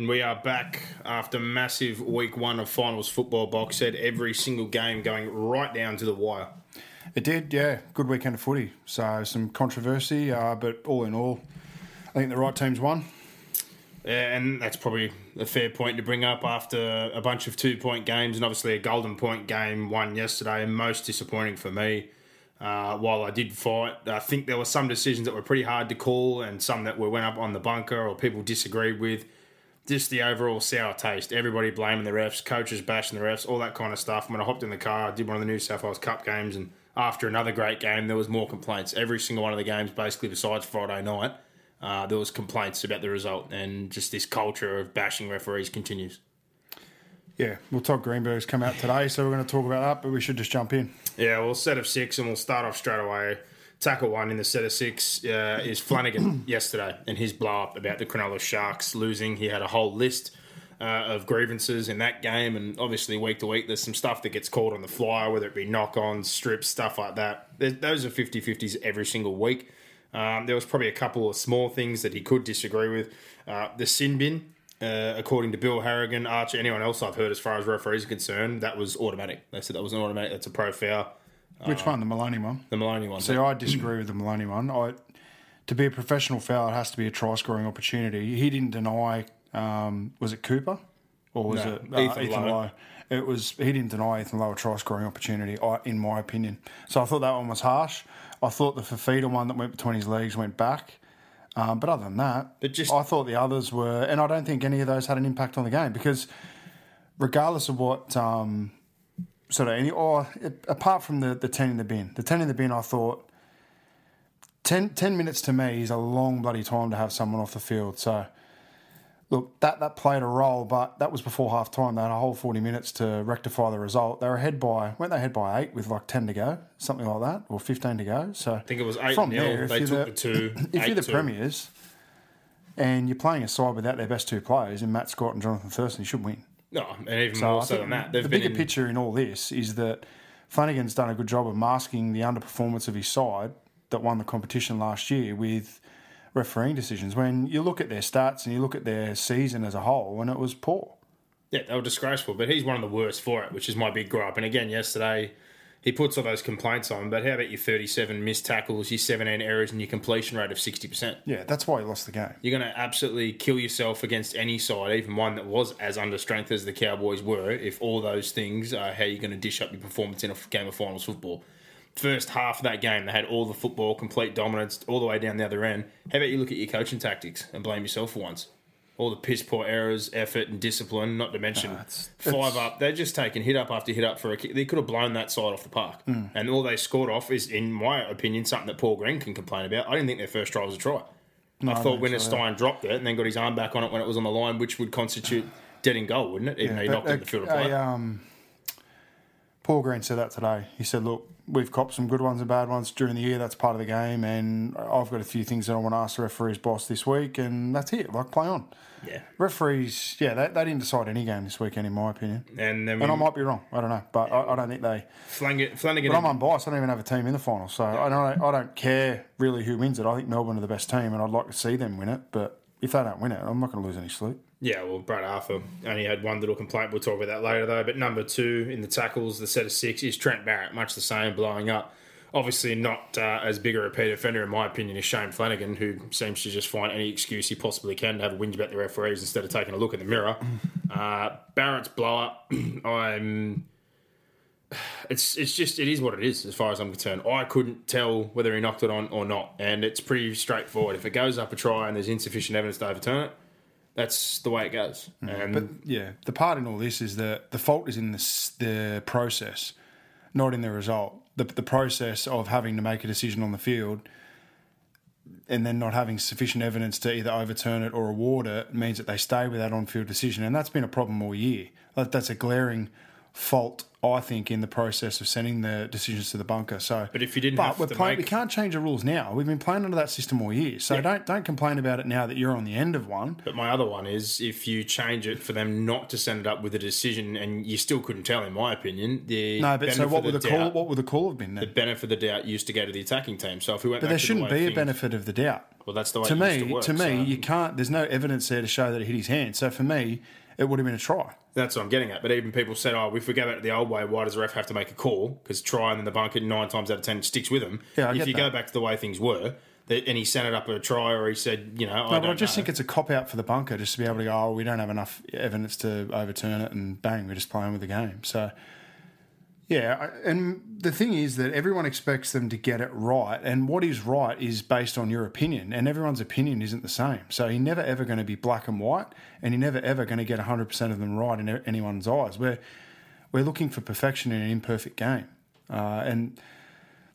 And we are back after massive week one of finals football box set. Every single game going right down to the wire. It did, yeah. Good weekend of footy. So some controversy, uh, but all in all, I think the right teams won. Yeah, and that's probably a fair point to bring up after a bunch of two point games and obviously a golden point game won yesterday. Most disappointing for me, uh, while I did fight, I think there were some decisions that were pretty hard to call and some that were went up on the bunker or people disagreed with. Just the overall sour taste. Everybody blaming the refs, coaches bashing the refs, all that kind of stuff. When I hopped in the car, I did one of the New South Wales Cup games, and after another great game, there was more complaints. Every single one of the games, basically, besides Friday night, uh, there was complaints about the result, and just this culture of bashing referees continues. Yeah, well, Todd Greenberg's come out today, so we're going to talk about that, but we should just jump in. Yeah, well, set of six, and we'll start off straight away. Tackle one in the set of six uh, is Flanagan yesterday, and his blow up about the Cronulla Sharks losing. He had a whole list uh, of grievances in that game, and obviously week to week, there's some stuff that gets called on the fly, whether it be knock ons, strips, stuff like that. There's, those are 50 50s every single week. Um, there was probably a couple of small things that he could disagree with. Uh, the sin bin, uh, according to Bill Harrigan, Archer, anyone else I've heard as far as referees are concerned, that was automatic. They said that was an automatic. That's a pro foul. Which one? The Maloney one? The Maloney one. See, I disagree with the Maloney one. I, to be a professional foul, it has to be a try scoring opportunity. He didn't deny, um, was it Cooper? Or was No, it uh, Ethan Ethan, Lowe. Lowe? It was he didn't deny Ethan Lowe a try scoring opportunity, in my opinion. So I thought that one was harsh. I thought the Fifita one that went between his legs went back. Um, but other than that, But just- I thought the others were, and I don't think any of those had an impact on the game because, regardless of what um, sort of any, or apart from the, the 10 in the bin, the 10 in the bin, I thought 10, 10 minutes to me is a long bloody time to have someone off the field. So, look, that, that played a role, but that was before half time. They had a whole 40 minutes to rectify the result. They were ahead by, weren't they ahead by eight with like 10 to go, something like that, or 15 to go? So, I think it was 8 from nil. there, if They you're took the- the two. if you're the 8-2. Premiers and you're playing a side without their best two players, in Matt Scott and Jonathan Thurston, you should win. No, and even So more I so than that. The bigger in, picture in all this is that Flanagan's done a good job of masking the underperformance of his side that won the competition last year with refereeing decisions. When you look at their stats and you look at their season as a whole, and it was poor. Yeah, they were disgraceful, but he's one of the worst for it, which is my big gripe. And again, yesterday, he puts all those complaints on, but how about your 37 missed tackles, your 17 errors, and your completion rate of 60%? Yeah, that's why he lost the game. You're going to absolutely kill yourself against any side, even one that was as under strength as the Cowboys were, if all those things are how you're going to dish up your performance in a game of finals football. First half of that game, they had all the football, complete dominance, all the way down the other end. How about you look at your coaching tactics and blame yourself for once? All the piss poor errors, effort, and discipline, not to mention it's- five it's- up. They're just taking hit up after hit up for a kick. They could have blown that side off the park. Hmm. And all they scored off is, in my opinion, something that Paul Green can complain about. I didn't think their first try was a try. I thought so, Winterstein dropped it and then got his arm back on it when it was on the line, which would constitute dead in goal, wouldn't it? Even though he knocked it in the field of play. a, um, Paul Green said that today. He said, "Look, we've copped some good ones and bad ones during the year. That's part of the game, and I've got a few things that I want to ask the referees boss this week, and that's it. Like, play on." Yeah. Referees, yeah, they, they didn't decide any game this weekend, in my opinion. And then And I might be wrong. I don't know, but I, I don't think they. Flanagan, Flanagan But I'm unbiased. I don't even have a team in the final, so I don't. I don't care really who wins it. I think Melbourne are the best team, and I'd like to see them win it. But if they don't win it, I'm not going to lose any sleep. Yeah, well, Brad Arthur only had one little complaint. We'll talk about that later, though. But number two in the tackles, the set of six, is Trent Barrett. Much the same, blowing up obviously not uh, as big a repeat offender, in my opinion, as Shane Flanagan, who seems to just find any excuse he possibly can to have a whinge about the referees instead of taking a look in the mirror. Uh, Barrett's blow up, I'm. It's it's just it is what it is as far as I'm concerned. I couldn't tell whether he knocked it on or not, and it's pretty straightforward. If it goes up a try and there's insufficient evidence to overturn it, that's the way it goes. Mm-hmm. And But yeah, the part in all this is that the fault is in the, the process, not in the result. The, the process of having to make a decision on the field and then not having sufficient evidence to either overturn it or award it means that they stay with that on field decision. And that's been a problem all year. That's a glaring fault, I think, in the process of sending the decisions to the bunker. So, But if you didn't but have we're to playing, we can't change the rules now. We've been playing under that system all year. So don't don't complain about it now that you're on the end of one. But my other one is if you change it for them not to send it up with a decision, and you still couldn't tell, in my opinion. The No, but so what would the call? What would the call have been then? the benefit of the doubt used to go to the attacking team. So if we went, But there shouldn't way be a things- benefit of the doubt. Well, that's the way To it used me, to, work, to me, so you can't. There's no evidence there to show that it hit his hand. So for me, it would have been a try. That's what I'm getting at. But even people said, "Oh, if we go back to the old way, why does the ref have to make a call? Because try and then the bunker nine times out of ten sticks with him. Yeah, I if you go back to the way things were." And he sent it up a try, or he said, "You know, I No, don't but I just know. think it's a cop out for the bunker just to be able to go. Oh, we don't have enough evidence to overturn it, and bang, we're just playing with the game. So. Yeah, and the thing is that everyone expects them to get it right, and what is right is based on your opinion, and everyone's opinion isn't the same. So you're never ever going to be black and white, and you're never ever going to get 100% of them right in anyone's eyes. We're we're looking for perfection in an imperfect game, uh, and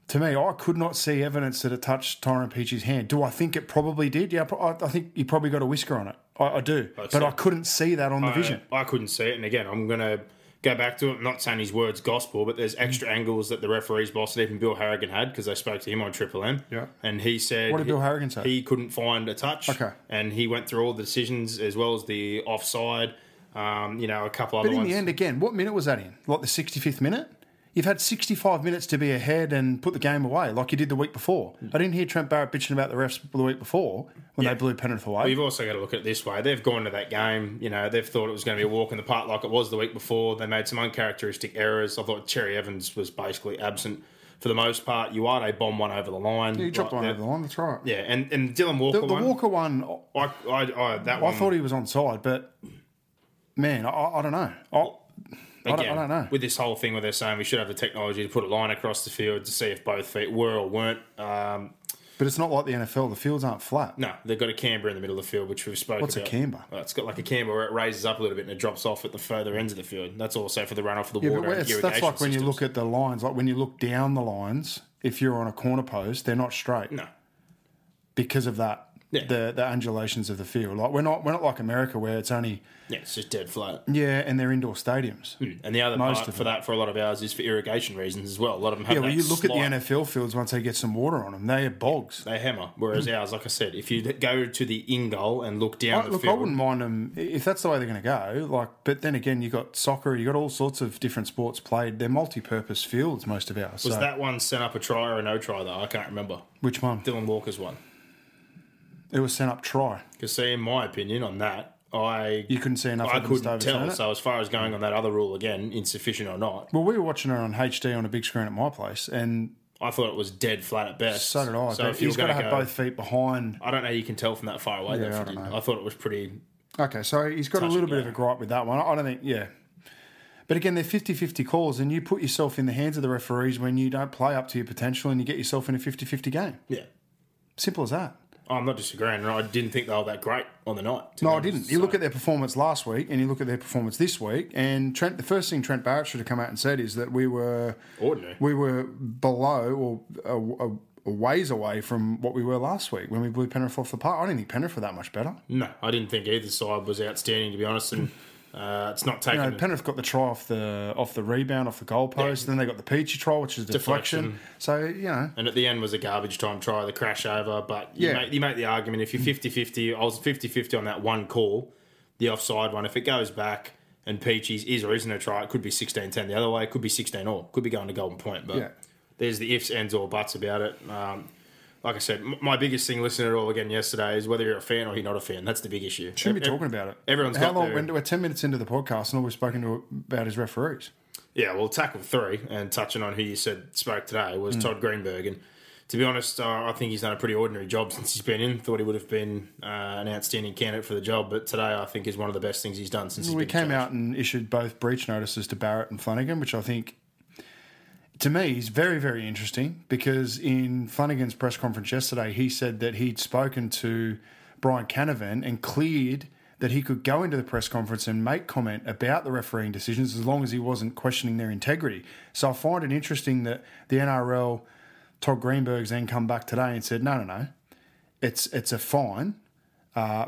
to me, I could not see evidence that it touched Tyrone Peachey's hand. Do I think it probably did? Yeah, I I think he probably got a whisker on it. I, I do, but see. I couldn't see that on the vision. I, I couldn't see it. And again, I'm going to go back to it. I'm not saying his words gospel, but there's extra angles that the referees boss and even Bill Harrigan had because they spoke to him on Triple M. Yeah. And he said. What did he- Bill Harrigan say? He couldn't find a touch. Okay. And he went through all the decisions as well as the offside, um, you know, a couple other But in ones. the end, again, what minute was that in? Like the 65th minute? You've had 65 minutes to be ahead and put the game away, like you did the week before. Mm. I didn't hear Trent Barrett bitching about the refs the week before when Yeah. they blew Penrith away. you've also got to look at it this way. They've gone to that game, you know, they've thought it was going to be a walk in the park like it was the week before. They made some uncharacteristic errors. I thought Cherry Evans was basically absent for the most part. Uate bomb one over the line. He dropped Like, one over the line, that's right. Yeah, and, and Dylan Walker The, the one. Walker one, I, I, I, that I one. thought he was onside, but man, I, I don't know. I, I, don't, I don't know. With this whole thing where they're saying we should have the technology to put a line across the field to see if both feet were or weren't. Um, But it's not like the NFL. The fields aren't flat. no, they've got a camber in the middle of the field, which we've spoken What's a about. camber? Well, it's got like a camber where it raises up a little bit and it drops off at the further ends of the field. That's also for the runoff of the Yeah, water but that's like when you look at the lines, like when you look down the lines, if you're on a corner post, they're not straight No. because of that. Yeah. The the undulations of the field. Like we're not we're not like America where it's only Yeah, it's just dead flat. yeah, and they're indoor stadiums. Hmm. And the other Most part for that for a lot of ours is for irrigation reasons as well. A lot of them have Yeah, well, you look slight- at the NFL fields once they get some water on them, they are bogs. they hammer. Whereas ours, like I said, if you go to the in goal and look down I, the look, I wouldn't mind them if that's the way they're going to go. Like, but then again, you got soccer, you got all sorts of different sports played. They're multi-purpose fields, most of ours. was so, that one sent up a try or a no try though? I can't remember. which one? Dylan Walker's one. It was sent up try. Because see, in my opinion on that, I You couldn't see enough I evidence to couldn't overturn tell. it. So as far as going on that other rule again, insufficient or not, Well, we were watching it on HD on a big screen at my place, and I thought it was dead flat at best. so did I. So but if you he's were got to going have both feet behind. I don't know. You can tell from that far away. Yeah, though, I you don't know. I thought it was pretty. Okay, so he's got a Touch little bit of a gripe with that one. I don't think, yeah. But again, they're 50 50 calls, and you put yourself in the hands of the referees when you don't play up to your potential and you get yourself in a 50 50 game. Yeah, Simple as that. I'm not disagreeing. I didn't think they were that great on the night. No, I didn't. You look at their performance last week and you look at their performance this week, and Trent. The first thing Trent Barrett should have come out and said is that we were Ordinary. we were below or a, a, a ways away from what we were last week when we blew Penrith off the park. I didn't think Penrith were that much better. No, I didn't think either side was outstanding to be honest, and uh, it's not taken. You know, Penrith got the try off the off the rebound off the goalpost, and then they got the Peachey try, which is deflection. Deflection. So you know, and at the end was a garbage time try, the crash over. But you, Yeah. make, you make the argument if you're 50 50, I was 50 50 on that one call, the offside one. If it goes back and Peachey's is or isn't a try, it could be 16 10 the other way, it could be 16 all, could be going to golden point. But Yeah. there's the ifs, ends, or buts about it. Um, like I said, m- my biggest thing listening to it all again yesterday is whether you're a fan or you're not a fan. That's the big issue. shouldn't be talking about it. Everyone's how got long? their- When we're ten minutes into the podcast, and all we've spoken to about is referees. Yeah, well, tackle three, and touching on who you said spoke today was Todd Greenberg, and to be honest, uh, I think he's done a pretty ordinary job since he's been in. Thought he would have been uh, an outstanding candidate for the job, but today I think is one of the best things he's done since he's we came out and issued both breach notices to Barrett and Flanagan, which I think, to me, is very, very interesting because in Flanagan's press conference yesterday, he said that he'd spoken to Brian Canavan and cleared that he could go into the press conference and make comment about the refereeing decisions as long as he wasn't questioning their integrity. So I find it interesting that the NRL, Todd Greenberg's then come back today and said, no, no, no, it's it's a fine, uh,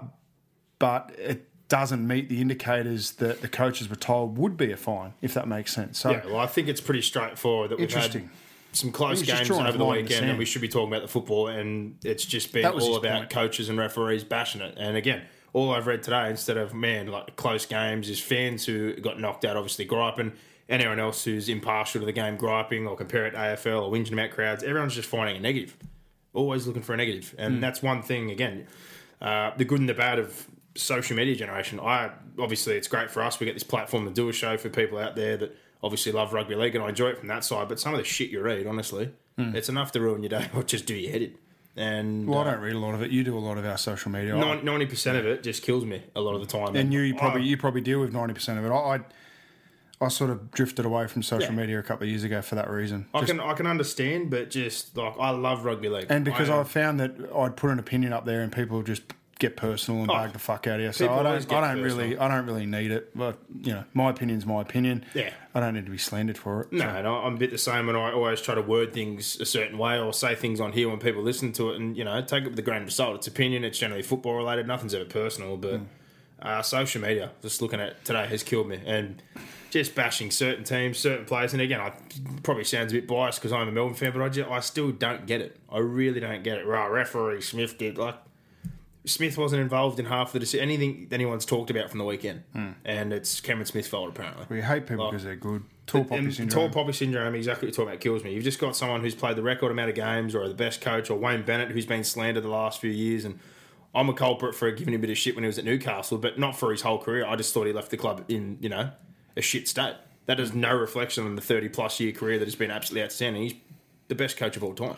but it doesn't meet the indicators that the coaches were told would be a fine, if that makes sense. So Yeah, well, I think it's pretty straightforward that we've had some close games over the weekend, and we should be talking about the football, and it's just been all about point. coaches and referees bashing it. And again, all I've read today, instead of man like close games, is fans who got knocked out, obviously griping. Anyone else who's impartial to the game griping or compare it to AFL or whinging about crowds, everyone's just finding a negative. Always looking for a negative. and Hmm. that's one thing. Again, uh, the good and the bad of social media generation. I obviously it's great for us. We get this platform to do a show for people out there that obviously love rugby league, and I enjoy it from that side. But some of the shit you read, honestly, it's enough to ruin your day or just do your head in. And well, I uh, don't read a lot of it. You do a lot of our social media. Ninety percent of it just kills me a lot of the time. and you, you probably I- you probably deal with ninety percent of it. I, I I sort of drifted away from social Yeah. media a couple of years ago for that reason. I Just- can I can understand, but just like I love rugby league, and because I, I found that I'd put an opinion up there and people just get personal and Oh, bag the fuck out of you. So I don't I don't really. I don't really need it. But you know, my opinion's my opinion. Yeah. I don't need to be slandered for it. No, So- and I'm a bit the same, and I always try to word things a certain way or say things on here when people listen to it, and you know, take it with a grain of salt. It's opinion. It's generally football related. Nothing's ever personal, but uh, social media, just looking at today, has killed me, and just bashing certain teams, certain players. And again, I probably sounds a bit biased because I'm a Melbourne fan, but I, just, I still don't get it. I really don't get it. Right, referee Smith did like. Smith wasn't involved in half the deci- anything anyone's talked about from the weekend, hmm. and it's Cameron Smith's fault apparently. we hate people Like- because they're good. Tall poppy And syndrome. Tall poppy syndrome, exactly what you're talking about, kills me. You've just got someone who's played the record amount of games, or the best coach, or Wayne Bennett, who's been slandered the last few years. And I'm a culprit for giving him a bit of shit when he was at Newcastle, but not for his whole career. I just thought he left the club in, you know, a shit state. That is no reflection on the 30 plus year career that has been absolutely outstanding. He's the best coach of all time.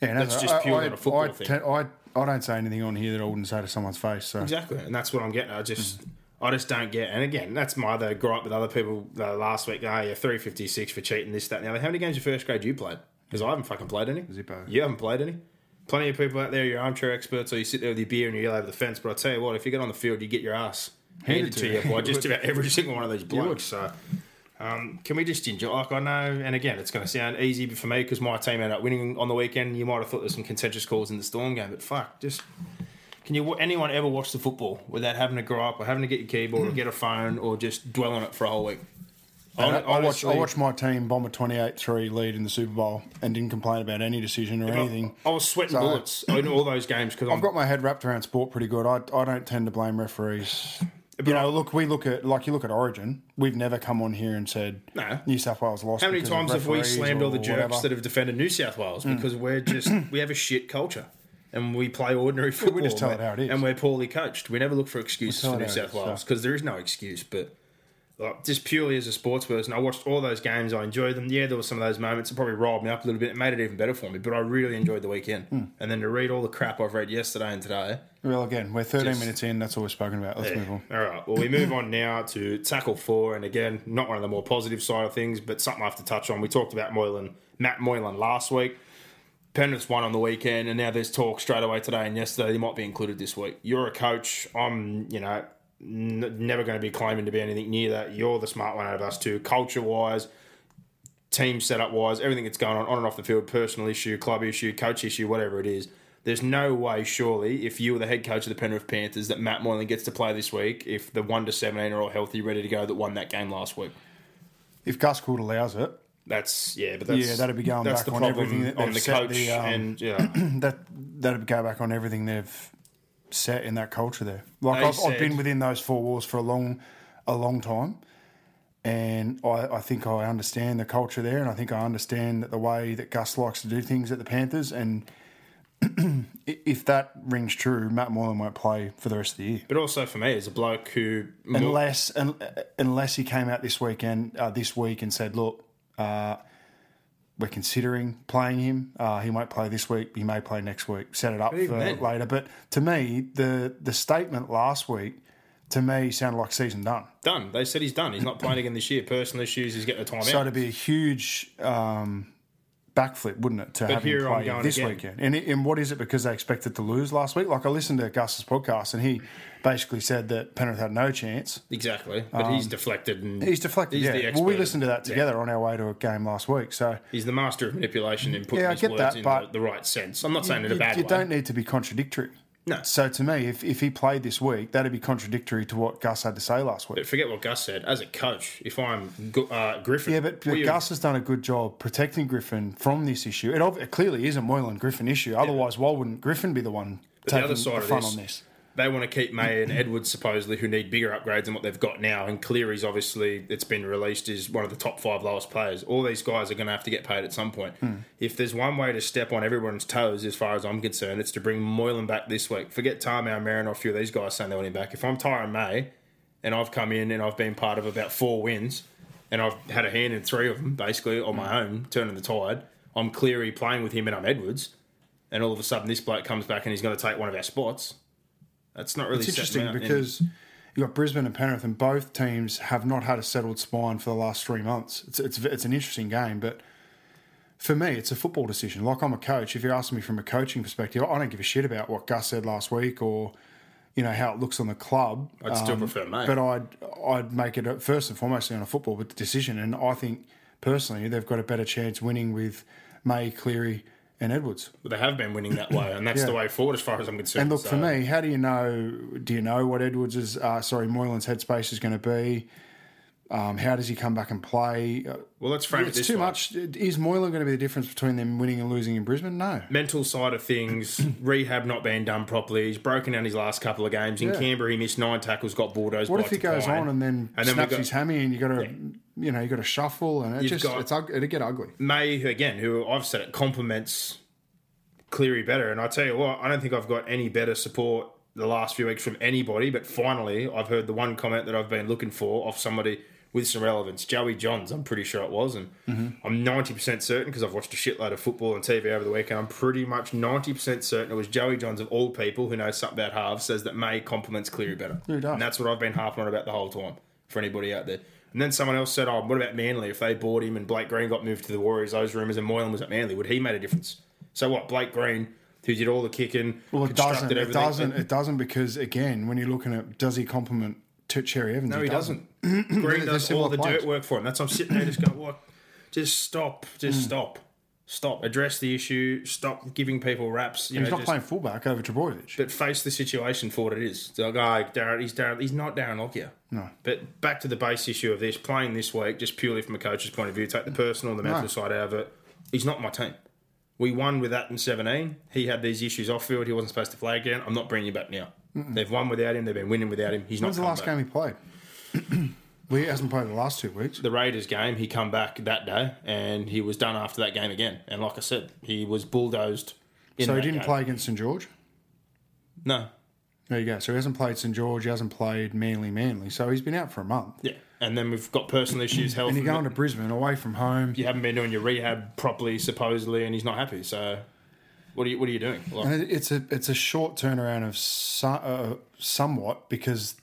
yeah, and that's just I- purely I, football I, thing. I, I don't say anything on here that I wouldn't say to someone's face. So Exactly, and that's what I'm getting. I just, I just don't get. And again, that's my other gripe with other people uh, last week. Oh, yeah, three fifty six for cheating this, that, and the other. How many games of first grade you played? Because I haven't fucking played any. Zippo. You haven't played any. Plenty of people out there, you're armchair experts, or you sit there with your beer and you yell over the fence. But I tell you what, if you get on the field, you get your ass handed to you by just about every single one of these blokes. So. Um, can we just enjoy? Like I know, and again, it's going to sound easy for me because my team ended up winning on the weekend. You might have thought there's some contentious calls in the Storm game, but fuck, just can you anyone ever watch the football without having to grow up or having to get your keyboard or get a phone or just dwell on it for a whole week? I, I watched, I watched my team bomb a 28-3 lead in the Super Bowl and didn't complain about any decision or anything. I was sweating So- bullets in all those games because I've got my head wrapped around sport pretty good. I, I don't tend to blame referees. You know, look, we look at like you look at Origin. We've never come on here and said No. New South Wales lost. How many times have we slammed all the jerks whatever. that have defended New South Wales mm. because we're just we have a shit culture and we play ordinary football. We just tell and it how it is. and we're poorly coached. We never look for excuses for New South Wales because there is no excuse. But like, just purely as a sports person, I watched all those games. I enjoyed them. Yeah, there were some of those moments that probably riled me up a little bit. It made it even better for me. But I really enjoyed the weekend. Hmm. And then to read all the crap I've read yesterday and today. Well, again, we're 13 Just- minutes in. That's all we've spoken about. Let's move on. All right. Well, we move on now to tackle four, and again, not one of the more positive side of things, but something I have to touch on. We talked about Moylan, Matt Moylan last week. Penrith's won on the weekend, and now there's talk straight away today and yesterday he might be included this week. You're a coach. I'm, you know, n- never going to be claiming to be anything near that. You're the smart one out of us two, culture wise, team setup wise, everything that's going on on and off the field, personal issue, club issue, coach issue, whatever it is. There's no way, surely, if you were the head coach of the Penrith Panthers, that Matt Moylan gets to play this week if the one to seventeen are all healthy, ready to go, that won that game last week. If Gus Gould allows it, That's yeah, but that's Yeah, that'd be going that's back on everything that on the coach the, um, and yeah. that that'd go back on everything they've set in that culture there. Like I've, I've been within those four walls for a long, a long time, and I, I think I understand the culture there, and I think I understand that the way that Gus likes to do things at the Panthers, and if that rings true, Matt Moylan won't play for the rest of the year. But also for me, as a bloke who Unless un, unless he came out this weekend, uh, this week, and said, "Look, uh, we're considering playing him. Uh, he won't play this week. He may play next week. Set it up for then- later." But to me, the the statement last week to me sounded like season done. done. They said he's done. He's not playing again this year. Personal issues. He's getting the time So it'd be a huge um, backflip, wouldn't it, to have him play this again. weekend? And, and what is it because they expected to lose last week? Like I listened to Gus's podcast, and he basically said that Penrith had no chance. Exactly. But he's deflected and Um, He's deflected. He's yeah. the well, we listened to that together on our way to a game last week. So He's the master of manipulation and putting Yeah, I his words that, in but- the, the right sense. I'm not saying in a you, bad you way. don't need to be contradictory. No. So to me, if, if he played this week, that'd be contradictory to what Gus had to say last week. But forget what Gus said. As a coach, if I'm uh, Griffin, Yeah, but, but Gus has done a good job protecting Griffin from this issue. It, it clearly is a Moylan Griffin issue. Otherwise, why wouldn't Griffin be the one the taking other the, side of front on this? They want to keep May and Edwards supposedly, who need bigger upgrades than what they've got now. And Cleary's obviously, it's been released, is one of the top five lowest players. All these guys are going to have to get paid at some point. Hmm. If there's one way to step on everyone's toes, as far as I'm concerned, it's to bring Moylan back this week. Forget Tamou, Merrin, or a few of these guys saying they want him back. If I'm Tyrone May and I've come in and I've been part of about four wins and I've had a hand in three of them, basically, on my own, turning the tide, I'm Cleary playing with him and I'm Edwards. And all of a sudden, this bloke comes back and he's going to take one of our spots. That's not really It's interesting out in- because you've got Brisbane and Penrith, and both teams have not had a settled spine for the last three months. It's, it's, it's an interesting game, but for me, it's a football decision. Like I'm a coach. If you're asking me from a coaching perspective, I don't give a shit about what Gus said last week or you know how it looks on the club. I'd still um, prefer May. But I'd I'd make it first and foremost on a football decision, and I think personally they've got a better chance winning with May, Cleary, and Edwards. But they have been winning that way, and that's the way forward as far as I'm concerned. And look, So, for me, how do you know? Do you know what Edwards is? Uh, sorry, Moylan's headspace is going to be? Um, how does he come back and play? Well, let's frame it it's this too way. much. Is Moylan going to be the difference between them winning and losing in Brisbane? No. Mental side of things, rehab not being done properly. He's broken down his last couple of games. In Yeah. Canberra, he missed nine tackles, got bulldozed. What if he goes on and then And then snaps we've got- his hammy and you got to, you know, you got to shuffle and it You've just got- it's it'll get ugly. May, who, again, who I've said it complements Cleary better. And I tell you what, I don't think I've got any better support the last few weeks from anybody. But finally, I've heard the one comment that I've been looking for off somebody with some relevance. Joey Johns, I'm pretty sure it was. And mm-hmm. I'm 90% certain because I've watched a shitload of football and TV over the weekend. I'm pretty much 90% certain it was Joey Johns, of all people who knows something about halves, says that May complements Cleary better. And that's what I've been harping on about the whole time for anybody out there. And then someone else said, "Oh, what about Manly? If they bought him and Blake Green got moved to the Warriors, those rumours, and Moylan was at Manly, would he made a difference?" So what? Blake Green, who did all the kicking, Well, it constructed doesn't. It everything. doesn't. It doesn't because again, when you're looking at does he complement Cherry Evans? no, he doesn't. Green They're does all the players. dirt work for him. That's why I'm sitting there just going, "What? Just stop. Just mm. stop. Stop. Address the issue. Stop giving people raps. You He's know, not just, playing fullback over Trbojevic. but face the situation for what it is. It's like, oh, Darren, he's Darren, he's not Darren Lockyer. No. But back to the base issue of this, playing this week, just purely from a coach's point of view, take the mm. personal and the mental No. side out of it. He's not my team. We won with that in 17. He had these issues off field. He wasn't supposed to play again. I'm not bringing you back now. They've won without him. They've been winning without him. He's not. When's the last coming game he played? well, he hasn't played in the last two weeks. the Raiders game, he come back that day and he was done after that game again. And like I said, he was bulldozed. So he didn't game. play against St George. No. There you go. So he hasn't played St George. He hasn't played Manly, Manly. So he's been out for a month. Yeah. And then we've got personal issues, health. And you're going to Brisbane, away from home. you haven't been doing your rehab properly, supposedly, and he's not happy. So, what are you what are you doing? Like, it's a it's a short turnaround of so, uh, somewhat because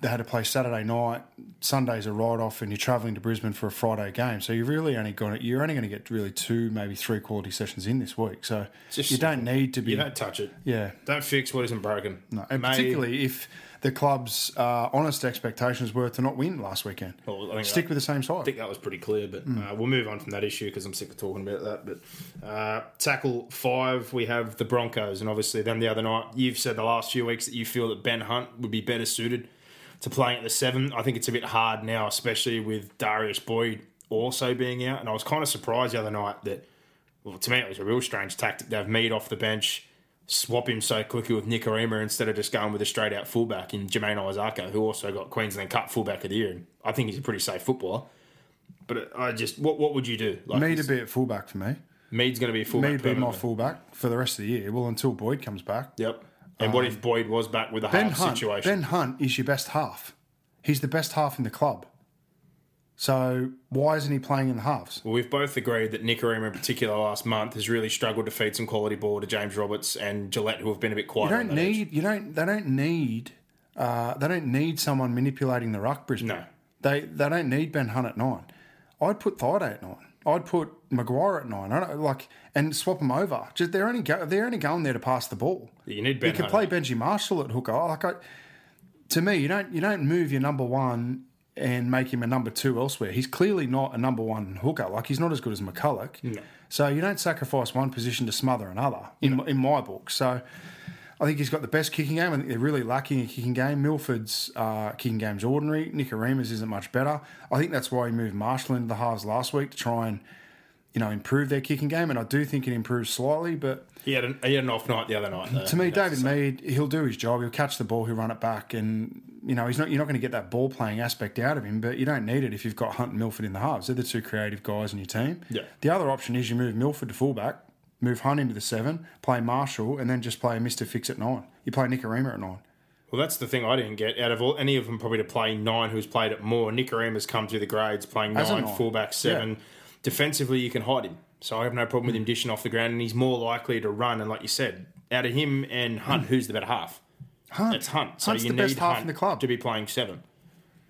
they had to play Saturday night. Sunday's a write off, and you're travelling to Brisbane for a Friday game. So you really only got you're only going to get really two, maybe three quality sessions in this week. So Just you don't need to be. you don't touch it. yeah. Don't fix what isn't broken. No, and particularly if the club's uh, honest expectations were to not win last weekend. Well, Stick that- with the same side. I think that was pretty clear, but uh, we'll move on from that issue because I'm sick of talking about that. But uh, tackle five, we have the Broncos, and obviously then the other night, you've said the last few weeks that you feel that Ben Hunt would be better suited to playing at the seven. I think it's a bit hard now, especially with Darius Boyd also being out, and I was kind of surprised the other night that, well, to me it was a real strange tactic to have Mead off the bench. Swap him so quickly with Nikorima instead of just going with a straight out fullback in Jamayne Isaako, who also got Queensland Cup fullback of the year. And I think he's a pretty safe footballer. But I just, what what would you do? Like, Me to be at fullback for me. Mead's going to be a fullback. Mead be my fullback for the rest of the year. Well, until Boyd comes back. Yep. And what if Boyd was back with a Um, Ben half Hunt. situation? Ben Hunt is your best half. He's the best half in the club. So why isn't he playing in the halves? Well, we've both agreed that Nikorima in particular last month has really struggled to feed some quality ball to James Roberts and Gillett, who have been a bit You quiet. don't need. You don't. They don't need. Uh, they don't need someone manipulating the ruck, Brisbane. No. They they don't need Ben Hunt at nine. I'd put Thaiday at nine. I'd put Maguire at nine. I don't like and swap them over. Just they're only go, they're only going there to pass the ball. You need Ben You could play Benji Marshall at hooker. Like I, to me, you don't you don't move your number one and make him a number two elsewhere. He's clearly not a number one hooker. Like he's not as good as McCullough. So you don't sacrifice one position to smother another in in my book. So. I think he's got the best kicking game. I think they're really lacking a kicking game. Milford's uh, kicking game's ordinary. Nikorima's isn't much better. I think that's why he moved Marshall into the halves last week to try and, you know, improve their kicking game. And I do think it improves slightly, but He had, an, he had an off night the other night. Though. to me, David. Mead, he'll do his job. He'll catch the ball. He'll run it back, and you know he's not. You're not going to get that ball playing aspect out of him. But you don't need it if you've got Hunt and Milford in the halves. They're the two creative guys in your team. Yeah. The other option is you move Milford to fullback, move Hunt into the seven, play Marshall, and then just play Mister Fix at nine. You play Nikorima at nine. Well, that's the thing I didn't get. Out of all, any of them, probably to play nine, who's played it more. Nikorima's come through the grades, playing As nine, nine. fullback, seven. Defensively, you can hide him. So I have no problem with him dishing off the ground, and he's more likely to run. And like you said, out of him and Hunt, who's the better half? Hunt. It's Hunt. So Hunt's you the need best half Hunt in the club. to be playing seven.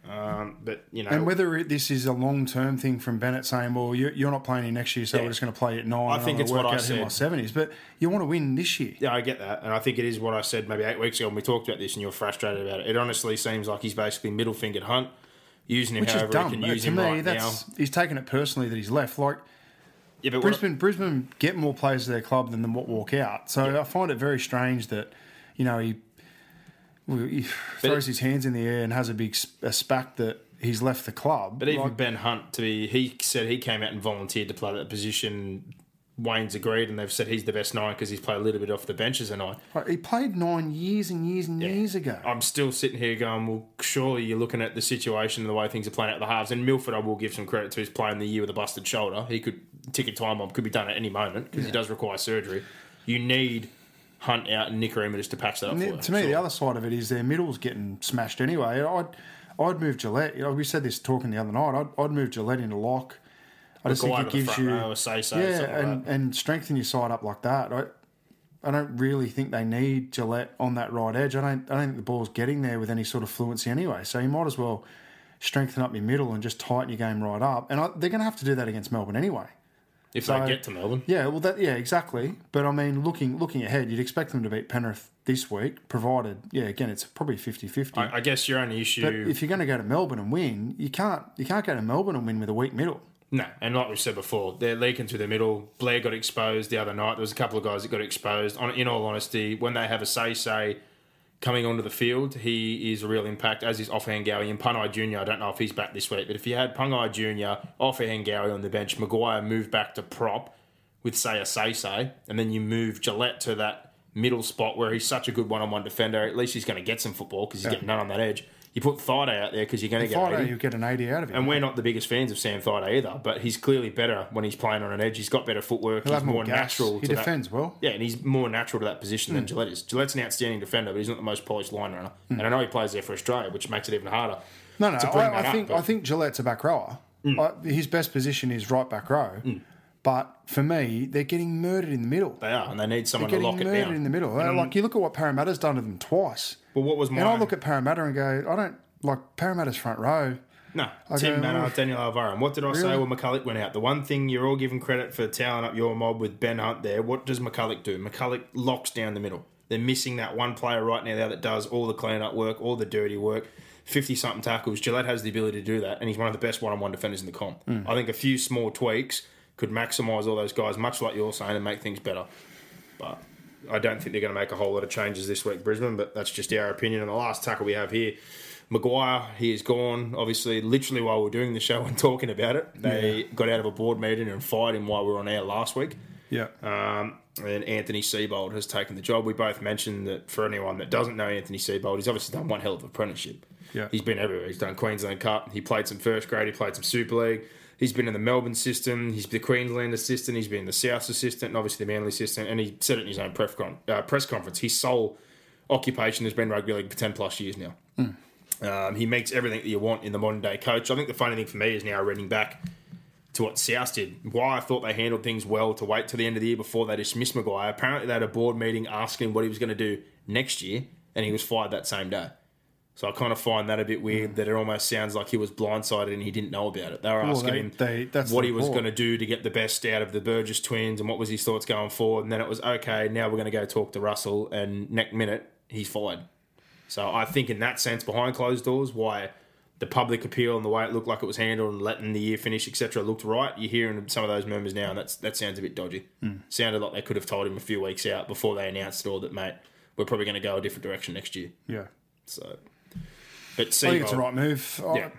Um, but you know, And whether it, this is a long term thing from Bennett saying, "Well, you, you're not playing here next year, so Yeah. we're just going to play at nine. I think it's what I out who my seventies. But you want to win this year. Yeah, I get that, and I think it is what I said maybe eight weeks ago when we talked about this, and you're frustrated about it. It honestly seems like he's basically middle fingered Hunt, using him Which is however dumb. he can use to him me, right that's now. he's taken it personally that he's left. Like Yeah, but what, Brisbane, Brisbane get more players to their club than them what walk out. So I find it very strange that you know he, he throws his hands in the air and has a big a spat that he's left the club. but even Like, Ben Hunt to be, he said he came out and volunteered to play that position. Wayne's agreed, and they've said he's the best nine because he's played a little bit off the bench as a nine. he played nine years and years and years ago. I'm still sitting here going, well, surely you're looking at the situation and the way things are playing out at the halves. And Milford, I will give some credit to, is playing the year with a busted shoulder. He could tick a time bomb, could be done at any moment because he does require surgery. You need Hunt out and Nikorima just to patch that up And for then, you. to me, Sure. the other side of it is their middle's getting smashed anyway. I'd I'd move Gillett. You know, we said this talking the other night. I'd, I'd move Gillett into lock. I just think it gives you row say so, yeah, something like and, and strengthen your side up like that. I I don't really think they need Gillett on that right edge. I don't I don't think the ball's getting there with any sort of fluency anyway. So you might as well strengthen up your middle and just tighten your game right up. And I, they're going to have to do that against Melbourne anyway. If so- they get to Melbourne. Yeah, well, that yeah, exactly. But I mean, looking looking ahead, you'd expect them to beat Penrith this week, provided yeah, again, it's probably 50-50. I, I guess your only issue. But if you're going to go to Melbourne and win, you can't you can't go to Melbourne and win with a weak middle. No, and like we said before, they're leaking through the middle. Blair got exposed the other night. There was a couple of guys that got exposed. On, in all honesty, when they have a say say coming onto the field, he is a real impact, as is Ofahengaue and Pangai Jr. I don't know if he's back this week, but if you had Pangai Jr., Ofahengaue on the bench, Maguire moved back to prop with, say, a say say, and then you move Gillett to that middle spot where he's such a good one on one defender. At least he's going to get some football because he's getting none on that edge. You put Thaiday out there because you're going to get Friday, 80. you get an 80 out of him. And we're not the biggest fans of Sam Thaiday either, but he's clearly better when he's playing on an edge. He's got better footwork. He'll he's have more more gas. natural. He to defends that. well. Yeah, and he's more natural to that position Hmm. than Gillett is. Gillett's an outstanding defender, but he's not the most polished line runner. And I know he plays there for Australia, which makes it even harder. no, no, to I, I think Mm. I think Gillett's a back rower. I, his best position is right back row. But for me, they're getting murdered in the middle. They are, and they need someone to getting lock it murdered down. in the middle. Like you look at what Parramatta's done to them twice. Well, what was my And I look at Parramatta and go, I don't like Parramatta's front row. No, I Tim go, Mannah, "Oh." Daniel Alvaro. And what did I say when McCullough went out? The one thing you're all giving credit for toweling up your mob with Ben Hunt there, what does McCullough do? McCullough locks down the middle. They're missing that one player right now there that does all the clean-up work, all the dirty work, 50-something tackles. Gillett has the ability to do that, and he's one of the best one-on-one defenders in the comp. Hmm. I think a few small tweaks could maximise all those guys, much like you're saying, and make things better. But I don't think they're going to make a whole lot of changes this week, Brisbane. But that's just our opinion. And the last tackle we have here, Maguire, he is gone. Obviously, literally while we are doing the show and talking about it, they got out of a board meeting and fired him while we were on air last week. Yeah. Um, and Anthony Seibold has taken the job. We both mentioned that for anyone that doesn't know Anthony Seibold, he's obviously done one hell of an apprenticeship. Yeah. He's been everywhere. He's done Queensland Cup. He played some first grade. He played some Super League. He's been in the Melbourne system. He's the Queensland assistant. He's been the South assistant, and obviously the Manly assistant. And he said it in his own press, con- uh, press conference. His sole occupation has been rugby league for ten plus years now. Um, he makes everything that you want in the modern day coach. I think the funny thing for me is now reading back to what South did. Why I thought they handled things well to wait till the end of the year before they dismissed Maguire. Apparently, they had a board meeting asking what he was going to do next year, and he was fired that same day. So I kind of find that a bit weird that it almost sounds like he was blindsided and he didn't know about it. They were asking him they- what he was going to do to get the best out of the Burgess twins and what was his thoughts going forward. And then it was okay. Now we're going to go talk to Russell, and next minute he's fired. So I think in that sense, behind closed doors, why the public appeal and the way it looked like it was handled and letting the year finish, etc., looked right. You're hearing some of those murmurs now, and that's that sounds a bit dodgy. Hmm. Sounded like they could have told him a few weeks out before they announced it all that, mate, we're probably going to go a different direction next year. Yeah. So, but I think it's the right move. I- Yeah.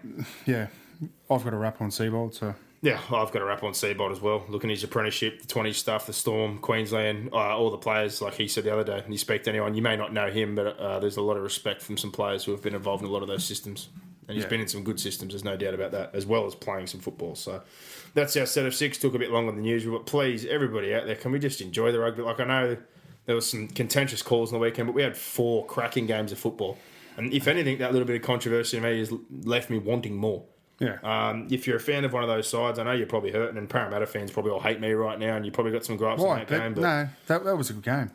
yeah. I've got a wrap on Seibold, so Yeah, I've got a wrap on Seibold as well. Looking at his apprenticeship, the 20 stuff, the Storm, Queensland, uh, all the players, like he said the other day, and you speak to anyone, you may not know him, but uh, there's a lot of respect from some players who have been involved in a lot of those systems. And he's Yeah. been in some good systems, there's no doubt about that, as well as playing some football. So that's our set of six. Took a bit longer than usual, but please, everybody out there, can we just enjoy the rugby? Like, I know there was some contentious calls on the weekend, but we had four cracking games of football. And if anything, that little bit of controversy to me has left me wanting more. yeah. Um, if you're a fan of one of those sides, I know you're probably hurting, and Parramatta fans probably all hate me right now, and you probably got some gripes on that But game. But no, that, that was a good game.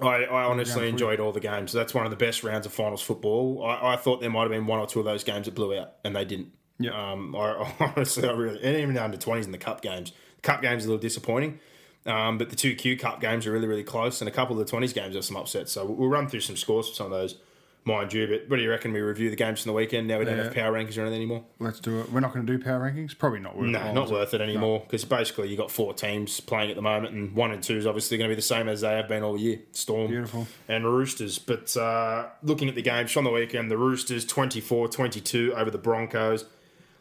I, I honestly enjoyed all the games. That's one of the best rounds of finals football. I, I thought there might have been one or two of those games that blew out, and they didn't. Yeah. Um, I, honestly, I really, and even the under twenties in the cup games. The cup games are a little disappointing, um, but the two Q Cup games are really, really close, and a couple of the twenties games are some upsets. So we'll run through some scores for some of those, mind you. But what do you reckon? We review the games from the weekend. Now we don't Yeah. have power rankings or anything anymore. Let's do it. We're not going to do power rankings. Probably not worth. No, not worth it anymore because basically you've got four teams playing at the moment, and one and two is obviously going to be the same as they have been all year. Storm Beautiful. and Roosters. But uh, looking at the games from the weekend, the Roosters 24-22 over the Broncos.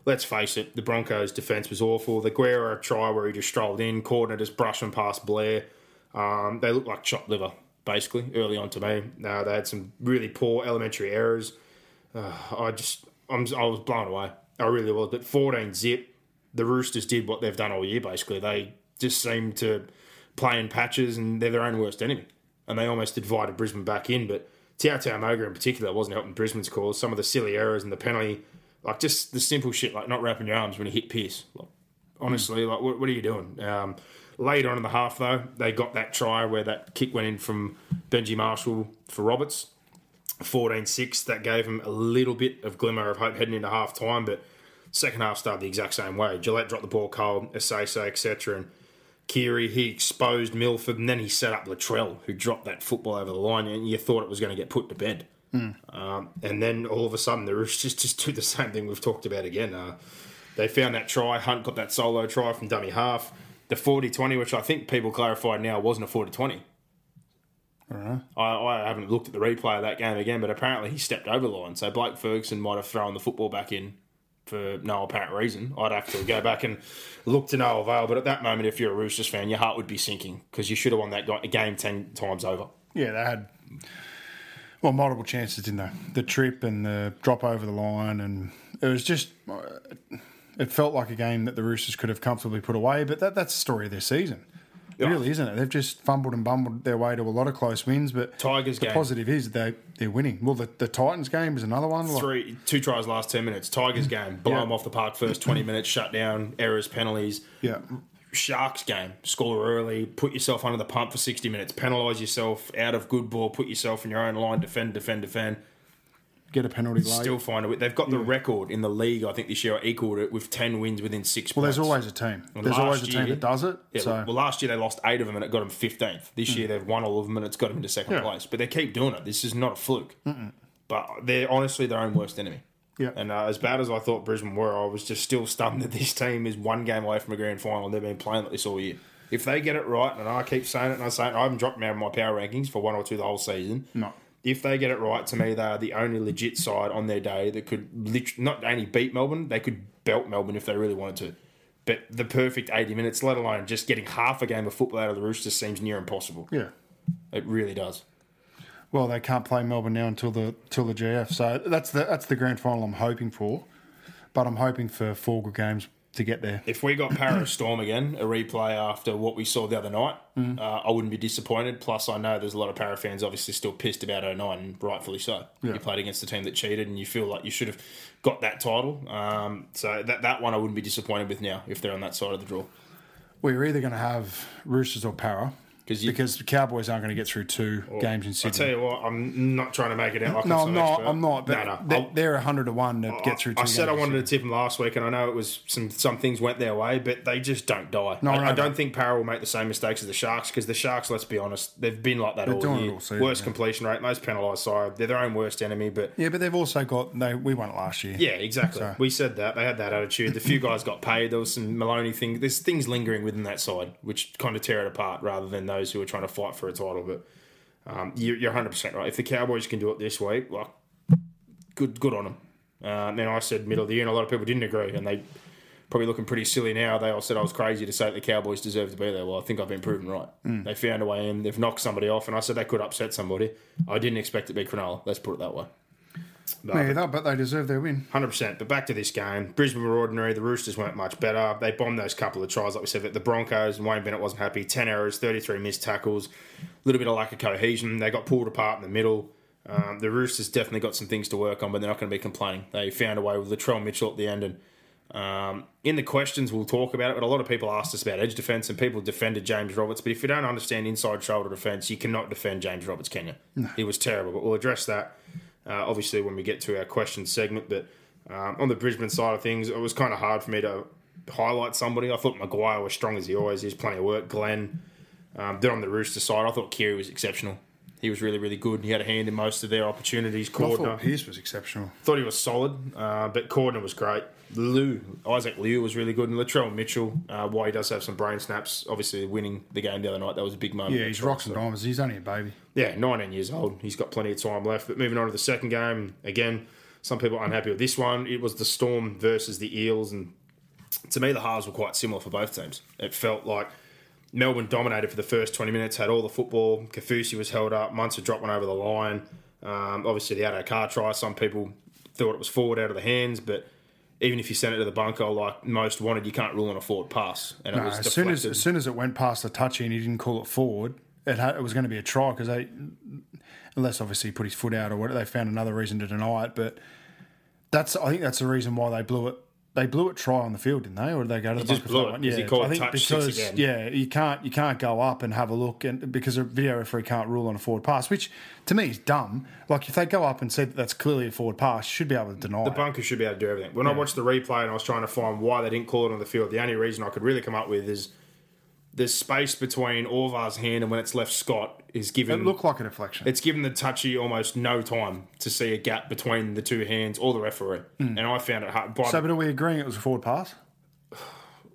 Let's face it, the Broncos' defence was awful. The Guerra try where he just strolled in, Cordner just brushed him past Blair. Um, they looked like chopped liver, basically, early on to me. They had some really poor elementary errors. Uh, I just, I'm, I was blown away. I really was. But 14 zip, the Roosters did what they've done all year, basically. They just seem to play in patches and they're their own worst enemy. And they almost invited Brisbane back in. But Tautau Moga in particular wasn't helping Brisbane's cause. Some of the silly errors and the penalty, like just the simple shit, like not wrapping your arms when you hit Pearce. Like, honestly, like what, what are you doing? Um, late on in the half, though, they got that try where that kick went in from Benji Marshall for Roberts. 14 6. That gave him a little bit of glimmer of hope heading into half time, but second half started the exact same way. Gillett dropped the ball cold, Asase, etc. And Keary, he exposed Milford, and then he set up Latrell, who dropped that football over the line, and you thought it was going to get put to bed. Um, and then all of a sudden, the Roosters just do the same thing we've talked about again. Uh, they found that try. Hunt got that solo try from dummy half. The 40 20, which I think people clarified now wasn't a 40 20. I, I haven't looked at the replay of that game again, but apparently he stepped over the line. So Blake Ferguson might have thrown the football back in for no apparent reason. I'd have to go back and look to no avail. But at that moment, if you're a Roosters fan, your heart would be sinking because you should have won that game 10 times over. Yeah, they had well multiple chances, didn't they? The trip and the drop over the line, and it was just uh, it felt like a game that the Roosters could have comfortably put away. But that that's the story of their season. Yeah. really isn't it? They've just fumbled and bumbled their way to a lot of close wins. But Tigers the game. positive is they they're winning. Well, the, the Titans game is another one. Like, Three, two tries last 10 minutes. Tigers game, blow Yeah. them off the park first 20 minutes, shut down, errors, penalties. yeah, Sharks game, score early, put yourself under the pump for 60 minutes, penalise yourself out of good ball, put yourself in your own line, defend, defend, defend. Get a penalty late. Still find a way. They've got the record in the league, I think, this year, I equaled it with 10 wins within six well, there's points. always a team. Well, There's always a team year- that does it. Yeah, so well, last year they lost eight of them and it got them 15th. This year they've won all of them and it's got them into second Yeah. place. But they keep doing it. This is not a fluke. But they're honestly their own worst enemy. Yeah. And uh, as bad as I thought Brisbane were, I was just still stunned that this team is one game away from a grand final and they've been playing like this all year. If they get it right, and I keep saying it and I say it, I haven't dropped them out of my power rankings for one or two the whole season. No. If they get it right, to me, they are the only legit side on their day that could lit- not only beat Melbourne, they could belt Melbourne if they really wanted to. But the perfect 80 minutes, let alone just getting half a game of football out of the Roosters, seems near impossible. yeah. It really does. Well, they can't play Melbourne now until the till the GF. So that's the that's the grand final I'm hoping for. But I'm hoping for four good games to get there. If we got Paris Storm again, a replay after what we saw the other night, Mm. uh, I wouldn't be disappointed. Plus, I know there's a lot of Parra fans obviously still pissed about 09, and rightfully so. You played against the team that cheated, and you feel like you should have got that title. Um, so that that one I wouldn't be disappointed with now if they're on that side of the draw. We're either going to have Roosters or Parra you- because the Cowboys aren't going to get through two games in I Sydney. tell you what, I'm not trying to make it out like no, I'm I'm not. expert. I'm not. But no, no. they're hundred to one to get through. Two I said I wanted to tip them last week, and I know it was some some things went their way, but they just don't die. No, I, I know I don't think Parra will make the same mistakes as the Sharks because the Sharks, let's be honest, they've been like that all year. all season, worst yeah. completion rate, most penalised side. They're their own worst enemy, but Yeah, but they've also got. They we won it last year. yeah, exactly. So- We said that they had that attitude. The few guys got paid. There was some Maloney thing. There's things lingering within that side which kind of tear it apart, rather than those who are trying to fight for a title. But um, you, you're 100 percent right. If the Cowboys can do it this week, like good, good on them. Uh, then I said middle of the year, and a lot of people didn't agree, and they probably looking pretty silly now. They all said I was crazy to say that the Cowboys deserve to be there. Well, I think I've been proven right. They found a way in. They've knocked somebody off, and I said that could upset somebody. I didn't expect it to be Cronulla. Let's put it that way. But- Me either, but they deserve their win. Hundred percent. But back to this game, Brisbane were ordinary. The Roosters weren't much better. They bombed those couple of tries, like we said. But the Broncos and Wayne Bennett wasn't happy. Ten errors, thirty-three missed tackles, a little bit of lack of cohesion. They got pulled apart in the middle. Um, the Roosters definitely got some things to work on, but they're not going to be complaining. They found a way with Latrell Mitchell at the end, and um, in the questions we'll talk about it. But a lot of people asked us about edge defense, and people defended James Roberts. But if you don't understand inside shoulder defense, you cannot defend James Roberts, can you? He was terrible. But we'll address that uh, obviously when we get to our question segment. But um, on the Brisbane side of things, it was kind of hard for me to highlight somebody. I thought Maguire was strong as he always is, plenty of work. Glenn. Um, then on the Rooster side, I thought Keary was exceptional. He was really, really good. He had a hand in most of their opportunities. I Cordner. thought Pearce was exceptional. Thought he was solid, uh, but Cordner was great. Liu, Isaac Liu was really good, and Latrell Mitchell, uh, while he does have some brain snaps, obviously winning the game the other night, that was a big moment. Yeah, he's rocks and diamonds. He's only a baby. Yeah, 19 years old. He's got plenty of time left. But moving on to the second game, again, some people are unhappy with this one. It was the Storm versus the Eels, and to me, the halves were quite similar for both teams. It felt like Melbourne dominated for the first 20 minutes, had all the football. Kafusi was held up. Munster dropped one over the line. Um, obviously, the Addo Carr try, some people thought it was forward out of the hands, but even if you sent it to the bunker like most wanted, you can't rule on a forward pass. And it No, was as soon as as soon as it went past the touchy and he didn't call it forward, it, had, it was going to be a try because they, unless obviously he put his foot out or whatever, they found another reason to deny it. But that's I think that's the reason why they blew it. They blew it try on the field, didn't they? Or did they go to the just blew it one? 'cause he Yeah, I think because yeah, you can't you can't go up and have a look and because a video referee can't rule on a forward pass, which to me is dumb. Like if they go up and say that that's clearly a forward pass, you should be able to deny The it. bunker should be able to do everything. When I watched the replay and I was trying to find why they didn't call it on the field, the only reason I could really come up with is there's space between Orvar's hand and when it's left Scott is given. It looked like an deflection. it's given the touchy almost no time to see a gap between the two hands or the referee, hmm. and I found it hard. By, so, but are we agreeing it was a forward pass?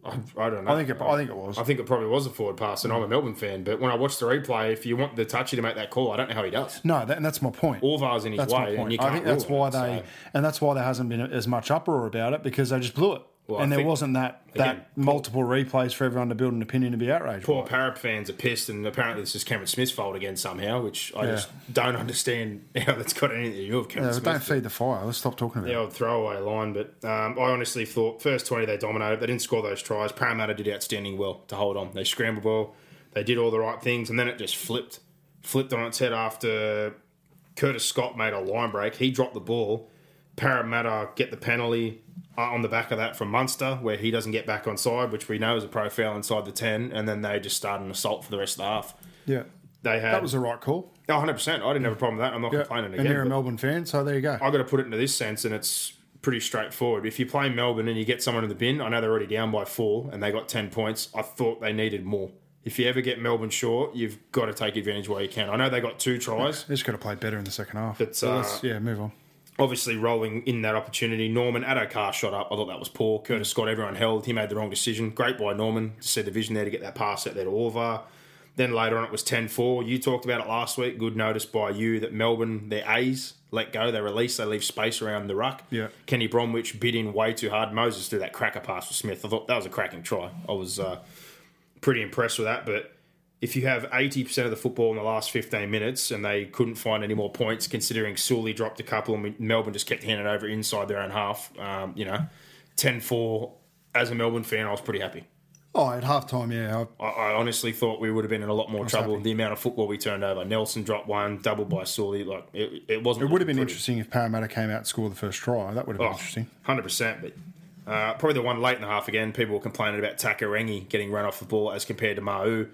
I, I don't know. I think it, I think it was. I think it probably was a forward pass, and I'm a hmm. Melbourne fan. But when I watched the replay, if you want the touchy to make that call, I don't know how he does. No, that, and that's my point. Orvar's in his That's way, and you can't I think that's why it, they, so- and that's why there hasn't been as much uproar about it because they just blew it, Well, I and there wasn't that again, that multiple replays for everyone to build an opinion to be outraged. Poor by. Parrot fans are pissed, and apparently this is Cameron Smith's fault again somehow, which I Yeah. just don't understand how that's got anything to do with Cameron Yeah, Smith. don't feed the fire. Let's stop talking about the it. old throwaway line, but um, I honestly thought first 20 they dominated. They didn't score those tries. Parramatta did outstanding well to hold on. They scrambled well. They did all the right things, and then it just flipped. Flipped on its head after Curtis Scott made a line break. He dropped the ball. Parramatta get the penalty on the back of that from Munster, where he doesn't get back on side, which we know is a pro foul inside the 10, and then they just start an assault for the rest of the half. Yeah, They had that was the right call. oh, 100%. I didn't have a problem with that. I'm not Yeah. complaining and you're a Melbourne fan, so there you go. I've got to put it into this sense, and it's pretty straightforward. If you play Melbourne and you get someone in the bin, I know they're already down by four and they got 10 points. I thought they needed more. If you ever get Melbourne short, you've got to take advantage while you can. I know they got two tries. They just got to play better in the second half. But, uh, yeah, move on. Obviously, rolling in that opportunity. Norman, Addo Carr shot up. I thought that was poor. Curtis Scott, everyone held. He made the wrong decision. Great by Norman to see the vision there to get that pass out there to Orvar. Then later on, it was 10 4. You talked about it last week. Good notice by you that Melbourne, their A's, let go. They release. They leave space around the ruck. Yeah. Kenny Bromwich bid in way too hard. Moses threw that cracker pass for Smith. I thought that was a cracking try. I was uh, pretty impressed with that. But if you have 80% of the football in the last 15 minutes and they couldn't find any more points, considering Sully dropped a couple and Melbourne just kept handing over inside their own half, um, you know, 10 4 as a Melbourne fan, I was pretty happy. Oh, at half time, yeah. I, I honestly thought we would have been in a lot more trouble. happy. The amount of football we turned over. Nelson dropped one, doubled by Sully. Like it, it wasn't. It would have been pretty. interesting if Parramatta came out and scored the first try. That would have been interesting. Hundred percent. but uh, probably the one late in the half again. People were complaining about Takairangi getting run off the ball as compared to Mau.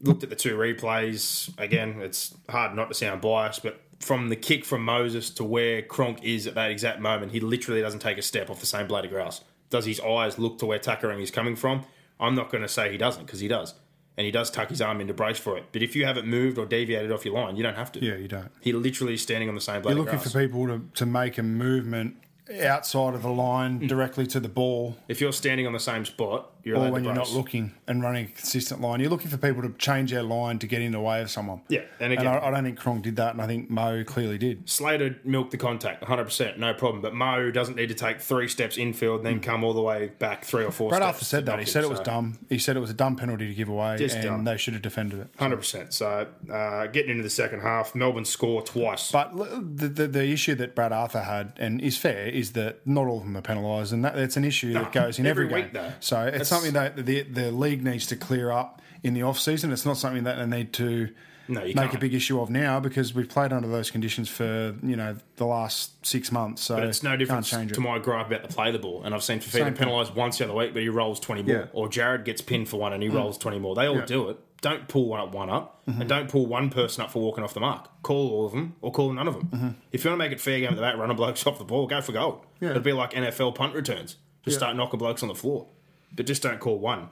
Looked at the two replays again. It's hard not to sound biased, but from the kick from Moses to where Cronk is at that exact moment, he literally doesn't take a step off the same blade of grass. Does his eyes look to where Takairangi's coming from? I'm not going to say he doesn't because he does, and he does tuck his arm into brace for it. But if you haven't moved or deviated off your line, you don't have to. Yeah, you don't. He literally is standing on the same blade You're looking for people to, to make a movement outside of the line Mm. directly to the ball, if you're standing on the same spot, you're or when you're not looking and running a consistent line. You're looking for people to change their line to get in the way of someone. Yeah, and And I, I don't think Cronk did that, and I think Mo clearly did. Slater milked the contact 100%, no problem. But Mo doesn't need to take three steps infield and then come all the way back three or four Brad. Arthur said that. He said it was so- dumb. He said it was a dumb penalty to give away, Just and dumb. they should have defended it. 100%. So uh, getting into the second half, Melbourne score twice. But the, the the issue that Brad Arthur had, and is fair, is that not all of them are penalised, and that, that's an issue that goes in every, every game. week, though. So it's something that the the league needs to clear up in the off season. It's not something that they need to No, make a can't. big issue of now because we've played under those conditions for you know the last six months. So But it's no different change to it. my gripe about the play the ball. And I've seen Fifita penalised once the other week, but he rolls 20 more. Yeah. Mm. Or Jared gets pinned for one and he rolls 20 more. They all Yeah. do it. Don't pull one up, one up, Mm-hmm. and don't pull one person up for walking off the mark. Call all of them or call none of them. Mm-hmm. If you want to make it fair game at the back, run a blokes off the ball, go for gold. Yeah. It'd be like NFL punt returns. Just start knocking blokes on the floor. But just don't call one.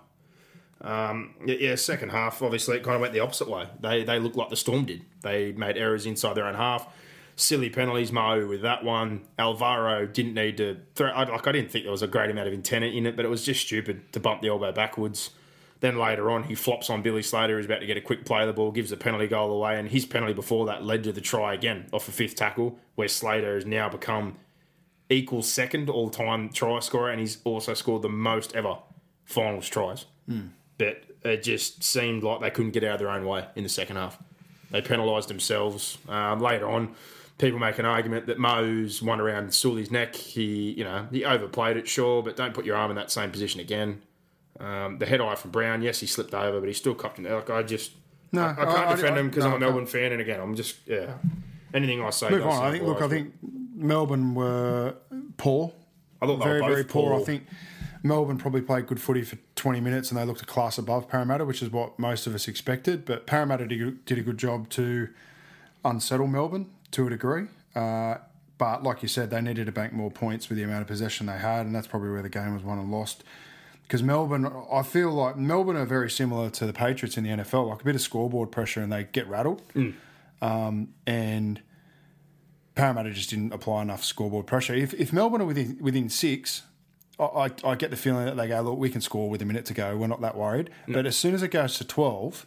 Um, yeah, second half, obviously, it kind of went the opposite way. They they looked like the Storm did. They made errors inside their own half. Silly penalties, Mo with that one. Alvaro didn't need to throw. I, like I didn't think there was a great amount of intent in it, but it was just stupid to bump the elbow backwards. Then later on, he flops on Billy Slater, who's about to get a quick play of the ball, gives the penalty goal away, and his penalty before that led to the try again off a fifth tackle, where Slater has now become equal second all time try scorer, and he's also scored the most ever finals tries. But it just seemed like they couldn't get out of their own way in the second half. They penalised themselves. Um, later on, people make an argument that Mo's one around Sully's neck. He, you know, he overplayed it, sure, but don't put your arm in that same position again. Um, the head eye from Brown, yes, he slipped over, but he still copped it. Like I just, No, I, I can't I- I- defend him because no, I'm a. Melbourne fan, and again, I'm just, yeah. Anything I say, Move on. I think. Look, I think Melbourne were poor. I thought they very, were very poor. I think Melbourne probably played good footy for 20 minutes and they looked a class above Parramatta, which is what most of us expected. But Parramatta did, a good job to unsettle Melbourne to a degree. Uh, but like you said, they needed to bank more points with the amount of possession they had, and that's probably where the game was won and lost. Because Melbourne, I feel like Melbourne are very similar to the Patriots in the NFL, like a bit of scoreboard pressure and they get rattled. Um, and Parramatta just didn't apply enough scoreboard pressure. If, if Melbourne are within within six, I, I, get the feeling that they go, look, we can score with a minute to go. We're not that worried. But as soon as it goes to twelve,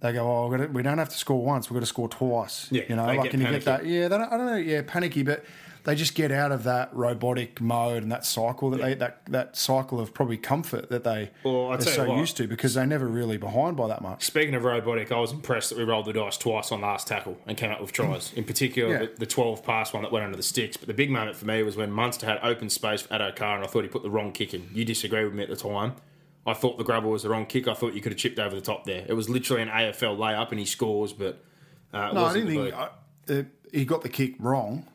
they go, oh, gonna, we don't have to score once. We've got to score twice. Yeah, you know, like and you get that. Yeah, they don't, I don't know. Yeah, panicky, but they just get out of that robotic mode and that cycle that they that that cycle of probably comfort that they well, are so what. used to because they're never really behind by that much. Speaking of robotic, I was impressed that we rolled the dice twice on last tackle and came up with tries. In particular, Yeah. the, the 12 pass one that went under the sticks. But the big moment for me was when Munster had open space for Addo Carr and I thought he put the wrong kick in. You disagree with me at the time. I thought the grubber was the wrong kick. I thought you could have chipped over the top there. It was literally an AFL layup and he scores, but uh, No, I didn't think. I, it, he got the kick wrong.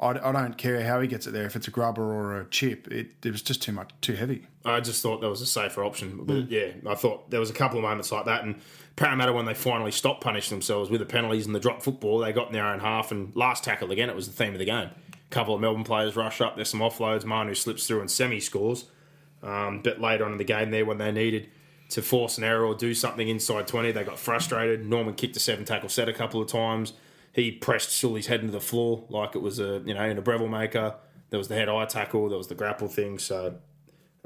I, I don't care how he gets it there. If it's a grubber or a chip, it, it was just too much, too heavy. I just thought that was a safer option. But Mm. yeah, I thought there was a couple of moments like that. And Parramatta, when they finally stopped punishing themselves with the penalties and the drop football, they got in their own half. And last tackle again, it was the theme of the game. A couple of Melbourne players rush up. There's some offloads. Manu slips through and semi scores. Um, but later on in the game, there when they needed to force an error or do something inside 20, they got frustrated. Norman kicked a seven tackle set a couple of times. He pressed Sully's head into the floor like it was a you know in a Breville maker. There was the head eye tackle. There was the grapple thing. So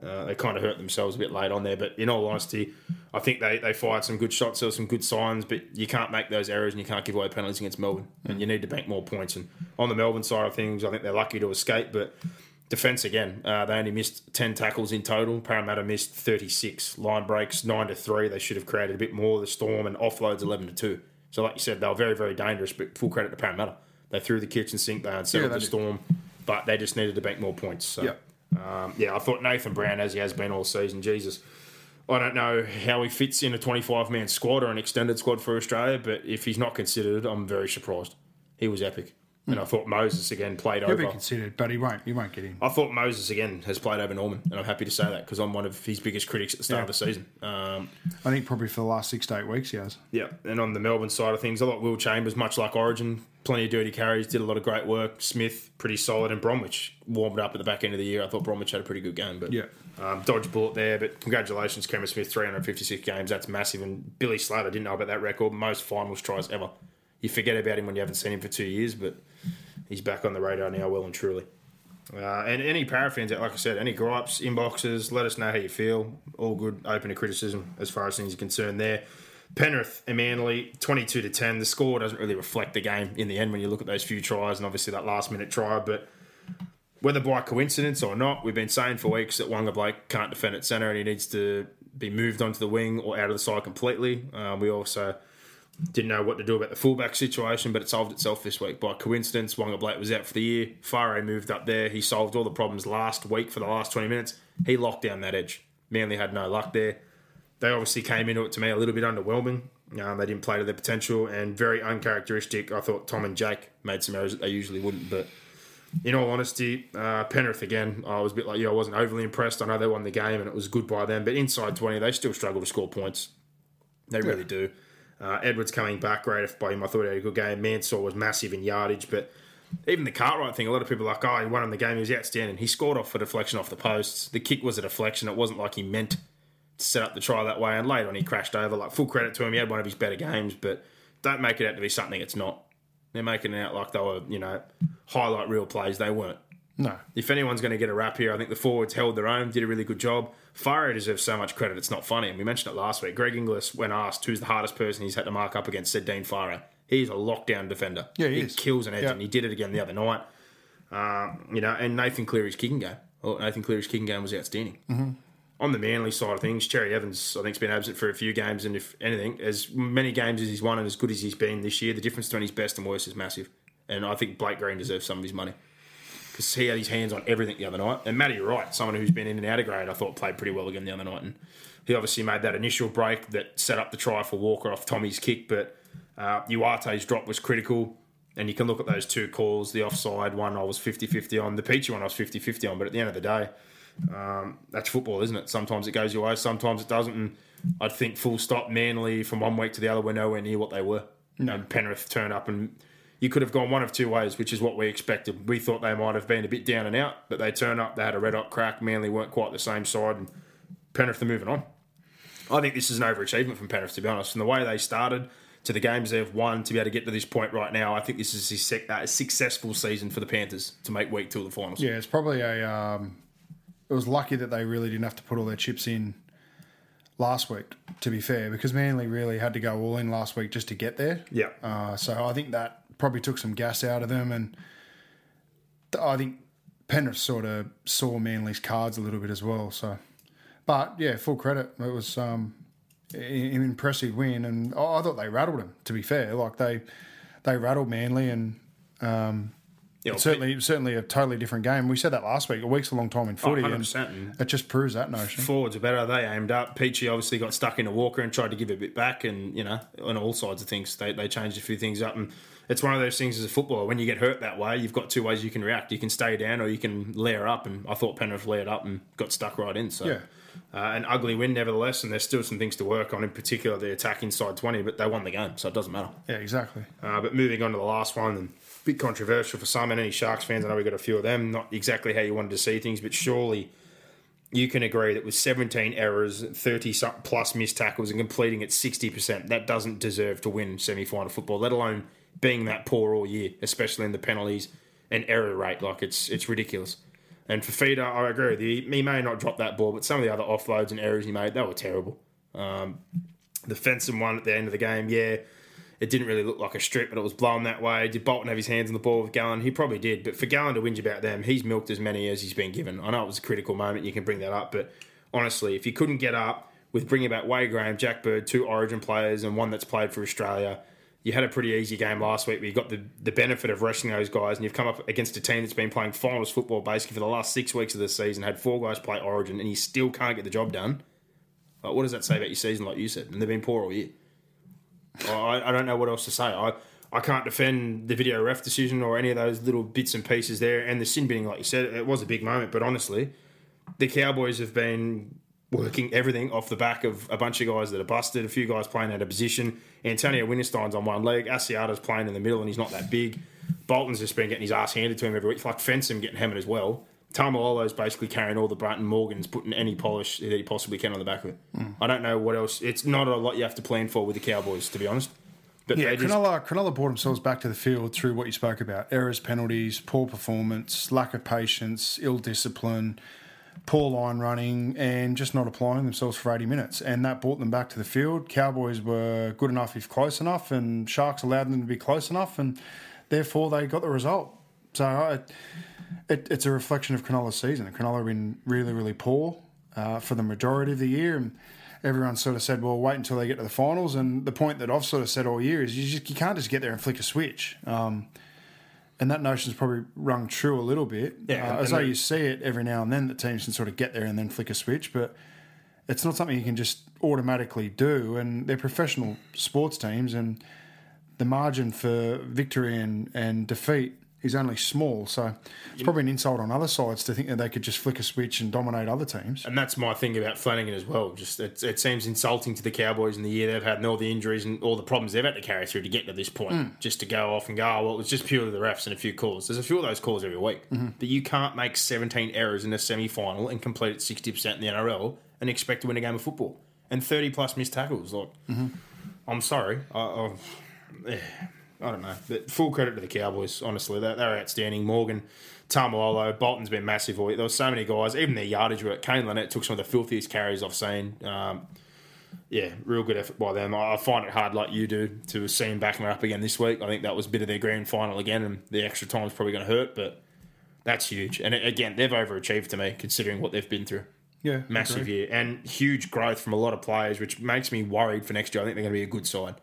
uh, they kind of hurt themselves a bit late on there. But in all honesty, I think they, they fired some good shots. There were some good signs, but you can't make those errors and you can't give away penalties against Melbourne. And you need to bank more points. And on the Melbourne side of things, I think they're lucky to escape. But defence again, uh, they only missed 10 tackles in total. Parramatta missed 36. Line breaks 9 to 3. They should have created a bit more. Of the Storm and offloads 11 to 2. So, like you said, they were very, very dangerous, but full credit to Parramatta. They threw the kitchen sink, they unsettled Yeah, the did. Storm, but they just needed to bank more points. So. Yep. Um, yeah, I thought Nathan Brown, as he has been all season, Jesus. I don't know how he fits in a 25 man squad or an extended squad for Australia, but if he's not considered, I'm very surprised. He was epic. And I thought Moses again played He'll over. be considered, but he won't. He won't get in. I thought Moses again has played over Norman, and I'm happy to say that because I'm one of his biggest critics at the start Yeah. of the season. Um, I think probably for the last six to eight weeks he has. yeah, and on the Melbourne side of things, I like Will Chambers, much like Origin, plenty of dirty carries, did a lot of great work. Smith, pretty solid, and Bromwich warmed up at the back end of the year. I thought Bromwich had a pretty good game, but Yeah. um, dodge bullet there. But congratulations, Cameron Smith, 356 games. That's massive. And Billy Slater didn't know about that record, most finals tries ever. You forget about him when you haven't seen him for two years, but he's back on the radar now, well and truly. Uh, and any para fans, like I said, any gripes, inboxes, let us know how you feel. All good, open to criticism as far as things are concerned there. Penrith and Manly, 22 to 10. The score doesn't really reflect the game in the end when you look at those few tries and obviously that last minute try. But whether by coincidence or not, we've been saying for weeks that Waqa Blake can't defend at centre and he needs to be moved onto the wing or out of the side completely. Uh, we also didn't know what to do about the fullback situation, but it solved itself this week. By coincidence, Waqa Blake was out for the year. Whare moved up there. He solved all the problems last week for the last 20 minutes. He locked down that edge. Manly had no luck there. They obviously came into it to me a little bit underwhelming. Um, they didn't play to their potential and very uncharacteristic. I thought Tom and Jake made some errors that they usually wouldn't, but in all honesty, uh, Penrith again, I was a bit like yeah, I wasn't overly impressed. I know they won the game and it was good by them, but inside 20, they still struggle to score points. They really do. Uh, Edwards coming back, great by him. I thought he had a good game. Mansour was massive in yardage, but even the Cartwright thing, a lot of people are like, oh, he won in the game. He was outstanding. He scored off a deflection off the posts. The kick was a deflection. It wasn't like he meant to set up the try that way. And later on, he crashed over. Like, full credit to him. He had one of his better games, but don't make it out to be something it's not. They're making it out like they were, you know, highlight real plays. They weren't. No. If anyone's going to get a rap here, I think the forwards held their own, did a really good job. Whare deserves so much credit, it's not funny. And we mentioned it last week. Greg Inglis, when asked who's the hardest person he's had to mark up against, said Dean Whare. He's a lockdown defender. Yeah, he is. kills an edge, Yeah. and he did it again the other night. Um, you know, and Nathan Cleary's kicking game. Well, Nathan Cleary's kicking game was outstanding. Mm-hmm. On the Manly side of things, Cherry Evans, I think, has been absent for a few games, and if anything, as many games as he's won and as good as he's been this year, the difference between his best and worst is massive. And I think Blake Green deserves some of his money because he had his hands on everything the other night. And Matty Wright, someone who's been in and out of grade, I thought played pretty well again the other night. And he obviously made that initial break that set up the try for Walker off Tommy's kick, but uh, Uate's drop was critical. And you can look at those two calls the offside one, I was 50 50 on, the Peachey one, I was 50 50 on. But at the end of the day, um, that's football, isn't it? Sometimes it goes your way, sometimes it doesn't. And I'd think full stop, Manly from one week to the other were nowhere near what they were. And Penrith turned up and you could have gone one of two ways, which is what we expected. We thought they might have been a bit down and out, but they turned up, they had a red hot crack. Manly weren't quite the same side, and Penrith are moving on. I think this is an overachievement from Penrith, to be honest. From the way they started to the games they've won to be able to get to this point right now, I think this is a a successful season for the Panthers to make week two of the finals. Yeah, it's probably a. Um, it was lucky that they really didn't have to put all their chips in last week. To be fair, because Manly really had to go all in last week just to get there. Yeah. Uh, so I think that probably took some gas out of them, and I think Penrith sort of saw Manly's cards a little bit as well. So, but yeah, full credit. It was um, an impressive win, and I thought they rattled them. To be fair, like they they rattled Manly, and Yeah, it's certainly certainly a totally different game. We said that last week. A week's a long time in footy, and 100%. And it just proves that notion. forwards are better. They aimed up. Peachey obviously got stuck into Walker and tried to give a bit back. And, you know, on all sides of things, they, they changed a few things up. And it's one of those things as a footballer, when you get hurt that way, you've got two ways you can react. You can stay down or you can layer up. And I thought Penrith layered up and got stuck right in. So, Yeah. uh, an ugly win, nevertheless. And there's still some things to work on, in particular the attack inside 20, but they won the game. So it doesn't matter. Yeah, exactly. Uh, but moving on to the last one, and a bit controversial for some and any Sharks fans. I know we've got a few of them. Not exactly how you wanted to see things, but surely you can agree that with 17 errors, 30 plus missed tackles, and completing at 60%, that doesn't deserve to win semi final football, let alone being that poor all year, especially in the penalties and error rate. Like, it's it's ridiculous. And Fifita, I agree with you. He may not drop that ball, but some of the other offloads and errors he made, they were terrible. Um, the fencing one at the end of the game, yeah, it didn't really look like a strip, but it was blown that way. Did Bolton have his hands on the ball with Gallen? He probably did. But for Gallen to whinge about them, he's milked as many as he's been given. I know it was a critical moment. You can bring that up. But honestly, if you couldn't get up with bringing back Wade Graham, Jack Bird, two origin players, and one that's played for Australia, you had a pretty easy game last week, you got the, the benefit of resting those guys, and you've come up against a team that's been playing finals football basically for the last six weeks of the season, had four guys play Origin, and you still can't get the job done. Like, what does that say about your season, like you said? And they've been poor all year. I, I don't know what else to say. I, I can't defend the video ref decision or any of those little bits and pieces there, and the sin binning, like you said, it was a big moment, but honestly, the Cowboys have been working everything off the back of a bunch of guys that are busted, a few guys playing out of position. Antonio Winterstein's on one leg, Asiata's playing in the middle and he's not that big. Bolton's just been getting his ass handed to him every week, like Fensom getting hammered as well. Taumalolo's basically carrying all the brunt and Morgan's putting any polish that he possibly can on the back of it. Mm. I don't know what else. It's not a lot you have to plan for with the Cowboys, to be honest. But yeah, Cronulla, Cronulla brought themselves back to the field through what you spoke about errors, penalties, poor performance, lack of patience, ill discipline poor line running and just not applying themselves for 80 minutes. And that brought them back to the field. Cowboys were good enough if close enough, and Sharks allowed them to be close enough, and therefore they got the result. So I, it, it's a reflection of Cronulla's season. Cronulla have been really, really poor uh, for the majority of the year. And everyone sort of said, well, wait until they get to the finals. And the point that I've sort of said all year is you, just, you can't just get there and flick a switch. Um, and that notion's probably rung true a little bit. Yeah, uh, as though you see it every now and then that teams can sort of get there and then flick a switch, but it's not something you can just automatically do. And they're professional sports teams, and the margin for victory and, and defeat is only small. So it's probably an insult on other sides to think that they could just flick a switch and dominate other teams. And that's my thing about Flanagan as well. Just it, it seems insulting to the Cowboys in the year they've had and all the injuries and all the problems they've had to carry through to get to this point. Mm. Just to go off and go, oh, well, it's just purely the refs and a few calls. There's a few of those calls every week. Mm-hmm. But you can't make 17 errors in a semi final and complete it 60% in the NRL and expect to win a game of football. And 30 plus missed tackles. Like, mm-hmm. I'm sorry. I, I, yeah I don't know. But full credit to the Cowboys, honestly. They're, they're outstanding. Morgan, Taumalolo, Bolton's been massive. There were so many guys. Even their yardage work. Kane Linnett took some of the filthiest carries I've seen. Um, yeah, real good effort by them. I find it hard, like you do, to see them backing up again this week. I think that was a bit of their grand final again, and the extra time is probably going to hurt, but that's huge. And again, they've overachieved to me, considering what they've been through. Yeah, massive year and huge growth from a lot of players, which makes me worried for next year. I think they're going to be a good side.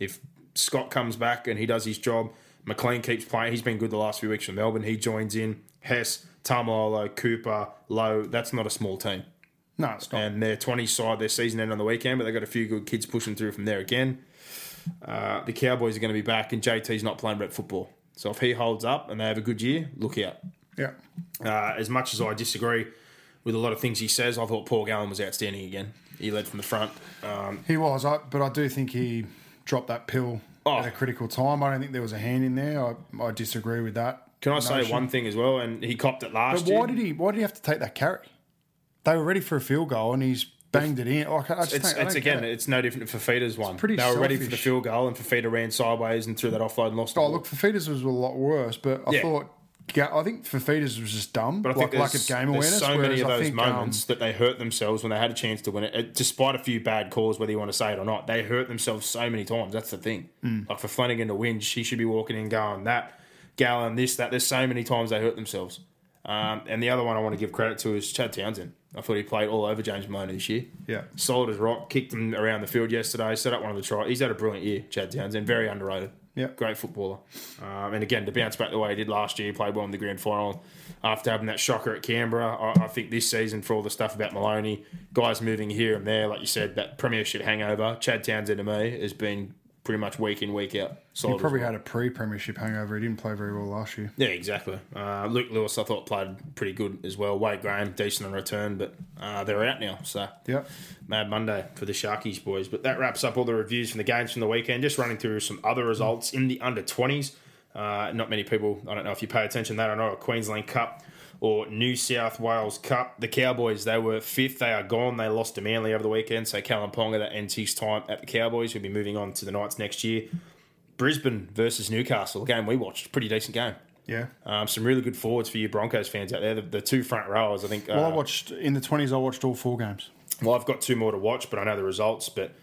If Scott comes back and he does his job. McLean keeps playing. He's been good the last few weeks for Melbourne. He joins in. Hess, Taumalolo, Cooper, Lowe. That's not a small team. No, it's not. And their 20 side, their season end on the weekend, but they've got a few good kids pushing through from there again. Uh, the Cowboys are going to be back, and JT's not playing red football. So if he holds up and they have a good year, look out. Yeah. Uh, as much as I disagree with a lot of things he says, I thought Paul Gallen was outstanding again. He led from the front. Um, he was, I, but I do think he dropped that pill oh. at a critical time. I don't think there was a hand in there. I, I disagree with that. Can I notion. say one thing as well? And he copped it last but why year. did he? Why did he have to take that carry? They were ready for a field goal, and he's banged it in. Like, it's, it's, it's again, it's no different for Fifita's one. Pretty they were selfish. ready for the field goal, and Fifita ran sideways and threw that offload and lost. Oh, look, Fifita's was a lot worse, but I yeah. thought I think Fifita's was just dumb. But I think like, lack of game awareness. so many of those think, moments um, that they hurt themselves when they had a chance to win it. it. Despite a few bad calls, whether you want to say it or not, they hurt themselves so many times. That's the thing. Mm. Like for Flanagan to win, she should be walking in going that Gallen, this, that. There's so many times they hurt themselves. Um, and the other one I want to give credit to is Chad Townsend. I thought he played all over James Maloney this year. Yeah. Solid as rock. Kicked him around the field yesterday. Set up one of the tries. He's had a brilliant year, Chad Townsend. Very underrated. Yeah, great footballer. Um, and again, to bounce back the way he did last year, he played well in the grand final. After having that shocker at Canberra, I, I, think this season for all the stuff about Maloney, guys moving here and there, like you said, that premiership hangover, Chad Townsend to me has been pretty much week in, week out. Solid he probably well. had a pre-premiership hangover. He didn't play very well last year. Yeah, exactly. Uh, Luke Lewis, I thought played pretty good as well. Wade Graham, decent in return, but uh, they're out now. So yeah, mad Monday for the Sharkies boys. But that wraps up all the reviews from the games from the weekend. Just running through some other results in the under twenties. Uh, not many people. I don't know if you pay attention to that or not. Know, a Queensland Cup or New South Wales Cup. The Cowboys, they were fifth. They are gone. They lost to Manly over the weekend. So Kalyn Ponga, that ends his time at the Cowboys. He'll be moving on to the Knights next year. Brisbane versus Newcastle, a game we watched. Pretty decent game. Yeah. Um, some really good forwards for you Broncos fans out there. The, the two front rowers, I think. Well, uh, I watched, in the 20s, I watched all four games. Well, I've got two more to watch, but I know the results. But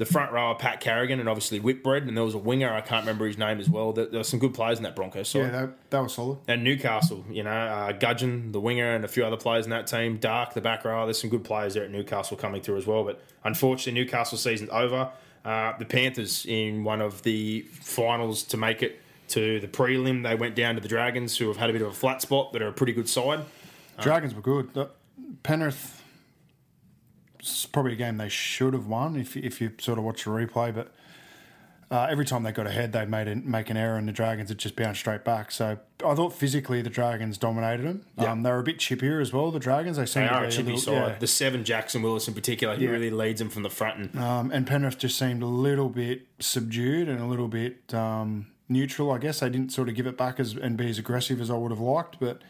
the front rower Pat Carrigan and obviously Whitbread, and there was a winger I can't remember his name as well. There, there were some good players in that Broncos side. Yeah, that, that was solid. And Newcastle, you know, uh, Gudgeon, the winger, and a few other players in that team. Dark, the back row. There's some good players there at Newcastle coming through as well. But unfortunately, Newcastle season's over. Uh, the Panthers in one of the finals to make it to the prelim, they went down to the Dragons, who have had a bit of a flat spot, but are a pretty good side. Dragons were good. The- Penrith, it's probably a game they should have won if if you sort of watch the replay, but. Uh, every time they got ahead, they made a, make an error, and the Dragons had just bounced straight back. So I thought physically the Dragons dominated them. Um, they were a bit chippier as well. The Dragons they seemed They to are be a chippy little- side. yeah. The seven, Jackson Willis in particular, he Yeah. really leads them from the front. And Um, and Penrith just seemed a little bit subdued and a little bit um, neutral. I guess they didn't sort of give it back as and be as aggressive as I would have liked. But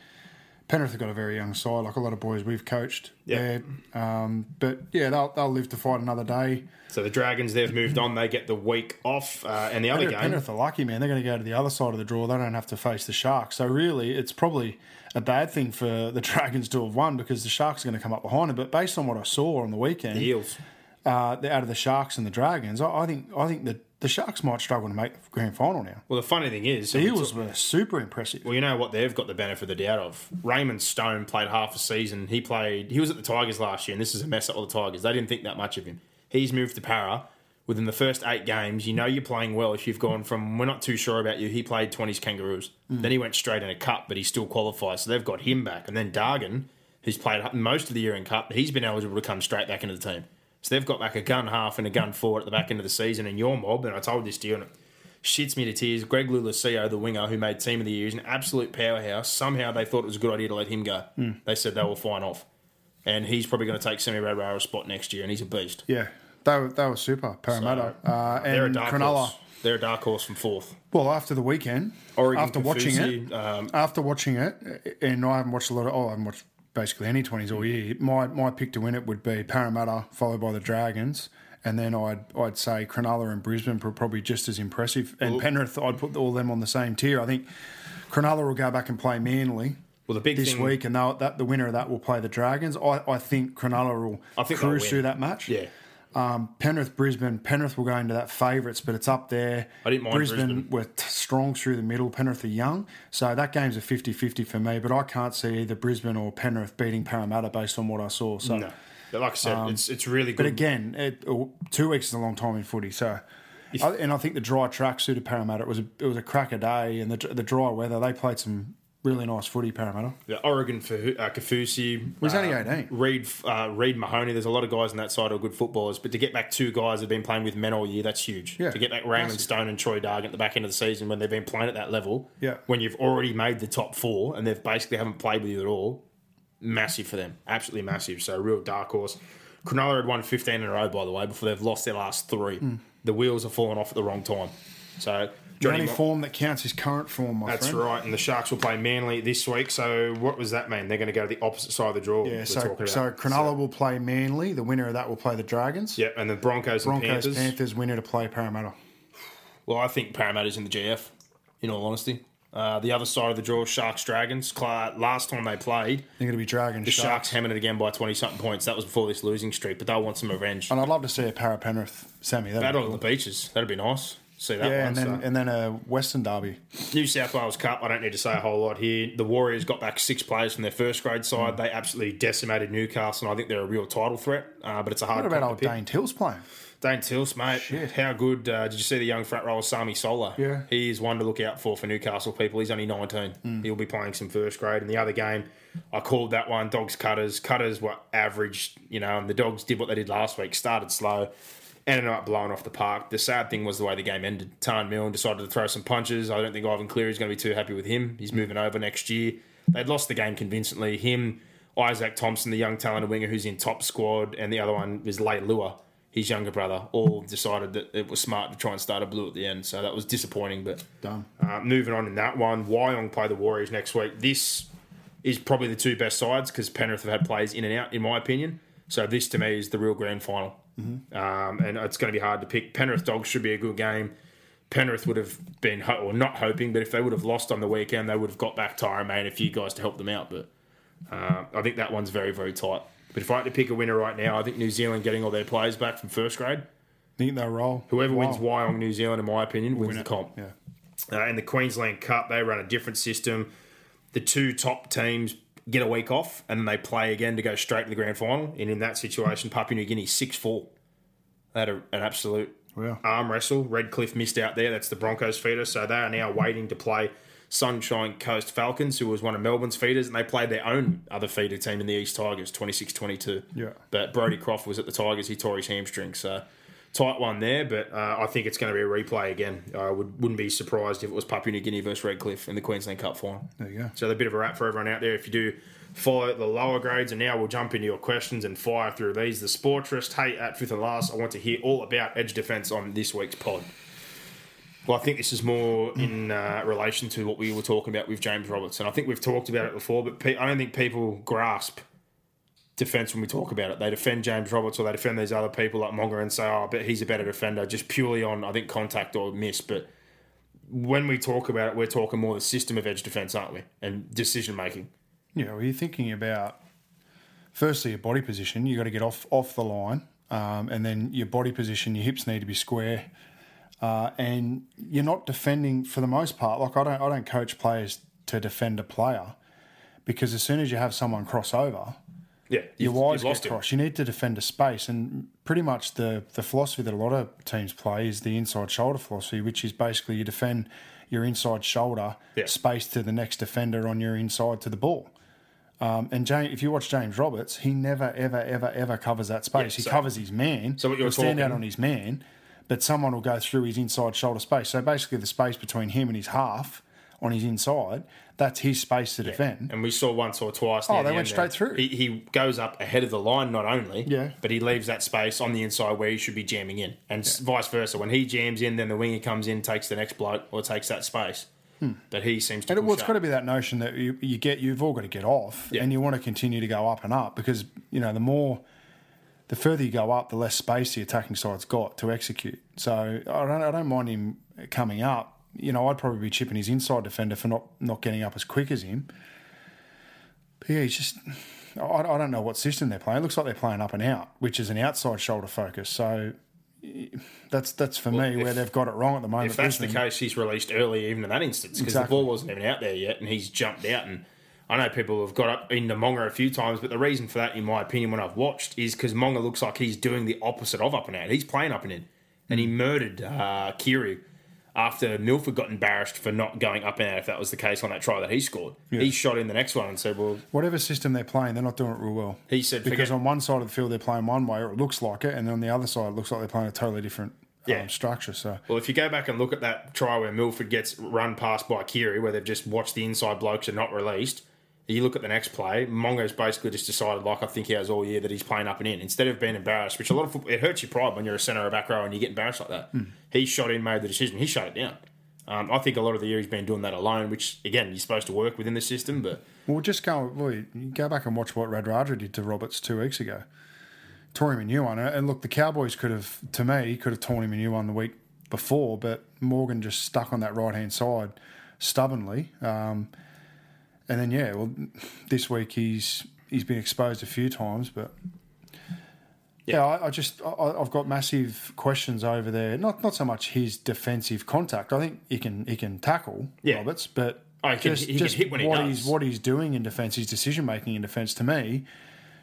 Penrith have got a very young side, like a lot of boys we've coached. Yeah. there. Um, but yeah, they'll, they'll live to fight another day. so the Dragons, they've moved on. They get the week off. Uh, and the other Penrith, game, Penrith are lucky, man. They're going to go to the other side of the draw. They don't have to face the Sharks. So really, it's probably a bad thing for the Dragons to have won because the Sharks are going to come up behind them. But based on what I saw on the weekend, the Eels. uh, out of the Sharks and the Dragons, I, I think I think that the Sharks might struggle to make the grand final now. Well, the funny thing is, The Eels were super impressive. Well, you know what they've got the benefit of the doubt of. Raymond Stone played half a season. He played. He was at the Tigers last year, and this is a mess up with the Tigers. They didn't think that much of him. He's moved to Para. Within the first eight games, you know you're playing well if you've gone from we're not too sure about you. He played 20s Kangaroos. Mm. Then he went straight in a cup, but he still qualifies. So they've got him back. And then Dargan, who's played most of the year in cup, he's been eligible to come straight back into the team. So they've got back a gun half and a gun four at the back end of the season. And your mob, and I told this to you, and it shits me to tears. Greg Lulasio, the winger who made team of the year, is an absolute powerhouse. Somehow they thought it was a good idea to let him go. They said they were fine off. And he's probably going to take Semi Radradra's spot next year, and he's a beast. Yeah, they were, they were super. Parramatta uh, They're a and dark Cronulla. horse. They're a dark horse from fourth. Well, after the weekend, Oregon after watching it, um, after watching it, and I haven't watched a lot of. Oh, I haven't watched basically any twenties all year. My my pick to win it would be Parramatta, followed by the Dragons. And then I'd I'd say Cronulla and Brisbane were probably just as impressive. And Penrith, I'd put all them on the same tier. I think Cronulla will go back and play Manly well, the big this thing, week, and that the winner of that will play the Dragons. I, I think Cronulla will I think cruise through that match. yeah, Um, Penrith, Brisbane. Penrith will go into that favourites, but it's up there. I didn't mind Brisbane. were t- strong through the middle. Penrith are young. So that game's a 50 50 for me, but I can't see either Brisbane or Penrith beating Parramatta based on what I saw. So, no. But like I said, it's it's really good. But again, it, oh, two weeks is a long time in footy. So. I, and I think the dry track suited Parramatta. It was a it was a cracker day, and the the dry weather. They played some really nice footy. Parramatta. The Oregon for uh, Kafusi. He's uh, only 18. Reed, uh, Reed Mahoney. There's a lot of guys on that side who are good footballers, but to get back two guys that have been playing with men all year, that's huge. Yeah, to get back Raymond massive. Stone and Troy Dargan at the back end of the season when they've been playing at that level. Yeah. When you've already made the top four and they've basically haven't played with you at all, massive for them. Absolutely massive. So real dark horse. Cronulla had won 15 in a row, by the way, before they've lost their last three. The wheels have fallen off at the wrong time. So The only Mo- form that counts is current form, my friend. that's friend. right, and the Sharks will play Manly this week. So what does that mean? They're going to go to the opposite side of the draw. Yeah, so, so. Cronulla will play Manly. The winner of that will play the Dragons. Yep, and the Broncos, and Broncos, Panthers. Panthers. winner to play Parramatta. Well, I think Parramatta's in the GF. In all honesty, uh, the other side of the draw, Sharks Dragons. Last time they played, They're going to be Dragons. the Sharks. Sharks hammered it again by twenty something points. That was before this losing streak, but they'll want some revenge. And I'd love to see a Para Penrith semi. That'd be Battle cool. on the beaches. That'd be nice. See that Yeah, one. and then so. and then a Western Derby. New South Wales Cup, I don't need to say a whole lot here. The Warriors got back six players from their first grade Mm. side. They absolutely decimated Newcastle, and I think they're a real title threat. Uh, but it's a hard What about old. Dane Tilse playing? Dane Tilse, mate. Shit. How good uh, did you see the young front rower Sami Sola? Yeah. He is one to look out for for Newcastle people. He's only 19. Hmm. He'll be playing some first grade. And the other game, I called that one Dogs Cutters. Cutters were average, you know, and the Dogs did what they did last week. Started slow, ended up blowing off the park. The sad thing was the way the game ended. Tarn Milne decided to throw some punches. I don't think Ivan Cleary is going to be too happy with him. He's moving over next year. They'd lost the game convincingly. Him, Isaac Thompson, the young talented winger who's in top squad, and the other one is Lay Lua his younger brother, all decided that it was smart to try and start a blue at the end. So that was disappointing. But Done. uh, moving on in that one, Wyong play the Warriors next week. This is probably the two best sides because Penrith have had players in and out, in my opinion. So this to me is the real grand final, um, and it's going to be hard to pick. Penrith Dogs should be a good game. Penrith would have been, ho- or not hoping, but if they would have lost on the weekend, they would have got back May and a few guys to help them out. But uh, I think that one's very, very tight. But if I had to pick a winner right now, I think New Zealand getting all their players back from first grade think they'll roll. Whoever Wow. wins Wyong New Zealand, in my opinion, wins the comp. Yeah. Uh, in the Queensland Cup, they run a different system. The two top teams get a week off and then they play again to go straight to the grand final. And in that situation, Papua New Guinea 6 4. They had a, an absolute Wow. arm wrestle. Redcliffe missed out there. That's the Broncos feeder. So they are now waiting to play Sunshine Coast Falcons, who was one of Melbourne's feeders. And they played their own other feeder team in the East Tigers, 26 22. Yeah. But Brody Croft was at the Tigers. He tore his hamstring. So tight one there. But uh, I think it's going to be a replay again. I would, wouldn't be surprised if it was Papua New Guinea versus Redcliffe in the Queensland Cup final. There you go. So a bit of a wrap for everyone out there. If you do follow the lower grades, and now we'll jump into your questions and fire through these. The Sportrist, hey, at fifth and last, I want to hear all about edge defence on this week's pod. Well, I think this is more in uh, relation to what we were talking about with James Robertson. I think we've talked about it before, but pe- I don't think people grasp defence when we talk about it. They defend James Roberts or they defend these other people like Moga and say, "Oh, but he's a better defender," just purely on I think contact or miss, but when we talk about it, we're talking more the system of edge defence, aren't we? And decision making. You know, you're thinking about firstly your body position. You've got to get off off the line, um, and then your body position. Your hips need to be square, uh, and you're not defending for the most part. Like I don't, I don't coach players to defend a player because as soon as you have someone cross over, Yeah, your you've, wires get crossed. You need to defend a space, and pretty much the the philosophy that a lot of teams play is the inside shoulder philosophy, which is basically you defend your inside shoulder Yeah. space to the next defender on your inside to the ball. Um, and James, if you watch James Roberts, he never, ever, ever, ever covers that space. he so- covers his man. so what you're stand out on his man, but someone will go through his inside shoulder space. So basically, the space between him and his half on his inside, that's his space to defend. And we saw once or twice. Oh, they the went straight there, through. He, he goes up ahead of the line, not only, Yeah. but he leaves that space on the inside where he should be jamming in, and s vice versa. When he jams in, then the winger comes in, takes the next bloke, or takes that space. But he seems to. Hmm. And well, it's up. got to be that notion that you, you get, you've all got to get off, Yeah. and you want to continue to go up and up because you know the more, the further you go up, the less space the attacking side's got to execute. So I don't, I don't mind him coming up. You know, I'd probably be chipping his inside defender for not not getting up as quick as him. But yeah, he's just. I, I don't know what system they're playing. It looks like they're playing up and out, which is an outside shoulder focus. So that's that's for me where they've got it wrong at the moment. If that's the case, he's released early, even in that instance, because Exactly. the ball wasn't even out there yet, and he's jumped out. And I know people have got up into Moga a few times, but the reason for that, in my opinion, when I've watched, is because Moga looks like he's doing the opposite of up and out. He's playing up and in, and he murdered uh, Keary after Milford got embarrassed for not going up and out. If that was the case on that try that he scored, he shot in the next one and said, "Well, whatever system they're playing, they're not doing it real well. he said Because forget, on one side of the field they're playing one way, or it looks like it, and then on the other side it looks like they're playing a totally different Yeah. um, structure. So Well, if you go back and look at that try where Milford gets run past by Keary, where they've just watched the inside blokes and not released, you look at the next play, Moga's basically just decided, like I think he has all year, that he's playing up and in. Instead of being embarrassed, which a lot of football, it hurts your pride when you're a centre or back row and you get embarrassed like that. He shot in, made the decision, he shut it down. Um, I think a lot of the year he's been doing that alone, which again you're supposed to work within the system, but we'll just go. Well, go back and watch what Radradra did to Roberts two weeks ago. Tore him a new one, and look, the Cowboys could have, to me, could have torn him a new one the week before, but Morgan just stuck on that right hand side stubbornly. Um, and then yeah, well, this week he's he's been exposed a few times, but yeah, I, I just I, I've got massive questions over there. Not not so much his defensive contact. I think he can he can tackle Yeah. Roberts, but Oh, he can- he can hit when he what does. he's what he's doing in defence, his decision making in defence, to me,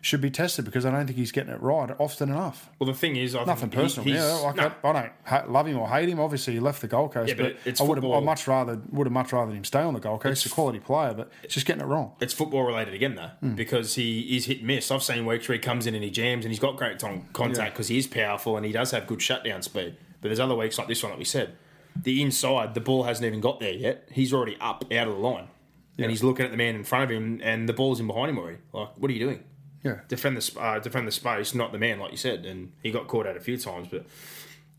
should be tested because I don't think he's getting it right often enough. well, the thing is, I Nothing think he- personal. he's- yeah, like no, I, I don't ha- love him or hate him. Obviously, he left the Gold Coast, Yeah, but but, it's I would have. I much rather would have much rather him stay on the Gold Coast. He's a quality player, but he's just getting it wrong. it's football related again though Hmm. because he is hit and miss. I've seen weeks where he comes in and he jams and he's got great ton- contact because he is powerful and he does have good shutdown speed. But there's other weeks like this one that we said, the inside the ball hasn't even got there yet. He's already up out of the line and he's looking at the man in front of him and the ball's in behind him already. Like, what are you doing? Yeah, defend the uh, defend the space, not the man, like you said. And he got caught out a few times. But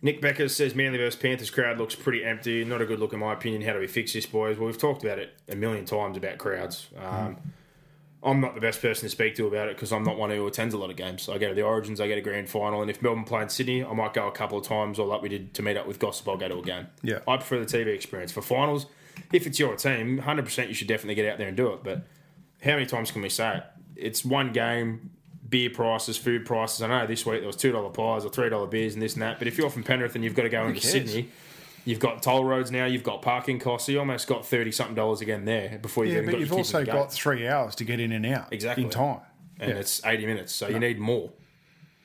Nick Becker says Manly versus Panthers crowd looks pretty empty. Not a good look in my opinion. How do we fix this, boys? Well, we've talked about it a million times about crowds. Um, I'm not the best person to speak to about it because I'm not one who attends a lot of games. I go to the Origins, I go to grand final, and if Melbourne play in Sydney, I might go a couple of times, or like we did to meet up with Gossip, I'll go to a game. Yeah. I prefer the TV experience for finals. If it's your team, 100% you should definitely get out there and do it. But how many times can we say it? It's one game. beer prices, food prices. I know this week there was two dollar pies or three dollar beers and this and that. But if you're from Penrith and you've got to go into cares? Sydney, you've got toll roads now, you've got parking costs. So you almost got thirty something dollars again there before you've Yeah, even but got you've your also got gates. three hours to get in and out. Exactly. In time. and Yeah. it's eighty minutes. So you need more.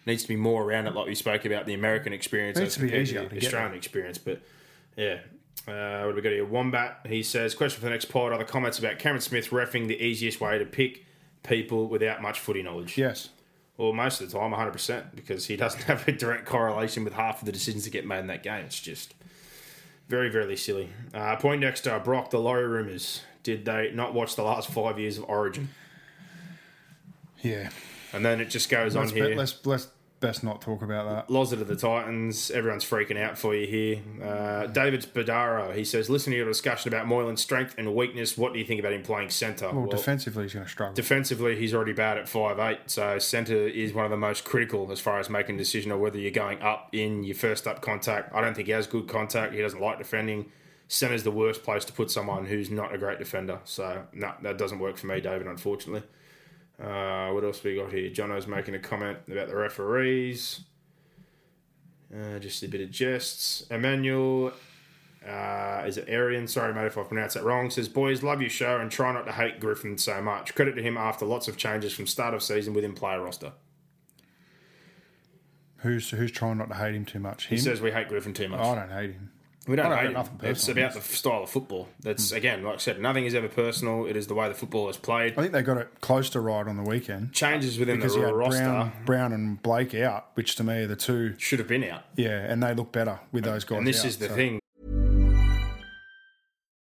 Needs to be more around it, like we spoke about the American experience Needs to be easier the to get Australian experience. But yeah. Uh, what do we got here? Wombat, he says, question for the next pod. Are the comments about Cameron Smith refing the easiest way to pick people without much footy knowledge? Yes. Well, most of the time, 100%, because he doesn't have a direct correlation with half of the decisions that get made in that game. It's just very, very silly. Uh, Poindexter, Brock, the Laurie rumours. Did they not watch the last five years of Origin? Yeah. And then it just goes Let's, on here. let's let's best not talk about that. Lozzard of the Titans. Everyone's freaking out for you here. Uh, David Spadaro, he says, listening to your discussion about Moylan's strength and weakness, what do you think about him playing centre? Well, defensively, he's going to struggle. defensively, he's already bad at five eight. So centre is one of the most critical as far as making a decision of whether you're going up in your first up contact. I don't think he has good contact. He doesn't like defending. Centre's the worst place to put someone who's not a great defender. So no, that doesn't work for me, David. Unfortunately. Uh, what else we got here? Jono's making a comment about the referees. Uh, just a bit of jests. Emmanuel uh, is it Arian? Sorry, mate, if I pronounced that wrong. Says, boys, love your show and try not to hate Griffin so much. Credit to him after lots of changes from start of season within player roster. Who's who's trying not to hate him too much? Him? He says we hate Griffin too much. I don't hate him. We don't I don't got him. It's about the style of football. That's hmm. again, like I said, nothing is ever personal. It is the way the football is played. I think they got it close to right on the weekend Changes within because the you had roster Brown, Brown and Blake out, which to me are the two. should have been out. Yeah, and they look better with those guys. And this out, is the so- thing.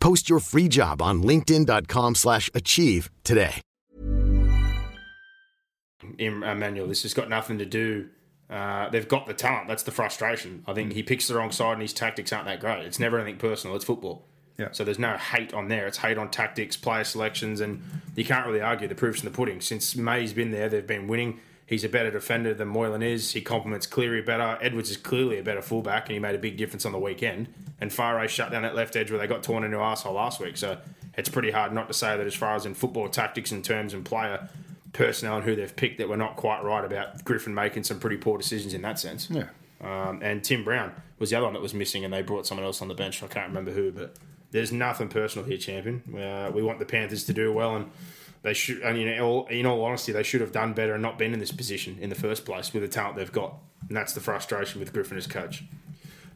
Post your free job on linkedin.com/achieve slash achieve today. in Emmanuel. This has got nothing to do. Uh, they've got the talent. That's the frustration. I think he picks the wrong side and his tactics aren't that great. It's never anything personal. It's football. Yeah. So there's no hate on there. It's hate on tactics, player selections, and you can't really argue the proof's in the pudding. Since May's been there, they've been winning. He's a better defender than Moylan is. He complements Cleary better. Edwards is clearly a better fullback, and he made a big difference on the weekend. And Whare shut down that left edge where they got torn into arsehole last week. So it's pretty hard not to say that as far as in football tactics and terms and player personnel and who they've picked, that we're not quite right about Griffin making some pretty poor decisions in that sense. Yeah. Um, and Tim Brown was the other one that was missing, and they brought someone else on the bench. I can't remember who, but there's nothing personal here, champion. Uh, we want the Panthers to do well, and they should. And in all, in all honesty, they should have done better and not been in this position in the first place with the talent they've got. And that's the frustration with Griffin as coach.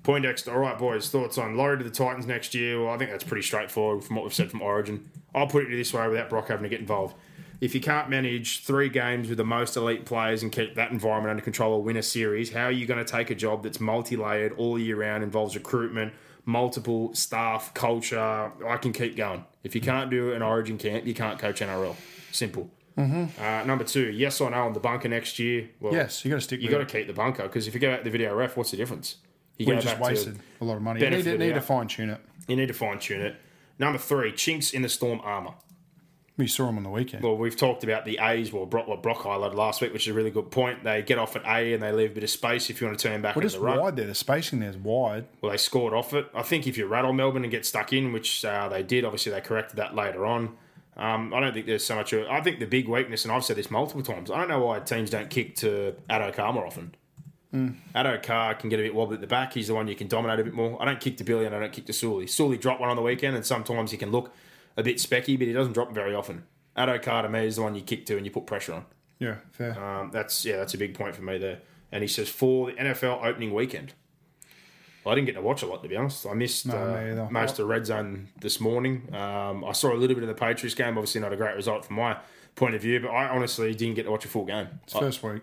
Poindexter, all right, boys. Thoughts on Laurie to the Titans next year? Well, I think that's pretty straightforward from what we've said from Origin. I'll put it this way without Brock having to get involved. If you can't manage three games with the most elite players and keep that environment under control or win a series, how are you going to take a job that's multi layered all year round, involves recruitment, multiple staff, culture? I can keep going. If you can't do an Origin camp, you can't coach NRL. Simple. Mm-hmm. Uh, number two, yes or no on the bunker next year? Well, Yes, you got to stick you got to keep the bunker because if you go out the video ref, what's the difference? You We just wasted a lot of money. You need to, need to fine tune it. you need to fine tune it. Number three, chinks in the storm armour. We saw him on the weekend. Well, we've talked about the A's, well, Brock, what Brock highlighted last week, which is a really good point. They get off at A and they leave a bit of space if you want to turn back What is the run. wide there? The spacing there is wide. Well, they scored off it. I think if you rattle Melbourne and get stuck in, which uh, they did, obviously they corrected that later on. Um, I don't think there's so much. I think the big weakness, and I've said this multiple times, I don't know why teams don't kick to Addo Carr more often. Addo Carr can get a bit wobbly at the back. He's the one you can dominate a bit more. I don't kick to Billy and I don't kick to Sully. Sully dropped one on the weekend, and sometimes he can look a bit specky, but he doesn't drop very often. Addo Carr to me is the one you kick to and you put pressure on. Yeah, fair. Um, that's yeah, that's a big point for me there. And he says for the NFL opening weekend. Well, I didn't get to watch a lot to be honest. I missed No, uh, most of Red Zone this morning. Um, I saw a little bit of the Patriots game. Obviously, not a great result from my point of view, but I honestly didn't get to watch a full game. it's I, first week.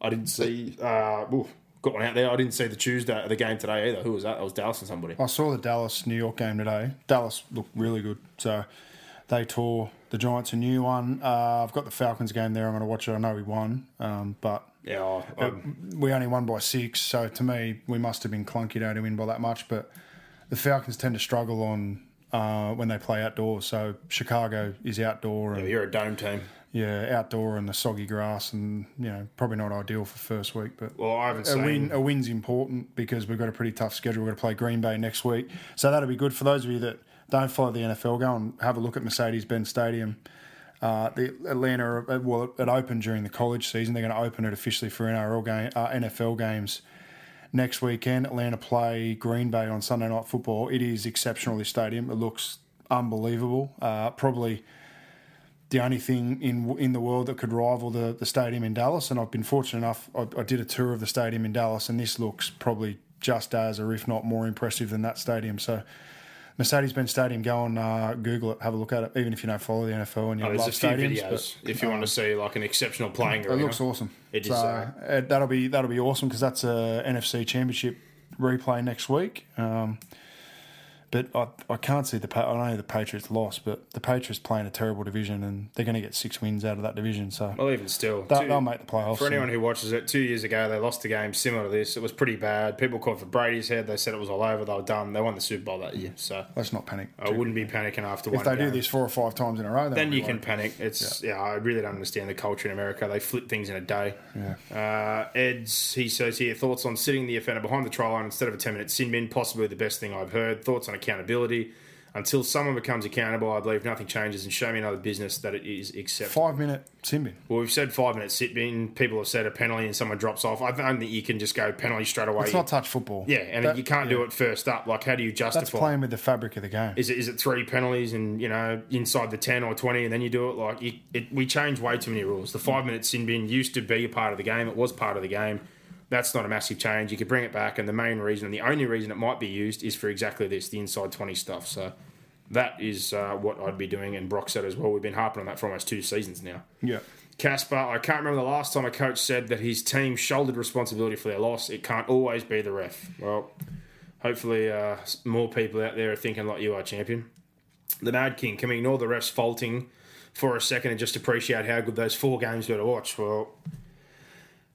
I didn't see. Uh, got one out there. I didn't see the Tuesday the game today either. Who was that? That was Dallas and somebody. I saw the Dallas New York game today. Dallas looked really good. So they tore the Giants a new one. Uh, I've got the Falcons game there. I'm going to watch it. I know we won, um, but Yeah, I- we only won by six, so to me, we must have been clunky to win by that much. But the Falcons tend to struggle on uh, when they play outdoors. So Chicago is outdoor and you're a dome team. Yeah, outdoor and the soggy grass, and you know probably not ideal for first week. But Well, I haven't a seen. win, a win's important because we've got a pretty tough schedule. We're going to play Green Bay next week, so that'll be good for those of you that don't follow the NFL. Go and have a look at Mercedes-Benz Stadium. Uh, the Atlanta, well, it opened during the college season. They're going to open it officially for NRL game, uh, NFL games next weekend. Atlanta play Green Bay on Sunday Night Football. It is exceptional. This stadium, it looks unbelievable. Uh, probably the only thing in in the world that could rival the, the stadium in Dallas. And I've been fortunate enough. I, I did a tour of the stadium in Dallas, and this looks probably just as, or if not more impressive than that stadium. So. Mercedes-Benz Stadium, go and uh, Google it, have a look at it. Even if you don't follow the NFL and you Oh, love stadiums, videos but, if you want um, to see like an exceptional playing it arena. looks awesome. It so is, uh, uh, that'll be that'll be awesome because that's a NFC Championship replay next week. Um, but I, I can't see the I know the Patriots lost, but the Patriots playing a terrible division and they're going to get six wins out of that division. So Well, even still, they'll, two- they'll make the playoffs. For anyone who watches it, two years ago they lost a game similar to this. It was pretty bad. People called for Brady's head. They said it was all over. They were done. They won the Super Bowl that year. So let's not panic. I wouldn't be panicking after if one. If they do this four or five times in a row, then you can panic. It's yeah. I really don't understand the culture in America. They flip things in a day. Yeah. Uh, Ed's he says here thoughts on sitting the offender behind the try line instead of a ten minute sin bin. Possibly the best thing I've heard. Thoughts on accountability. Until someone becomes accountable, I believe nothing changes, and show me another business that it is acceptable. Five minute sin bin. Well, we've said five minute sit bin. People have said a penalty and someone drops off. I don't think you can just go penalty straight away. It's not touch football. yeah, and That- you can't do yeah. it first up. Like, how do you justify? That's playing with the fabric of the game. Is it is it three penalties and you know inside the ten or twenty and then you do it like you, it, we change way too many rules. The five minute sin bin used to be a part of the game. It was part of the game. That's not a massive change. You could bring it back, and the main reason and the only reason it might be used is for exactly this, the inside twenty stuff. So that is uh, what I'd be doing. And Brock said as well. We've been harping on that for almost two seasons now. yeah. Casper, I can't remember the last time a coach said that his team shouldered responsibility for their loss. It can't always be the ref. Well, hopefully, uh, more people out there are thinking like you are, champion. The Mad King, can we ignore the refs faulting for a second and just appreciate how good those four games were to watch? Well,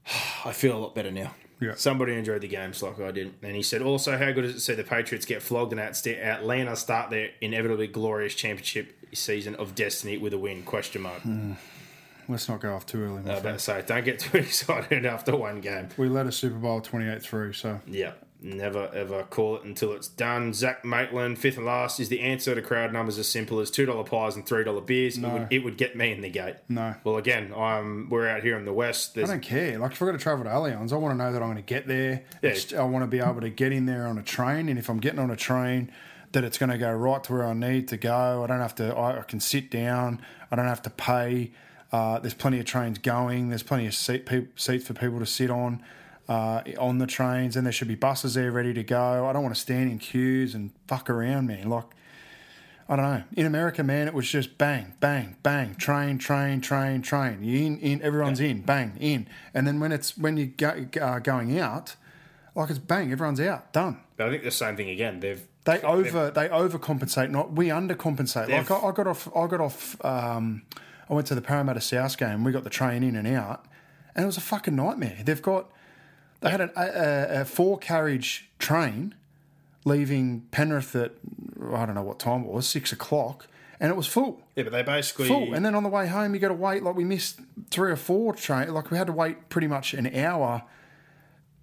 I feel a lot better now. Yeah. Somebody enjoyed the games like I did. And he said, also, how good is it to see the Patriots get flogged and out- Atlanta start their inevitably glorious championship season of destiny with a win? Question mark. Hmm. Let's not go off too early. I was about to say, don't get too excited after one game. We led a Super Bowl 28 through, so Yeah, never ever call it until it's done. Zach Maitland, fifth and last, is the answer to crowd numbers as simple as two dollar pies and three dollar beers. It, would, it would get me in the gate. No. Well, again, I'm we're out here in the west. I don't care. Like if I've got to travel to Allianz, I want to know that I'm going to get there. Yeah. I want to be able to get in there on a train, and if I'm getting on a train, that it's going to go right to where I need to go. I don't have to. I, I can sit down. I don't have to pay. Uh, there's plenty of trains going. There's plenty of seat peop seats for people to sit on uh, on the trains, and there should be buses there ready to go. I don't want to stand in queues and fuck around, man. Like I don't know. In America, man, it was just bang, bang, bang, train, train, train, train. You in, in, everyone's in, bang, in. And then when it's when you go uh, going out, like it's bang, everyone's out, done. but I think the same thing again. They've They over they overcompensate, not we undercompensate. Like I, I got off, I got off. Um, I went to the Parramatta South game. We got the train in and out, and it was a fucking nightmare. They've got they had a, a, a four carriage train leaving Penrith at I don't know what time it was, six o'clock, and it was full yeah, but they basically full. And then on the way home, you got to wait. Like we missed three or four train. Like we had to wait pretty much an hour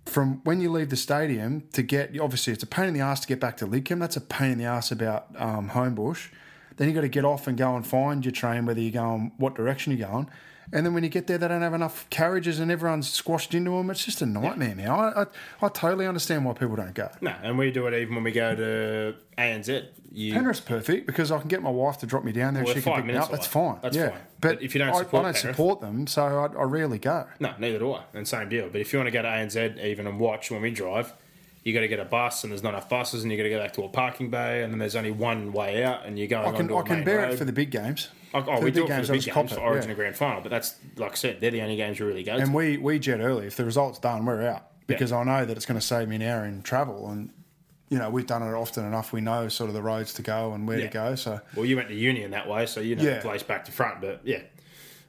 from when you leave the stadium to get. Obviously, it's a pain in the ass to get back to Lidcombe. That's a pain in the ass about um, Homebush. Then you got to get off and go and find your train, whether you're going what direction you're going. And then when you get there, they don't have enough carriages, and everyone's squashed into them. It's just a nightmare now. I, I, I totally understand why people don't go. no, and we do it even when we go to ANZ. You, Penrith's perfect because I can get my wife to drop me down there. Well, and she can pick me up. That's fine. That's yeah. fine. But, But if you don't I, support I don't Penrith- support them, so I, I rarely go. No, neither do I. And same deal. But if you want to go to ANZ even and watch when we drive, you got to get a bus, and there's not enough buses, and you got to go back to a parking bay, and then there's only one way out, and you're going I can I can bear road. it for the big games. Oh, oh, we do it for the big games, for Origin yeah. and Grand Final, but that's like I said, they're the only games you really go to. And we we jet early. If the result's done, we're out because I know that it's going to save me an hour in travel. And you know we've done it often enough. We know sort of the roads to go and where Yeah. to go. So well, you went to Union that way, so you know Yeah. the place back to front. But yeah,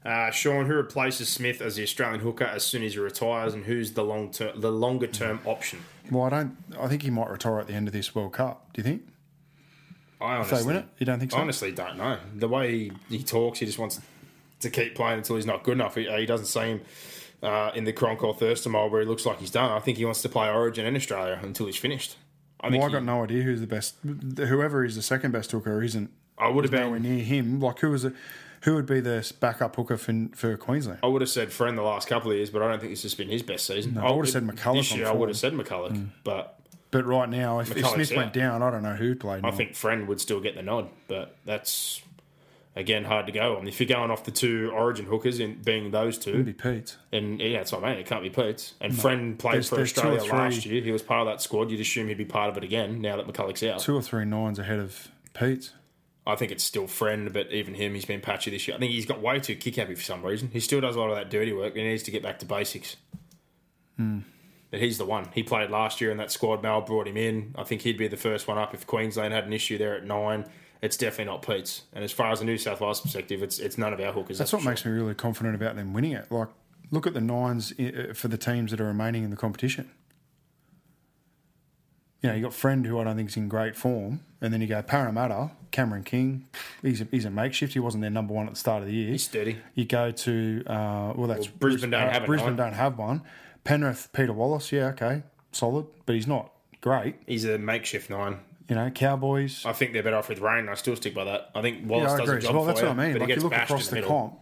Uh, Sean, who replaces Smith as the Australian hooker as soon as he retires, and who's the long term, the longer term option? Well, I don't. I think he might retire at the end of this World Cup. Do you think? I If they honestly, win it, you don't think so? honestly don't know. The way he, he talks, he just wants to keep playing until he's not good enough. He, he doesn't seem uh, in the Croncall Thurston mold where he looks like he's done. I think he wants to play Origin and Australia until he's finished. I Well, I he- got no idea who's the best. Whoever is the second best hooker isn't I would have nowhere been. near him. Like who was it? Who would be the backup hooker for, for Queensland? I would have said Friend the last couple of years, but I don't think this has been his best season. I would have said McCullough This year, I would have said McCullough, but But right now, if, if Smith went down, I don't know who played. I now. think Friend would still get the nod. But that's again hard to go on. If you're going off the two Origin hookers, in being those two, it'd be Pete. And yeah, that's what I mean. It can't be Peats. And Friend played There's- for there's Australia last year. He was part of that squad. You'd assume he'd be part of it again now that McCullough's out. Two or three nines ahead of Pete. I think it's still Friend, but even him, he's been patchy this year. I think he's got way too kick happy for some reason. He still does a lot of that dirty work. He needs to get back to basics. Hmm. But he's the one. He played last year in that squad. Mal brought him in. I think he'd be the first one up if Queensland had an issue there at nine. It's definitely not Peats. And as far as the New South Wales perspective, it's it's none of our hookers. That's what sure. makes me really confident about them winning it. Like, look at the nines for the teams that are remaining in the competition. You know, you got Friend, who I don't think is in great form, and then you go Parramatta, Cameron King. He's a, he's a makeshift. He wasn't their number one at the start of the year. He's steady. You go to uh, well, that's Well, Brisbane don't have Brisbane nine. don't have one. Penrith, Peter Wallace, yeah, okay, solid, but he's not great. He's a makeshift nine. You know, Cowboys. I think they're better off with Rain. I still stick by that. I think Wallace yeah, I does agree. a job Well, for that's you, what I mean. but Like he you gets look across the the, comp,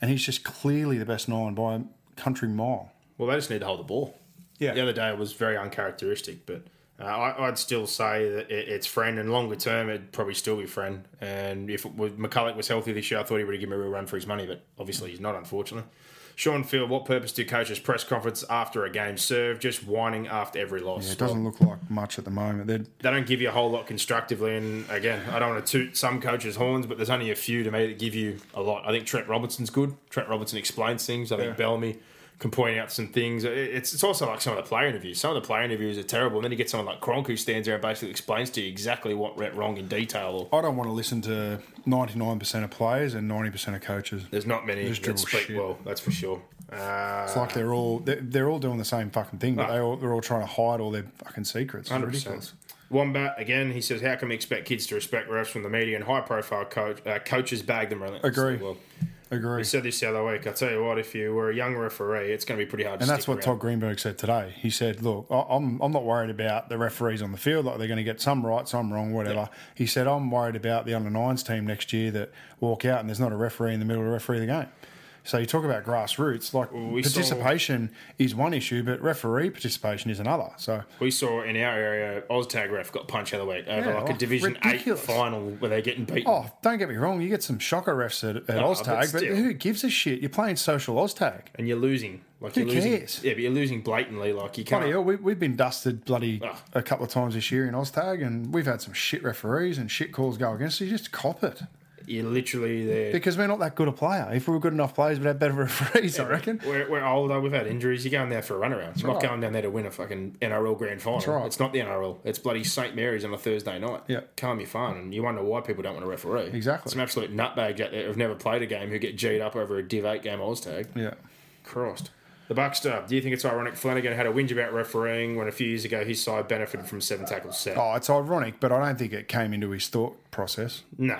and he's just clearly the best nine by a country mile. Well, they just need to hold the ball. Yeah. The other day it was very uncharacteristic, but uh, I, I'd still say that it, it's Friend, and longer term it'd probably still be Friend. And if was, McCullough was healthy this year, I thought he would have given him a real run for his money, but obviously he's not, unfortunately. Sean Field, what purpose do coaches press conference after a game serve? Just whining after every loss. Yeah, It doesn't look like much at the moment. They're, they don't give you a whole lot constructively. And again, I don't want to toot some coaches' horns, but there's only a few to me that give you a lot. I think Trent Robinson's good. Trent Robinson explains things. I think Bellamy can point out some things. It's it's also like some of the player interviews. Some of the player interviews are terrible, and then you get someone like Cronk who stands there and basically explains to you exactly what went wrong in detail. I don't want to listen to 99% of players and 90% of coaches. there's not many Just that dribble speak shit. well. That's for sure. Uh, It's like they're all they're, they're all doing the same fucking thing, but Ah. they all, they're all trying to hide all their fucking secrets. It's 100%. ridiculous. Wombat again. He says, "How can we expect kids to respect refs from the media and high-profile coach uh, coaches bag them relentlessly?" Agree. Well, Agree. He said this the other week. I tell you what, if you were a young referee, it's going to be pretty hard. to And that's stick what around. Todd Greenberg said today. He said, "Look, I'm I'm not worried about the referees on the field. Like they're going to get some right, some wrong, whatever." He said, "I'm worried about the under nines team next year that walk out and there's not a referee in the middle to referee the game." So you talk about grassroots, like we saw- participation is one issue, but referee participation is another. So We saw in our area, Oztag ref got punched the other week over Yeah, like a oh, Division ridiculous. Eight final where they're getting beaten. Oh, don't get me wrong. You get some shocker refs at, at No, but Oztag, but, still. who gives a shit? You're playing social Oztag. and you're losing. Like Who you're losing. cares? Yeah, but you're losing blatantly. Like you can't. Bloody hell, we, we've been dusted bloody Ah. a couple of times this year in Oztag, and we've had some shit referees and shit calls go against us. You just cop it You're literally there. because we're not that good a player. If we were good enough players, we'd have better referees, I reckon. We're, we're older. We've had injuries. You're going there for a runaround. You're not going down there to win a fucking NRL grand final. right. It's not the NRL. It's bloody St Mary's on a Thursday night. Yeah. calm your fun, and you wonder why people don't want to referee. Exactly. Some absolute nutbags out there who've never played a game who get G'd up over a Div Eight game Oztag. Yeah. crossed. The Buckster. Uh, do you think it's ironic Flanagan had a whinge about refereeing when a few years ago his side benefited from seven tackles set? Oh, it's ironic, but I don't think it came into his thought process. No.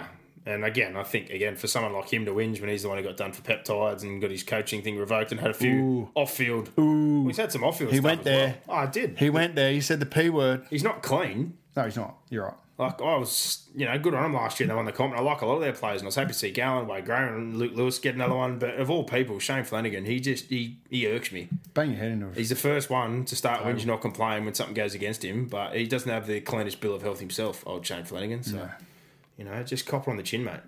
And again, I think again for someone like him to whinge when he's the one who got done for peptides and got his coaching thing revoked and had a few off field. Ooh. He's had some off field. He went there. Well. Oh, I did. He went there. He said the p word. he's not clean. No, he's not. You're right. Like I was, you know, good on them last year. They won the comp. and I like a lot of their players, and I was happy to see Gallen, Wade Graham, and Luke Lewis get another one. But of all people, Shane Flanagan, he just he he irks me. Bang your head into it. He's the first one to start whinging or complaining when something goes against him, but he doesn't have the cleanest bill of health himself, old Shane Flanagan. So, you know, just copper on the chin, mate.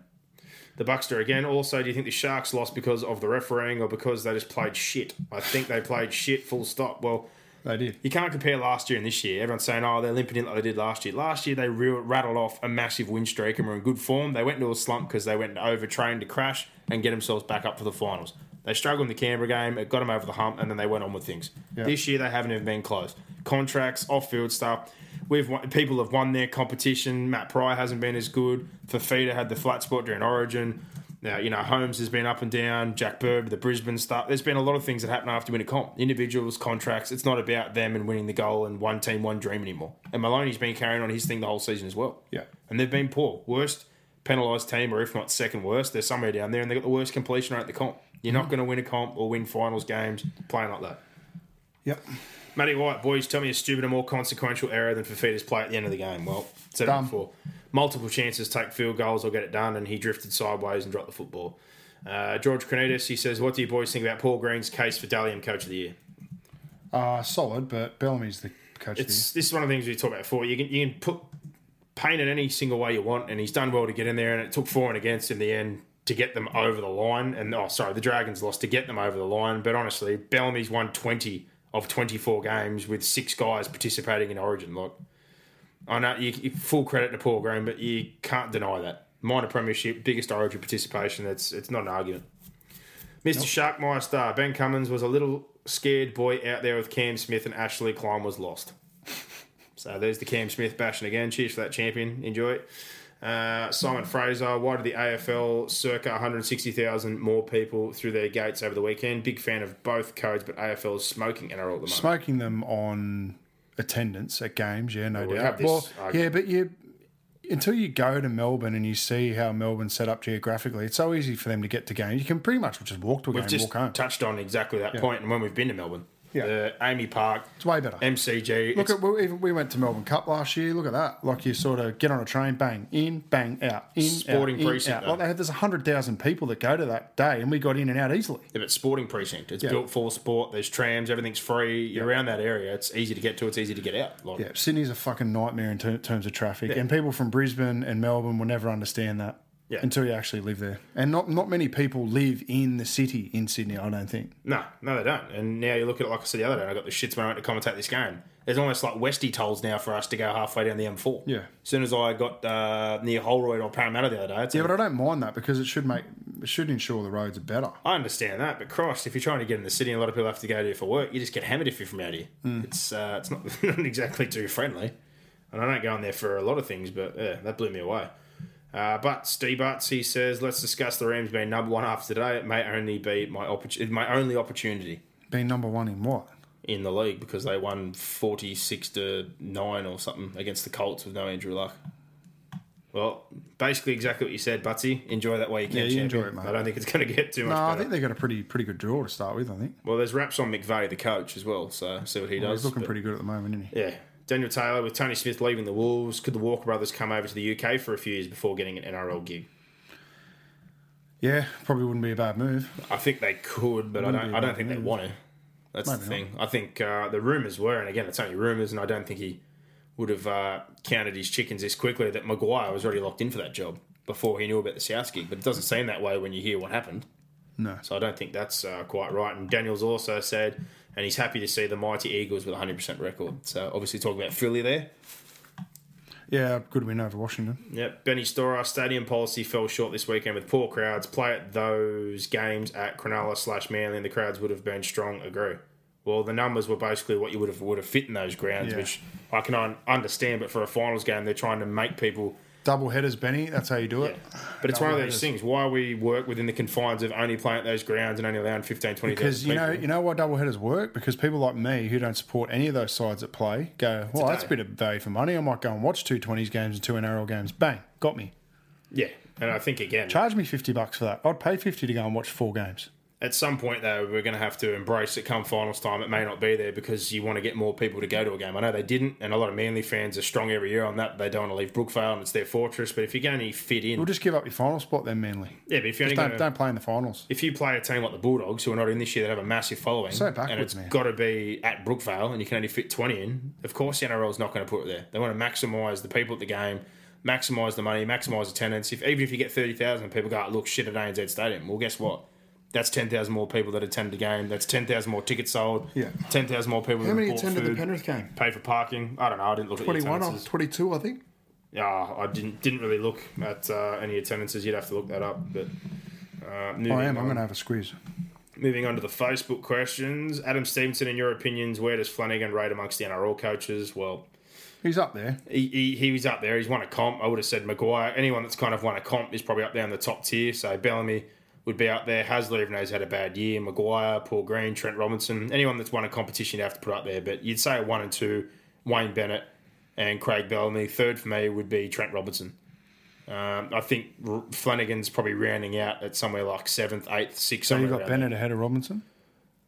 The Buckster again. Also, do you think the Sharks lost because of the refereeing or because they just played shit? I think they played shit. Full stop. Well, They did. you can't compare last year and this year. Everyone's saying, "Oh, they're limping in like they did last year." Last year, they real, rattled off a massive win streak and were in good form. They went into a slump because they went overtrained to crash and get themselves back up for the finals. They struggled in the Canberra game. It got them over the hump, and then they went on with things. Yeah. This year, they haven't even been close. Contracts, off-field stuff. We've won, people have won their competition. Matt Prior hasn't been as good. Fifita had the flat spot during Origin. Now, you know, Holmes has been up and down, Jack Bird, the Brisbane stuff. There's been a lot of things that happen after you win a comp. Individuals, contracts. It's not about them and winning the goal and one team, one dream anymore. And Maloney's been carrying on his thing the whole season as well. Yeah. And they've been poor. Worst penalised team, or if not second worst, they're somewhere down there and they've got the worst completion rate at the comp. You're not going to win a comp or win finals games playing like that. Yep. Matty White, boys, tell me a stupid and more consequential error than Fifita's play at the end of the game. Well, said it before. Multiple chances, take field goals or get it done, and he drifted sideways and dropped the football. Uh, George Cronitas, he says, What do you boys think about Paul Green's case for Dally M Coach of the Year? Uh, solid, but Bellamy's the coach of the It's This is one of the things we talked about before. You can, you can put paint it any single way you want, and he's done well to get in there, and it took for and against in the end to get them over the line. And, oh, sorry, the Dragons lost to get them over the line, but honestly, Bellamy's won 20 of 24 games with six guys participating in Origin. Like, I know you, you full credit to Paul Green, but you can't deny that minor premiership, biggest Origin participation. It's it's not an argument. Mr. Sharkmeister Ben Cummins was a little scared boy out there with Cam Smith, and Ashley Klein was lost. so there's the Cam Smith bashing again. Cheers for that champion. Enjoy it. Uh, Simon Fraser, why did the AFL circa 160,000 more people through their gates over the weekend? Big fan of both codes, but AFL is smoking NRL at the moment. Smoking them on attendance at games, yeah, no Well, we doubt. this well, argument. yeah, but you until you go to Melbourne and you see how Melbourne's set up geographically, it's so easy for them to get to games. You can pretty much just walk to a We've game, just walk home. touched on exactly that point, and when we've been to Melbourne, Yeah. the AAMI Park, It's way better. MCG, Look it's- at we, we went to Melbourne Cup last year. Look at that. Like you sort of get on a train, bang in, bang out, in, Sporting out, in, precinct, out. though. Like they had, there's hundred thousand people that go to that day, and we got in and out easily. Yeah, but sporting precinct. It's Yeah. built for sport. There's trams. Everything's free. You're around that area. It's easy to get to. It's easy to get out. Like, Yeah, Sydney's a fucking nightmare in ter- terms of traffic, and people from Brisbane and Melbourne will never understand that Yeah. until you actually live there. And not not many people live in the city in Sydney. I don't think. No, no, they don't. And now you look at it, like I said the other day, I got the shits when I went to commentate this game. There's almost like Westy tolls now for us to go halfway down the M4. Yeah. As soon as I got uh, near Holroyd or Parramatta the other day, it's Yeah, a- but I don't mind that because it should make it should ensure the roads are better. I understand that, but Christ, if you're trying to get in the city a lot of people have to go there for work, you just get hammered if you're from out here. Hmm. It's uh, it's not, not exactly too friendly. And I don't go in there for a lot of things, but yeah, that blew me away. Uh, but Steve Butts, he says, let's discuss the Rams being number one after today. It may only be my opportunity, my only opportunity Being number one in what? in the league because they won 46 to 9 or something against the Colts with no Andrew Luck. Well, basically exactly what you said, Butsy. Enjoy that way you can. Yeah, you champion. enjoy it, mate. I don't think it's going to get too much No, I think they got a pretty pretty good draw to start with. I think Well, there's raps on McVay, the coach, as well. So see what he does. he's looking But, pretty good at the moment, isn't he? Yeah. Daniel Taylor with Tony Smith leaving the Wolves. Could the Walker brothers come over to the UK for a few years before getting an NRL gig? Yeah, probably wouldn't be a bad move. I think they could, but I Wouldn't don't. be a I don't think they move. want to. That's Maybe the thing. I think uh, the rumours were, and again, it's only rumours, and I don't think he would have uh, counted his chickens this quickly. That Maguire was already locked in for that job before he knew about the South gig, but it doesn't seem that way when you hear what happened. No. So I don't think that's uh, quite right. And Daniels also said, and he's happy to see the mighty Eagles with a 100% record. So obviously talking about Philly there. Yeah, good win over Washington. Yep. Benny Storer, stadium policy fell short this weekend with poor crowds. Play at those games at Cronulla slash Manly and the crowds would have been strong, agree. Well, the numbers were basically what you would have would have fit in those grounds, Yeah. which I can understand. But for a finals game, they're trying to make people Double headers, Benny. That's how you do it. But it's one of those things. Why we work within the confines of only playing at those grounds and only allowing 15, 20,000 Because you know, people. you know why double headers work? Because people like me who don't support any of those sides that play go, well, that's a bit of value for money. I might go and watch two 20s games and two NRL games. Bang, got me. Yeah, and I think again, Charge me 50 bucks for that. I'd pay 50 to go and watch four games. At some point though, we're going to have to embrace it. Come finals time, it may not be there because you want to get more people to go to a game. I know they didn't, and a lot of Manly fans are strong every year on that. They don't want to leave Brookvale, and it's their fortress. But if you're going to fit in, We'll just give up your final spot then, Manly. yeah, but if you're only don't, going don't play in the finals. if you play a team like the Bulldogs, who are not in this year, that have a massive following, So and backwards, it's man. got to be at Brookvale, and you can only fit 20 in, of course the NRL is not going to put it there. They want to maximise the people at the game, maximise the money, maximise attendance. If Even if you get 30,000 people go, look, shit at ANZ Stadium, well, guess what? That's 10,000 more people that attended the game. That's 10,000 more tickets sold. Yeah. 10,000 more people that bought food, the Penrith game? Pay for parking. I don't know. I didn't look at the 21 or 22, I think. Yeah, I didn't didn't really look at uh, any attendances. You'd have to look that up. But uh, I am. I'm going to have a squeeze. Moving on to the Facebook questions. Adam Stevenson, in your opinions, where does Flanagan rate amongst the NRL coaches? Well, He's up there. He, he, he was up there. He's won a comp. I would have said Maguire. Anyone that's kind of won a comp is probably up there in the top tier. So Bellamy would be up there. Hasler, even though he's had a bad year. Maguire, Paul Green, Trent Robinson. Anyone that's won a competition, you'd have to put up there. But you'd say one and two, Wayne Bennett and Craig Bellamy. Third for me would be Trent Robinson. Um, I think R- Flanagan's probably rounding out at somewhere like seventh, eighth, sixth. So you somewhere got Bennett ahead of Robinson.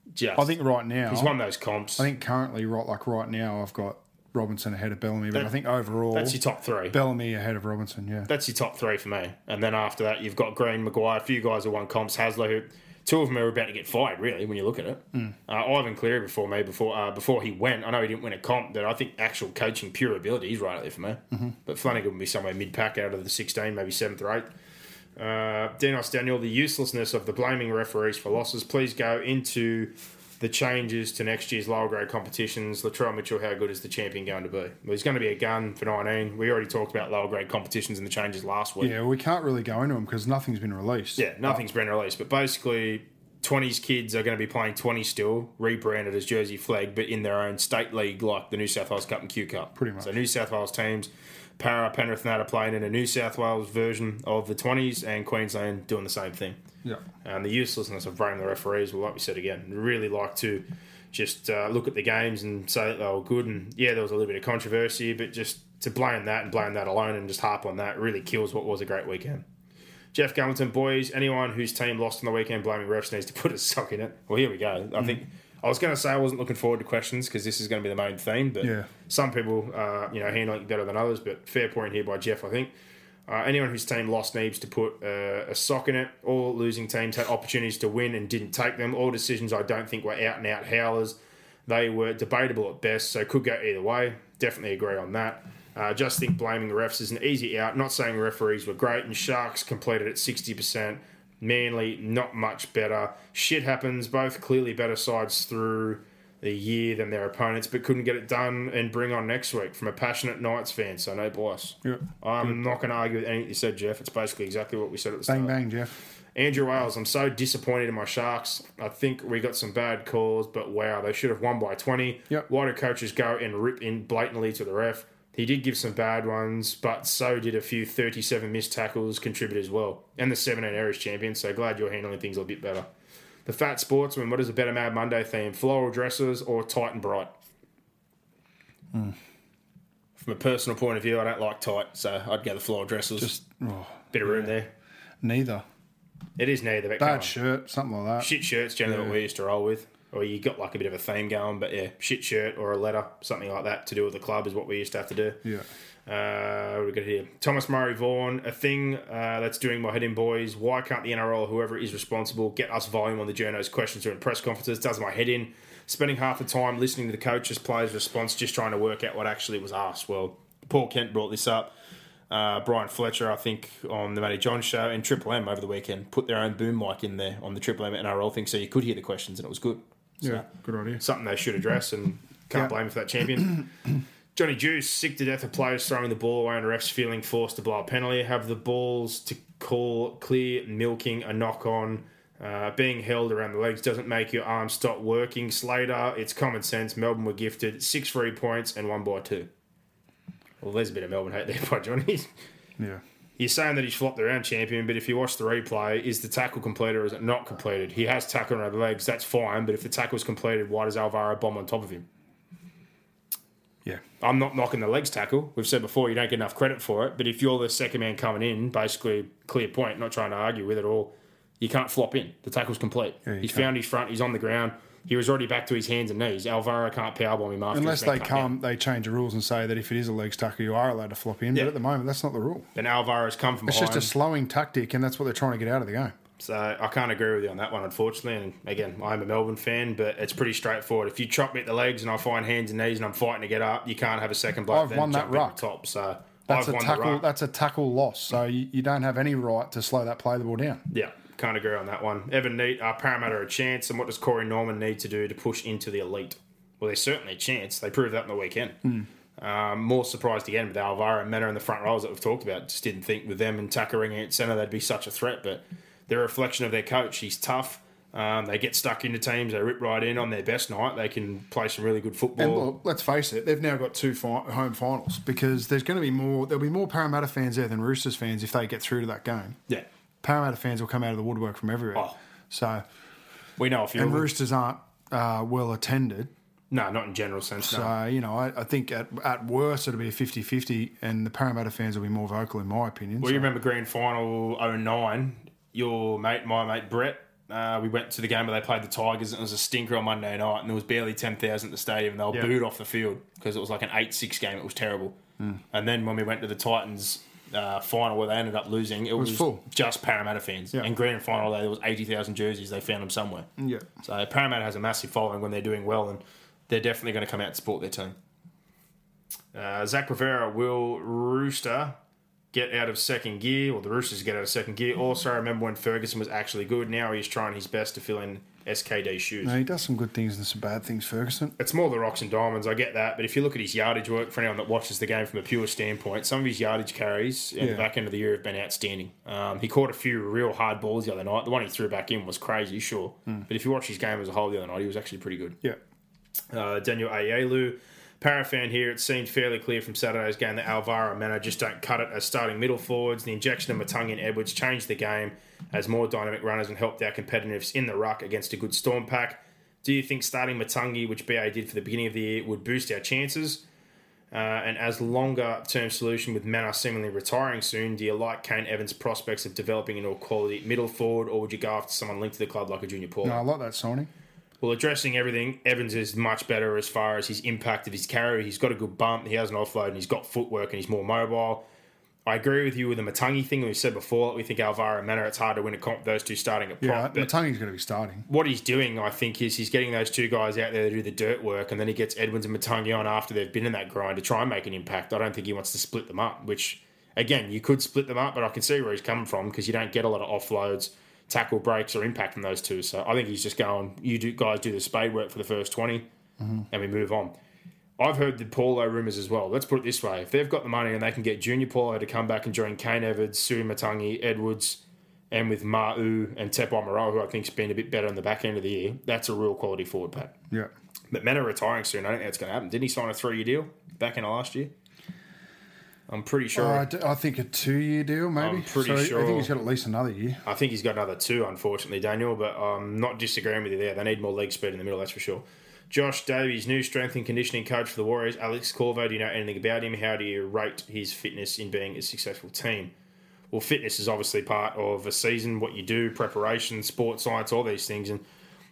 there. Just, I think right now, he's won those comps. I think currently, right like right now, I've got Robinson ahead of Bellamy, but That- I think overall, that's your top three. Bellamy ahead of Robinson. Yeah, that's your top three for me. And then after that, you've got Green, Maguire, a few guys who won comps, Hasler, who two of them are about to get fired. Really, when you look at it, Hmm. uh, Ivan Cleary before me, before uh, before he went, I know he didn't win a comp, but I think actual coaching, pure ability, he's right up there for me. Mm-hmm. But Flanagan would be somewhere mid pack out of the sixteen, maybe seventh or eighth. Uh, Dinos Daniel, the uselessness of the blaming referees for losses. Please go into the changes to next year's lower grade competitions. Latrell Mitchell, how good is the champion going to be? Well, he's going to be a gun for 19. We already talked about lower grade competitions and the changes last week. yeah. We can't really go into them because nothing's been released. Yeah, nothing's been released. But basically, 20s kids are going to be playing 20 still, rebranded as Jersey Flegg, but in their own state league like the New South Wales Cup and Q Cup. Pretty much. So New South Wales teams, Parra, Penrith, and that are playing in a New South Wales version of the 20s, and Queensland doing the same thing. Yeah. And the uselessness of blaming the referees, well, like we said again, really like to just uh, look at the games and say that they were good. And yeah, there was a little bit of controversy, but just to blame that and blame that alone and just harp on that really kills what was a great weekend. Jeff Gummington, boys, anyone whose team lost on the weekend blaming refs needs to put a sock in it. Well, here we go. I think I was going to say I wasn't looking forward to questions because this is going to be the main theme, but Yeah. some people, uh, you know, handle it better than others. But fair point here by Jeff, I think. Uh, anyone whose team lost needs to put uh, a sock in it. All losing teams had opportunities to win and didn't take them. All decisions I don't think were out and out howlers. They were debatable at best, so could go either way. Definitely agree on that. Uh, just think blaming the refs is an easy out. Not saying referees were great, and Sharks completed at 60%. Manly, not much better. Shit happens. Both clearly better sides through the year than their opponents, but couldn't get it done and bring on next week from a passionate Knights fan. So no bias. Yeah. I'm not going to argue with anything you said, Jeff. It's basically exactly what we said at the start. Bang bang, Jeff. Andrew Wales, I'm so disappointed in my Sharks. I think we got some bad calls, but wow, they should have won by 20. Yep. Why do coaches go and rip in blatantly to the ref? He did give some bad ones, but so did a few 37 missed tackles contribute as well. And the 17 errors champion, so glad you're handling things a bit better. The Fat Sportsman, what is a better Mad Monday theme? Floral dresses or tight and bright? Hmm. From a personal point of view, I don't like tight, so I'd go the floral dresses. Just oh, bit of room there. neither. It is neither. But Bad shirt, something like that. Shit shirt's generally what we used to roll with. Or you got like a bit of a theme going, but yeah, shit shirt or a letter, something like that to do with the club is what we used to have to do. Yeah. Uh, we got here? Thomas Murray Vaughan, a thing uh, that's doing my head in, boys. Why can't the NRL, or whoever is responsible, get us volume on the journos' questions during press conferences? Does my head in. Spending half the time listening to the coaches' players' response, just trying to work out what actually was asked. Well, Paul Kent brought this up. Uh, Bryan Fletcher, I think, on the Matty John show, and Triple M over the weekend put their own boom mic in there on the Triple M NRL thing, so you could hear the questions, and it was good. So, Yeah, good idea. something they should address and can't Yeah. blame them for that champion. Johnny Juice, sick to death of players throwing the ball away and refs feeling forced to blow a penalty. Have the balls to call clear milking a knock on. Uh, being held around the legs doesn't make your arm stop working. Slater, it's common sense. Melbourne were gifted six free points and one by two. Well, there's a bit of Melbourne hate there by Johnny. Yeah. You're saying that he's flopped around champion, but if you watch the replay, is the tackle completed or is it not completed? He has tackle around the legs, that's fine, but if the tackle tackle's completed, why does Alvaro bomb on top of him? Yeah. I'm not knocking the legs tackle. We've said before you don't get enough credit for it, but if you're the second man coming in, basically clear point, not trying to argue with it all, you can't flop in. The tackle's complete. Yeah, he's can't. found his front, he's on the ground. He was already back to his hands and knees. Alvaro can't powerbomb him after Unless they come, they change the rules and say that if it is a legs tackle, you are allowed to flop in. Yeah. But at the moment, that's not the rule. Then Alvaro's come from It's behind. just a slowing tactic, and that's what they're trying to get out of the game. So I can't agree with you on that one, unfortunately. And again, I'm a Melbourne fan, but it's pretty straightforward. If you chop me at the legs and I find hands and knees and I'm fighting to get up, you can't have a second bloke. I've then won that ruck. the top. So That's I've a tackle. ruck. That's a tackle loss. So you, you don't have any right to slow that play the ball down. Yeah, can't agree on that one. Evan Neat, uh, Parramatta a chance, and what does Corey Norman need to do to push into the elite? Well, there's certainly a chance. They proved that in the weekend. Um, more surprised again with Alvaro and Mannah in the front rows that we've talked about. Just didn't think with them and Takairangi at centre they'd be such a threat, but they're a reflection of their coach. He's tough. Um, they get stuck into teams. They rip right in on their best night. They can play some really good football. And look, let's face it, they've now got two fi- home finals because there's going to be more. There'll be more Parramatta fans there than Roosters fans if they get through to that game. yeah, Parramatta fans will come out of the woodwork from everywhere. Oh. So, we know a few. and of them. Roosters aren't uh, well attended. No, not in general sense. No. So, you know, I, I think at, at worst it'll be a 50 50, and the Parramatta fans will be more vocal, in my opinion. Well, So- you remember grand final 09, your mate, my mate Brett, uh, we went to the game where they played the Tigers and it was a stinker on Monday night and there was barely 10,000 at the stadium and they were Yeah. booed off the field because it was like an 8-6 game. It was terrible. And then when we went to the Titans uh, final where they ended up losing, it, was, full. just Parramatta fans. Yeah. And grand final day, there was 80,000 jerseys. They found them somewhere. Yeah. So Parramatta has a massive following when they're doing well and they're definitely going to come out and support their team. Uh, Zach Rivera will Rooster get out of second gear, or the Roosters get out of second gear. Also, I remember when Ferguson was actually good. Now he's trying his best to fill in SKD's shoes. No, he does some good things and some bad things, Ferguson. It's more the rocks and diamonds. I get that, but if you look at his yardage work, for anyone that watches the game from a pure standpoint, some of his yardage carries in the back end of the year have been outstanding. Um, he caught a few real hard balls the other night. The one he threw back in was crazy, sure, but if you watch his game as a whole the other night, he was actually pretty good. Yeah. Uh, Daniel Ayelu. Parafan here, it seemed fairly clear from Saturday's game that Alvaro and Mannah just don't cut it as starting middle forwards. The injection of Matagi and Edwards changed the game as more dynamic runners and helped our competitiveness in the ruck against a good Storm pack. Do you think starting Matagi, which BA did for the beginning of the year, would boost our chances? Uh, and as longer term solution with Mannah seemingly retiring soon, do you like Kane Evans' prospects of developing into a quality middle forward, or would you go after someone linked to the club like a junior Paul? No, I like that signing. Well, addressing everything, Evans is much better as far as his impact of his carry. He's got a good bump, he has an offload, and he's got footwork, and he's more mobile. I agree with you with the Matagi thing. We've said before, we think Alvaro and Mannah, it's hard to win a comp, those two starting at Yeah, prop. but Matagi's going to be starting. what he's doing, I think, is he's getting those two guys out there to do the dirt work, and then he gets Edwards and Matagi on after they've been in that grind to try and make an impact. I don't think he wants to split them up, which, again, you could split them up, but I can see where he's coming from because you don't get a lot of offloads, tackle breaks, or impact from those two. So I think he's just going, you do, guys do the spade work for the first 20, and we move on. I've heard the Paulo rumours as well. Let's put it this way: if they've got the money and they can get Junior Paulo to come back and join Kane Evans, Sui Matagi, Edwards, and with Ma'u and Tepo Moreau, who I think's been a bit better in the back end of the year, that's a real quality forward pack. Yeah. But Mannah retiring soon. I don't think that's going to happen. Didn't he sign a three-year deal back in the last year? I'm pretty sure. Uh, I think a two year deal, maybe. I'm pretty so I think he's got at least another year. I think he's got another two, unfortunately, Daniel, but I'm not disagreeing with you there. They need more leg speed in the middle, that's for sure. Josh Davies, new strength and conditioning coach for the Warriors. Alex Corvo, do you know anything about him? How do you rate his fitness in being a successful team? Well, fitness is obviously part of a season, what you do, preparation, sports science, all these things. And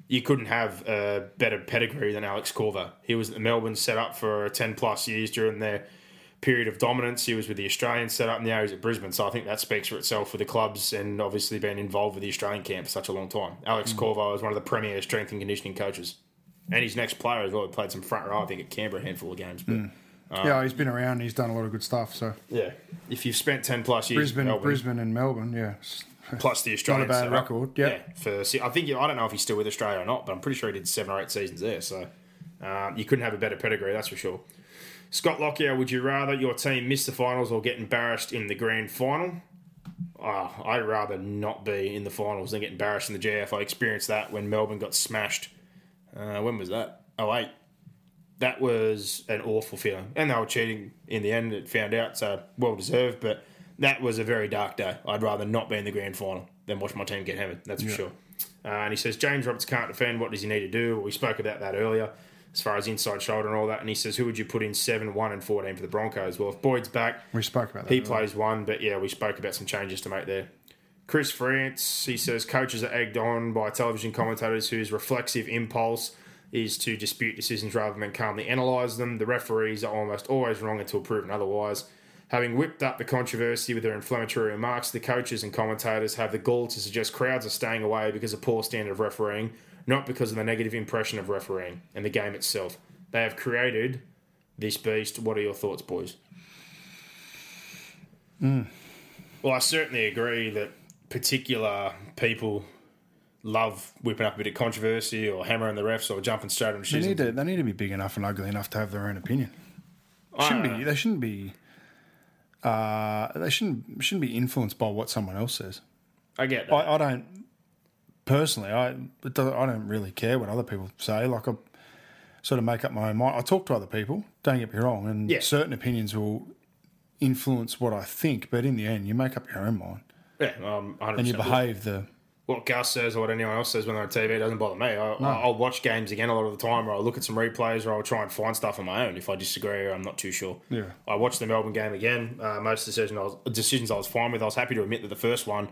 you couldn't have a better pedigree than Alex Corvo. He was at the Melbourne set up for 10 plus years during their period of dominance. He was with the Australian setup, and now he's at Brisbane. So I think that speaks for itself for the clubs and obviously being involved with the Australian camp for such a long time. Alex mm. Corvo is one of the premier strength and conditioning coaches. And his next player as well. He played some front row, I think, at Canberra a handful of games. But mm. uh, yeah, he's been around. and He's done a lot of good stuff. So yeah, if you've spent 10 plus years Brisbane, Melbourne, Brisbane, and Melbourne. Yeah. plus the Australian Not a bad record, yeah. for I think I don't know if he's still with Australia or not, but I'm pretty sure he did seven or eight seasons there. So um, you couldn't have a better pedigree, that's for sure. Scott Lockyer, would you rather your team miss the finals or get embarrassed in the grand final? Oh, I'd rather not be in the finals than get embarrassed in the GF. I experienced that when Melbourne got smashed. Uh, when was that? Oh eight. That was an awful feeling, and they were cheating in the end. It found out, so well deserved. But that was a very dark day. I'd rather not be in the grand final than watch my team get hammered. That's for sure. Uh, and he says James Roberts can't defend. What does he need to do? We spoke about that earlier, as far as inside shoulder and all that. And he says, who would you put in seven, one, and fourteen for the Broncos? Well, if Boyd's back, We spoke about that. he plays one, but yeah, we spoke about some changes to make there. Chris France, he says coaches are egged on by television commentators whose reflexive impulse is to dispute decisions rather than calmly analyse them. The referees are almost always wrong until proven otherwise. Having whipped up the controversy with their inflammatory remarks, the coaches and commentators have the gall to suggest crowds are staying away because of poor standard of refereeing, not because of the negative impression of refereeing and the game itself. They have created this beast. What are your thoughts, boys? Well, I certainly agree that particular people love whipping up a bit of controversy or hammering the refs or jumping straight on They shoes. need to. They need to be big enough and ugly enough to have their own opinion. Shouldn't be. They shouldn't be. Uh, they shouldn't shouldn't be influenced by what someone else says. I get that. I, I don't personally, I I don't really care what other people say. Like I sort of make up my own mind. I talk to other people. Don't get me wrong, and Yeah. certain opinions will influence what I think. But in the end, you make up your own mind Yeah, um, 100%. and you behave the. what Gus says or what anyone else says when they're on TV doesn't bother me. I, I'll watch games again a lot of the time, or I'll look at some replays, or I'll try and find stuff on my own if I disagree or I'm not too sure. Yeah. I watched the Melbourne game again. Uh, most decisions I, was, decisions I was fine with. I was happy to admit that the first one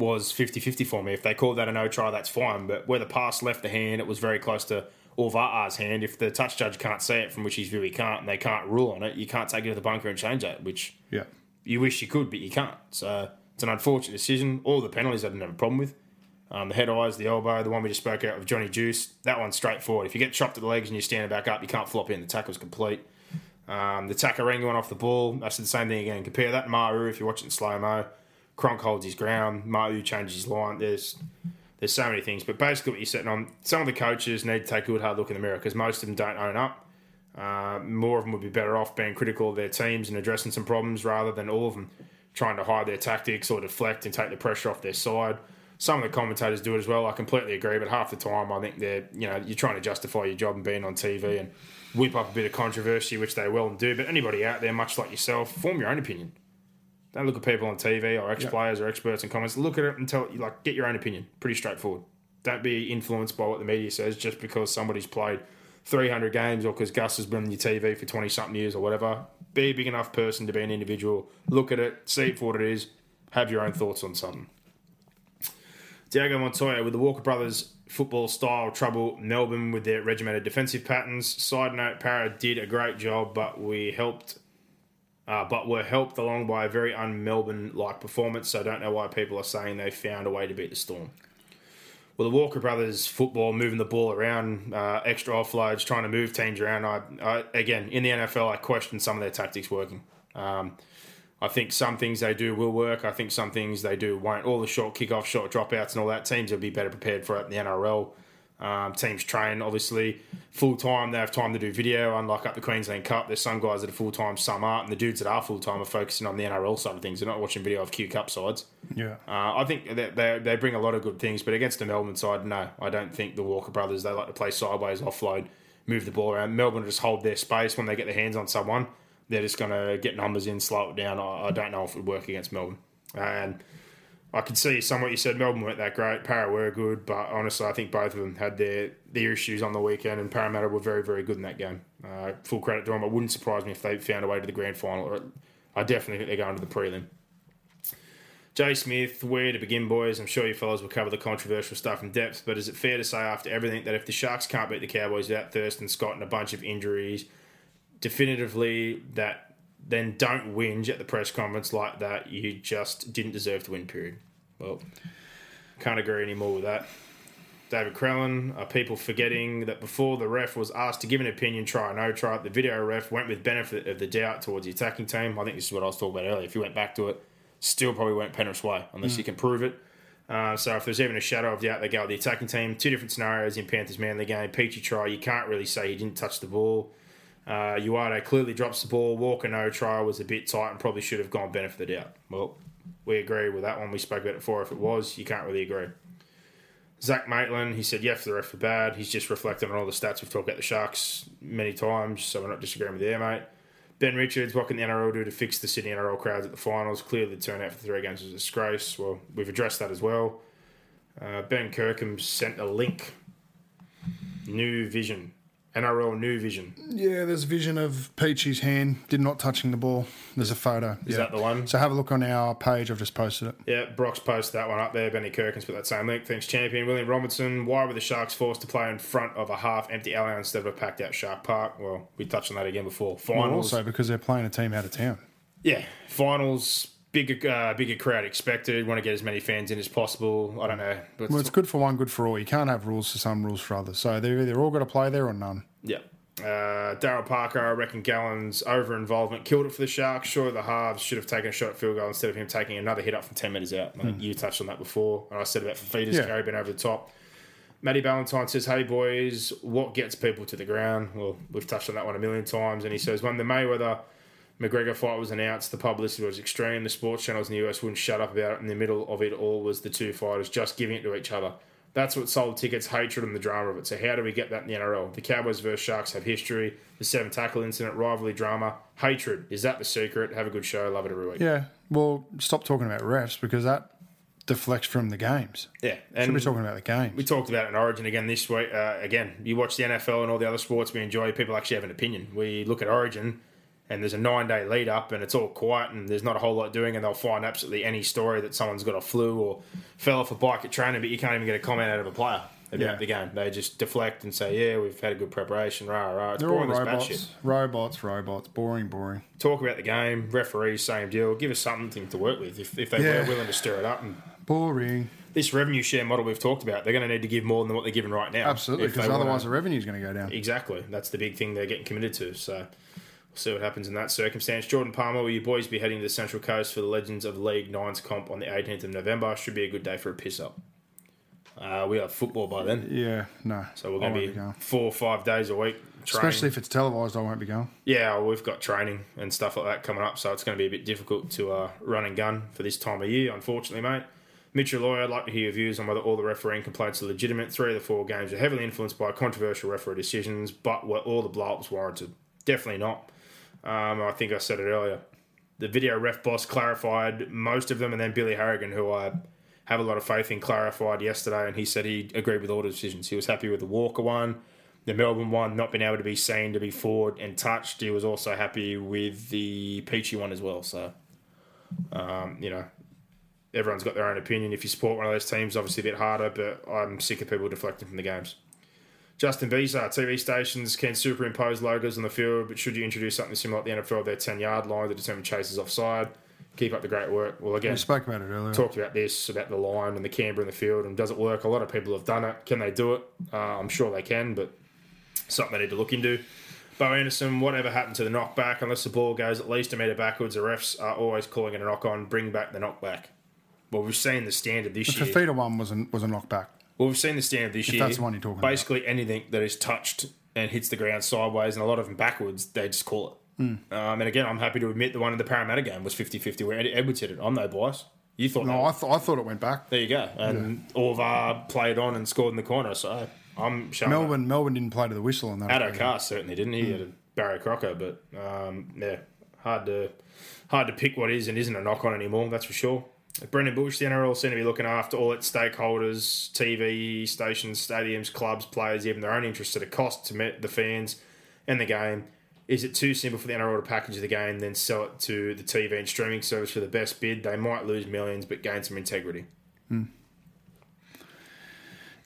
was 50-50 for me. If they called that a no try, that's fine. But where the pass left the hand, it was very close to Orva'a's hand. If the touch judge can't see it, from which he's view he can't, and they can't rule on it, you can't take it to the bunker and change that, which Yeah. you wish you could, but you can't. So it's an unfortunate decision. All the penalties I didn't have a problem with. Um, the head eyes, the elbow, the one we just spoke out of Johnny Juice, that one's straightforward. If you get chopped at the legs and you're standing back up, you can't flop in. The tackle's complete. Um, the Takairangi one off the ball, that's the same thing again. Compare that to Maru if you're watching slow mo. Cronk holds his ground. Maru changes his line. There's there's so many things, but basically what you're sitting on. Some of the coaches need to take a good hard look in the mirror because most of them don't own up. Uh, more of them would be better off being critical of their teams and addressing some problems rather than all of them trying to hide their tactics or deflect and take the pressure off their side. Some of the commentators do it as well. I completely agree, but half the time I think they're you know you're trying to justify your job and being on TV and whip up a bit of controversy, which they will and do. But anybody out there, much like yourself, form your own opinion. Don't look at people on TV or ex players or experts in comments. Look at it and tell like get your own opinion. Pretty straightforward. Don't be influenced by what the media says just because somebody's played 300 games or because Gus has been on your TV for 20 something years or whatever. Be a big enough person to be an individual. Look at it, see it for what it is, have your own thoughts on something. Diego Montoya with the Walker Brothers football style trouble Melbourne with their regimented defensive patterns. Side note, Parra did a great job, but we helped uh, but were helped along by a very un-Melbourne like performance. So I don't know why people are saying they found a way to beat the Storm. Well, the Walker brothers football, moving the ball around, uh, extra offloads, trying to move teams around. I, I again in the NFL, I question some of their tactics working. Um, I think some things they do will work. I think some things they do won't. All the short kickoff, short dropouts, and all that teams will be better prepared for it in the NRL. Um, teams train obviously full time. They have time to do video. Unlike up the Queensland Cup, there's some guys that are full time, some aren't, and the dudes that are full time are focusing on the NRL side of things. They're not watching video of Q Cup sides. Yeah. Uh, I think that they, they bring a lot of good things, but against the Melbourne side, no, I don't think the Walker brothers. They like to play sideways, offload, move the ball around. Melbourne just hold their space when they get their hands on someone. They're just going to get numbers in, slow it down. I, I don't know if it would work against Melbourne. And I can see some what you said. Melbourne weren't that great. Parra were good, but honestly, I think both of them had their their issues on the weekend, and Parramatta were very, very good in that game. Uh, full credit to them. It wouldn't surprise me if they found a way to the grand final. Or I definitely think they're going to the prelim. Jay Smith, where to begin, boys? I'm sure you fellows will cover the controversial stuff in depth, but is it fair to say after everything that if the Sharks can't beat the Cowboys without Thurston Scott and a bunch of injuries, definitively that then don't whinge at the press conference like that, you just didn't deserve to win, period. Well, can't agree anymore with that. David Crellin, are people forgetting that before the ref was asked to give an opinion, try or no try, the video ref went with benefit of the doubt towards the attacking team. I think this is what I was talking about earlier. If you went back to it, still probably went Penrith's way unless you can prove it. Uh, so if there's even a shadow of doubt, they go with the attacking team. Two different scenarios in Panthers Manly game. Peachey try, you can't really say he didn't touch the ball. Uh, Uate clearly drops the ball. Walker no trial was a bit tight and probably should have gone benefit of the doubt. Well, we agree with that one. We spoke about it before. If it was, you can't really agree. Zach Maitland, he said, yeah, for the ref for bad. He's just reflecting on all the stats. We've talked about the Sharks many times, so we're not disagreeing with you, mate. Ben Richards, what can the NRL do to fix the Sydney NRL crowds at the finals? Clearly, the turnout for the three games was a disgrace. Well, we've addressed that as well. Uh, ben Kirkham sent a link. New vision. NRL new vision. Yeah, there's a vision of Peachey's hand did not touching the ball. There's a photo. Is yeah. that the one? So have a look on our page. I've just posted it. Yeah, Brock's posted that one up there. Benny Kirkins put that same link. Thanks, champion. William Robinson. Why were the Sharks forced to play in front of a half empty Allianz instead of a packed out Shark Park? Well, we touched on that again before. Well, Finals. also because they're playing a team out of town. yeah, finals. Bigger, uh, bigger crowd expected. Want to get as many fans in as possible. I don't know, but Well, it's good for one, good for all. You can't have rules for some, rules for others. So they're either all got to play there or none. Yeah. Uh, Daryl Parker, I reckon Gallen's over involvement killed it for the Sharks. Sure, the halves should have taken a shot at field goal instead of him taking another hit up from 10 metres out. I think you touched on that before. And I said about Fifita's Yeah. carry being over the top. Matty Ballantyne says, Hey boys, what gets people to the ground? Well, we've touched on that one a million times. And he says, When the Mayweather McGregor fight was announced. The publicity was extreme. The sports channels in the US wouldn't shut up about it. In the middle of it all was the two fighters just giving it to each other. That's what sold tickets, hatred and the drama of it. So how do we get that in the NRL? The Cowboys versus Sharks have history. The seven tackle incident, rivalry drama, hatred. Is that the secret? Have a good show. Love it every week. Yeah. Well, stop talking about refs because that deflects from the games. Yeah, Should and be talking about the games. we talked about it in Origin again this week. Uh, again, you watch the NFL and all the other sports we enjoy. People actually have an opinion. We look at Origin, and there's a nine day lead up, and it's all quiet, and there's not a whole lot doing, and they'll find absolutely any story that someone's got a flu or fell off a bike at training, but you can't even get a comment out of a player about Yeah. the game. They just deflect and say, "Yeah, we've had a good preparation." Rah rah. It's They're boring as robots. Robots, robots. Boring, boring. Talk about the game. Referees, same deal. Give us something to work with if, if they Yeah. were willing to stir it up and Boring. this revenue share model we've talked about, they're going to need to give more than what they're giving right now. Absolutely, because otherwise the revenue's going to go down. Exactly. That's the big thing they're getting committed to. So we'll see what happens in that circumstance. Jordan Palmer, will you boys be heading to the Central Coast for the Legends of League Nines comp on the 18th of November? Should be a good day for a piss up. Uh, we have football by then. Yeah, no. So we're going to be going. four or five days a week. Training. Especially if it's televised, I won't be going. Yeah, well, we've got training and stuff like that coming up, so it's going to be a bit difficult to uh, run and gun for this time of year, unfortunately, mate. Mitchell Lawyer, I'd like to hear your views on whether all the refereeing complaints are legitimate. Three of the four games are heavily influenced by controversial referee decisions, but were all the blow ups warranted? Definitely not. Um, I think I said it earlier. The video ref boss clarified most of them, and then Billy Harrigan, who I have a lot of faith in, clarified yesterday, and he said he agreed with all the decisions. He was happy with the Walker one, the Melbourne one not being able to be seen to be forward and touched. He was also happy with the Peachey one as well. So, um, you know, everyone's got their own opinion. If you support one of those teams, obviously a bit harder, but I'm sick of people deflecting from the games. Justin Visa, TV stations can superimpose logos on the field, but should you introduce something similar at the NFL, their 10 yard line to determine chases offside? Keep up the great work. Well, again, We spoke about it earlier. talked about this about the line and the camber in the field and does it work? A lot of people have done it. Can they do it? Uh, I'm sure they can, but something they need to look into. Bo Anderson, whatever happened to the knockback? Unless the ball goes at least a metre backwards, the refs are always calling it a knock on. Bring back the knockback. Well, we've seen the standard this The year. The Fifita one was a, was a knockback. Well, we've seen the standard this If year. that's the one you're talking about. Basically, anything that is touched and hits the ground sideways, and a lot of them backwards, they just call it. Hmm. Um, and again, I'm happy to admit the one in the Parramatta game was 50 50 where Ed- Edwards hit it. I'm no bias. You thought No, I, th- I thought it went back. there you go. And Orvar played on and scored in the corner. So I'm showing Melbourne Melbourne didn't play to the whistle on that. Addo Carr certainly didn't. He had a Barry Crocker, but um, yeah, hard to hard to pick what is and isn't a knock on anymore. That's for sure. Brendan Bush, the NRL seem to be looking after all its stakeholders, TV stations, stadiums, clubs, players, even their own interests at a cost to met the fans and the game. Is it too simple for the NRL to package the game, then sell it to the TV and streaming service for the best bid? They might lose millions, but gain some integrity.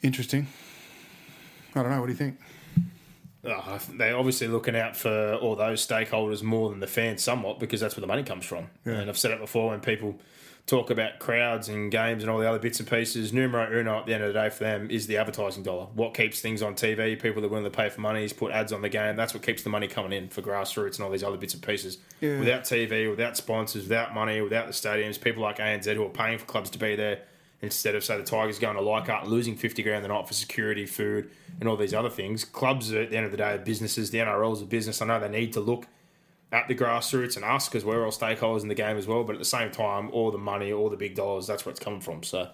Interesting. I don't know. What do you think? Uh, they're obviously looking out for all those stakeholders more than the fans, somewhat, because that's where the money comes from. And I've said it before when people talk about crowds and games and all the other bits and pieces. Numero uno at the end of the day for them is the advertising dollar. What keeps things on TV? People that are willing to pay for money, is put ads on the game. That's what keeps the money coming in for grassroots and all these other bits and pieces. Yeah. Without TV, without sponsors, without money, without the stadiums, people like ANZ who are paying for clubs to be there instead of say the Tigers going to Leichhardt and losing fifty grand the night for security, food, and all these other things. Clubs are, at the end of the day are businesses. The NRL is a business. I know they need to look at the grassroots and us because we're all stakeholders in the game as well. But at the same time, all the money, all the big dollars, that's where it's coming from. So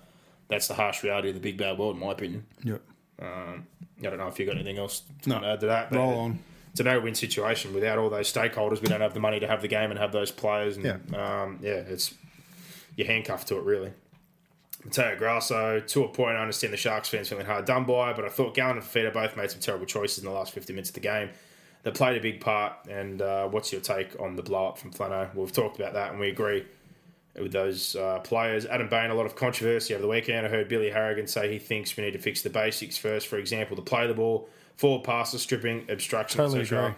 that's the harsh reality of the big bad world, in my opinion. Yep. I don't know if you've got anything else to No. add to that. but Roll on. It's a no-win situation without all those stakeholders. We don't have the money to have the game and have those players. And, Yeah. um, yeah, it's you're handcuffed to it really. Matteo Grasso, to a point, I understand the Sharks fans feeling hard done by, but I thought Gallen and Fifita both made some terrible choices in the last 50 minutes of the game. They played a big part, and uh, what's your take on the blow up from Flano? Well, we've talked about that, and we agree with those uh, players. Adam Bain, a lot of controversy over the weekend. I heard Billy Harrigan say he thinks we need to fix the basics first. For example, to play the ball, forward passes, stripping, obstruction, Totally etc.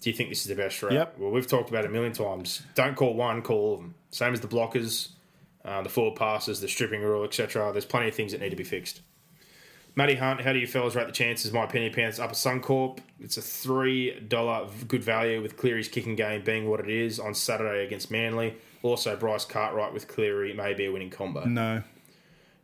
Do you think this is the best route? Yep. Well, we've talked about it a million times. Don't call one, call all of them. Same as the blockers, uh, the forward passes, the stripping rule, etc. There's plenty of things that need to be fixed. Matty Hunt, how do you fellas rate the chances? My opinion, pants up at Suncorp. It's a three dollar good value with Cleary's kicking game being what it is on Saturday against Manly. Also, Bryce Cartwright with Cleary may be a winning combo. No.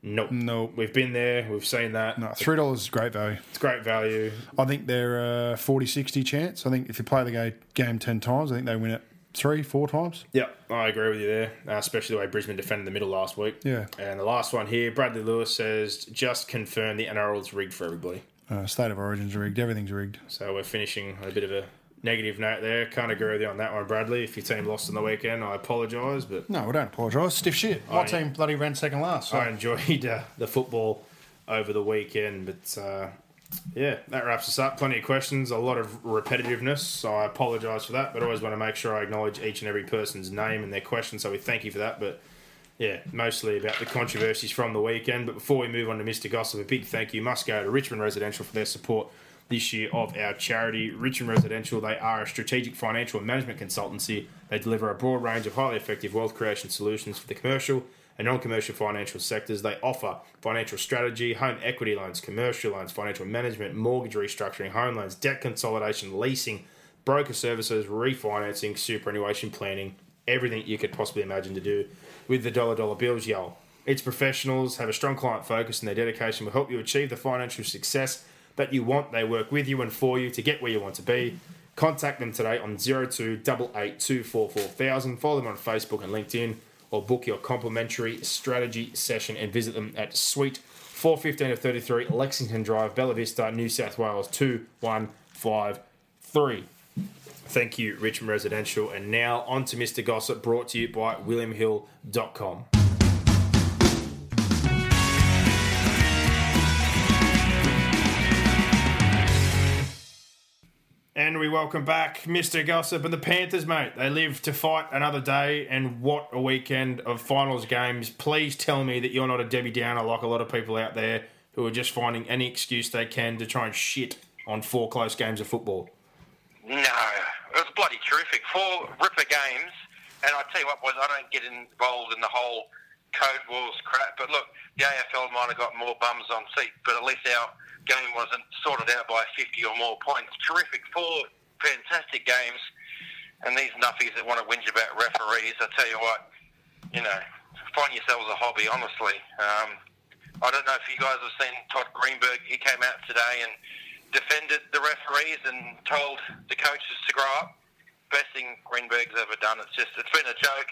Nope. No. We've been there. We've seen that. No. Three dollars is great value. It's great value. I think they're a 40-60 chance. I think if you play the game ten times, I think they win it three, four times. Yep, I agree with you there, uh, especially the way Brisbane defended the middle last week. Yeah. And the last one here, Bradley Lewis says, just confirm the NRL's rigged for everybody. Uh, state of origin's rigged. Everything's rigged. So we're finishing a bit of a negative note there. Can't agree with you on that one, Bradley. If your team lost on the weekend, I apologise, but No, we don't apologise. Stiff shit. My Oh, yeah. team bloody ran second last. So. I enjoyed uh, the football over the weekend. But uh, yeah, that wraps us up. Plenty of questions, a lot of repetitiveness. So I apologise for that, but I always want to make sure I acknowledge each and every person's name and their question. So we thank you for that. But yeah, mostly about the controversies from the weekend. But before we move on to Mr. Gossip, a big thank you must go to Richmond Residential for their support this year of our charity. Richmond Residential, they are a strategic financial management consultancy. They deliver a broad range of highly effective wealth creation solutions for the commercial and non-commercial financial sectors. They offer financial strategy, home equity loans, commercial loans, financial management, mortgage restructuring, home loans, debt consolidation, leasing, broker services, refinancing, superannuation planning, everything you could possibly imagine to do with the dollar dollar bills, y'all. Its professionals have a strong client focus and their dedication will help you achieve the financial success that you want. They work with you and for you to get where you want to be. Contact them today on 0288244000. Follow them on Facebook and LinkedIn or book your complimentary strategy session and visit them at Suite 415 of 33 Lexington Drive, Bella Vista, New South Wales 2153. Thank you, Richmond Residential. And now on to Mr. Gossip, brought to you by WilliamHill.com. And we welcome back Mr. Gossip and the Panthers, mate. They live to fight another day, and what a weekend of finals games. Please tell me that you're not a Debbie Downer like a lot of people out there who are just finding any excuse they can to try and shit on four close games of football. No, it was bloody terrific. Four ripper games, and I tell you what, boys, I don't get involved in the whole code wars crap. But look, the AFL might have got more bums on seat, but at least our game wasn't sorted out by 50 or more points. Terrific, four fantastic games, and these nuffies that want to whinge about referees, I tell you what, you know, find yourselves a hobby, honestly. Um, I don't know if you guys have seen Todd Greenberg. He came out today and defended the referees and told the coaches to grow up. Best thing Greenberg's ever done. It's just, it's been a joke.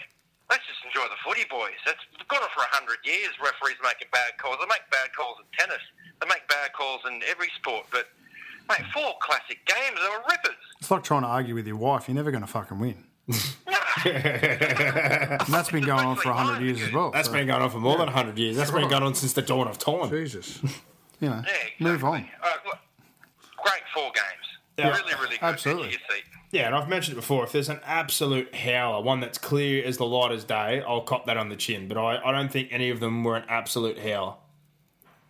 Let's just enjoy the footy, boys. That's got it for a hundred years. Referees making bad calls. They make bad calls in tennis. They make bad calls in every sport. But mate, four classic games. They were rippers. It's like trying to argue with your wife. You're never going to fucking win. and that's been going on for 100 years as well. That's so- been going on for more than 100 years. That's been going on since the dawn of time. Jesus. You know, Yeah, move on. exactly. Uh, look, great four games. Yeah. Really, really good. Absolutely. Edge of your seat. Yeah, and I've mentioned it before. If there's an absolute howler, one that's clear as the light as day, I'll cop that on the chin. But I, I don't think any of them were an absolute howler.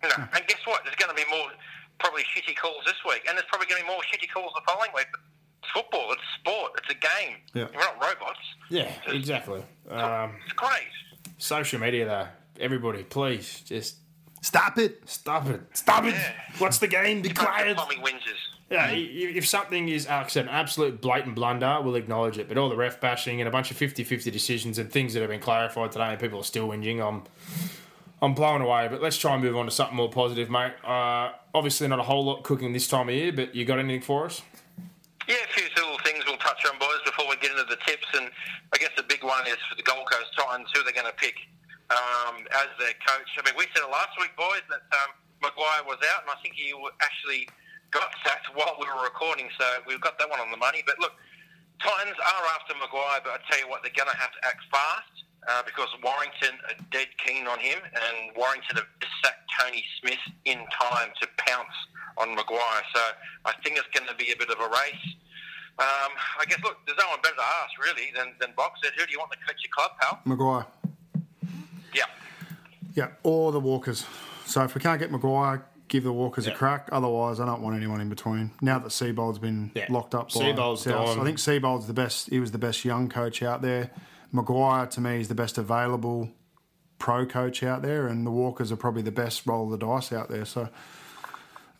No. And guess what? There's going to be more probably shitty calls this week, and there's probably going to be more shitty calls the following week. It's football. It's sport. It's a game. Yeah. We're not robots. Yeah, exactly. Um, It's great. social media, though. Everybody, please, just Stop it. stop it. Stop it. Yeah. What's the game? Be quiet. Tommy whinges. Yeah, i- i- if something is uh, an absolute blatant blunder, we'll acknowledge it. But all the ref bashing and a bunch of 50-50 decisions and things that have been clarified today and people are still whinging, I'm, I'm blown away. But let's try and move on to something more positive, mate. Uh, obviously not a whole lot cooking this time of year, but you got anything for us? Yeah, a few little things we'll touch on, boys, before we get into the tips. And I guess the big one is for the Gold Coast Titans, who they're going to pick um, as their coach. I mean, we said it last week, boys, that um, Maguire was out, and I think he actually got sacked while we were recording, so we've got that one on the money. But look, Titans are after Maguire, but I tell you what, they're going to have to act fast uh, because Warrington are dead keen on him, and Warrington have just sacked Tony Smith in time to pounce on Maguire. So I think it's going to be a bit of a race. Um, I guess, look, there's no one better to ask, really, than, than Box said. Who do you want to coach your club, pal? Maguire. Yeah. Yeah, or the Walkers. So if we can't get Maguire, give the Walkers Yeah. a crack. Otherwise, I don't want anyone in between. Now that Seibold's been Yeah. locked up by Seibold's South, gone. I think Seibold's the best. He was the best young coach out there. Maguire to me is the best available pro coach out there, and the Walkers are probably the best roll of the dice out there. So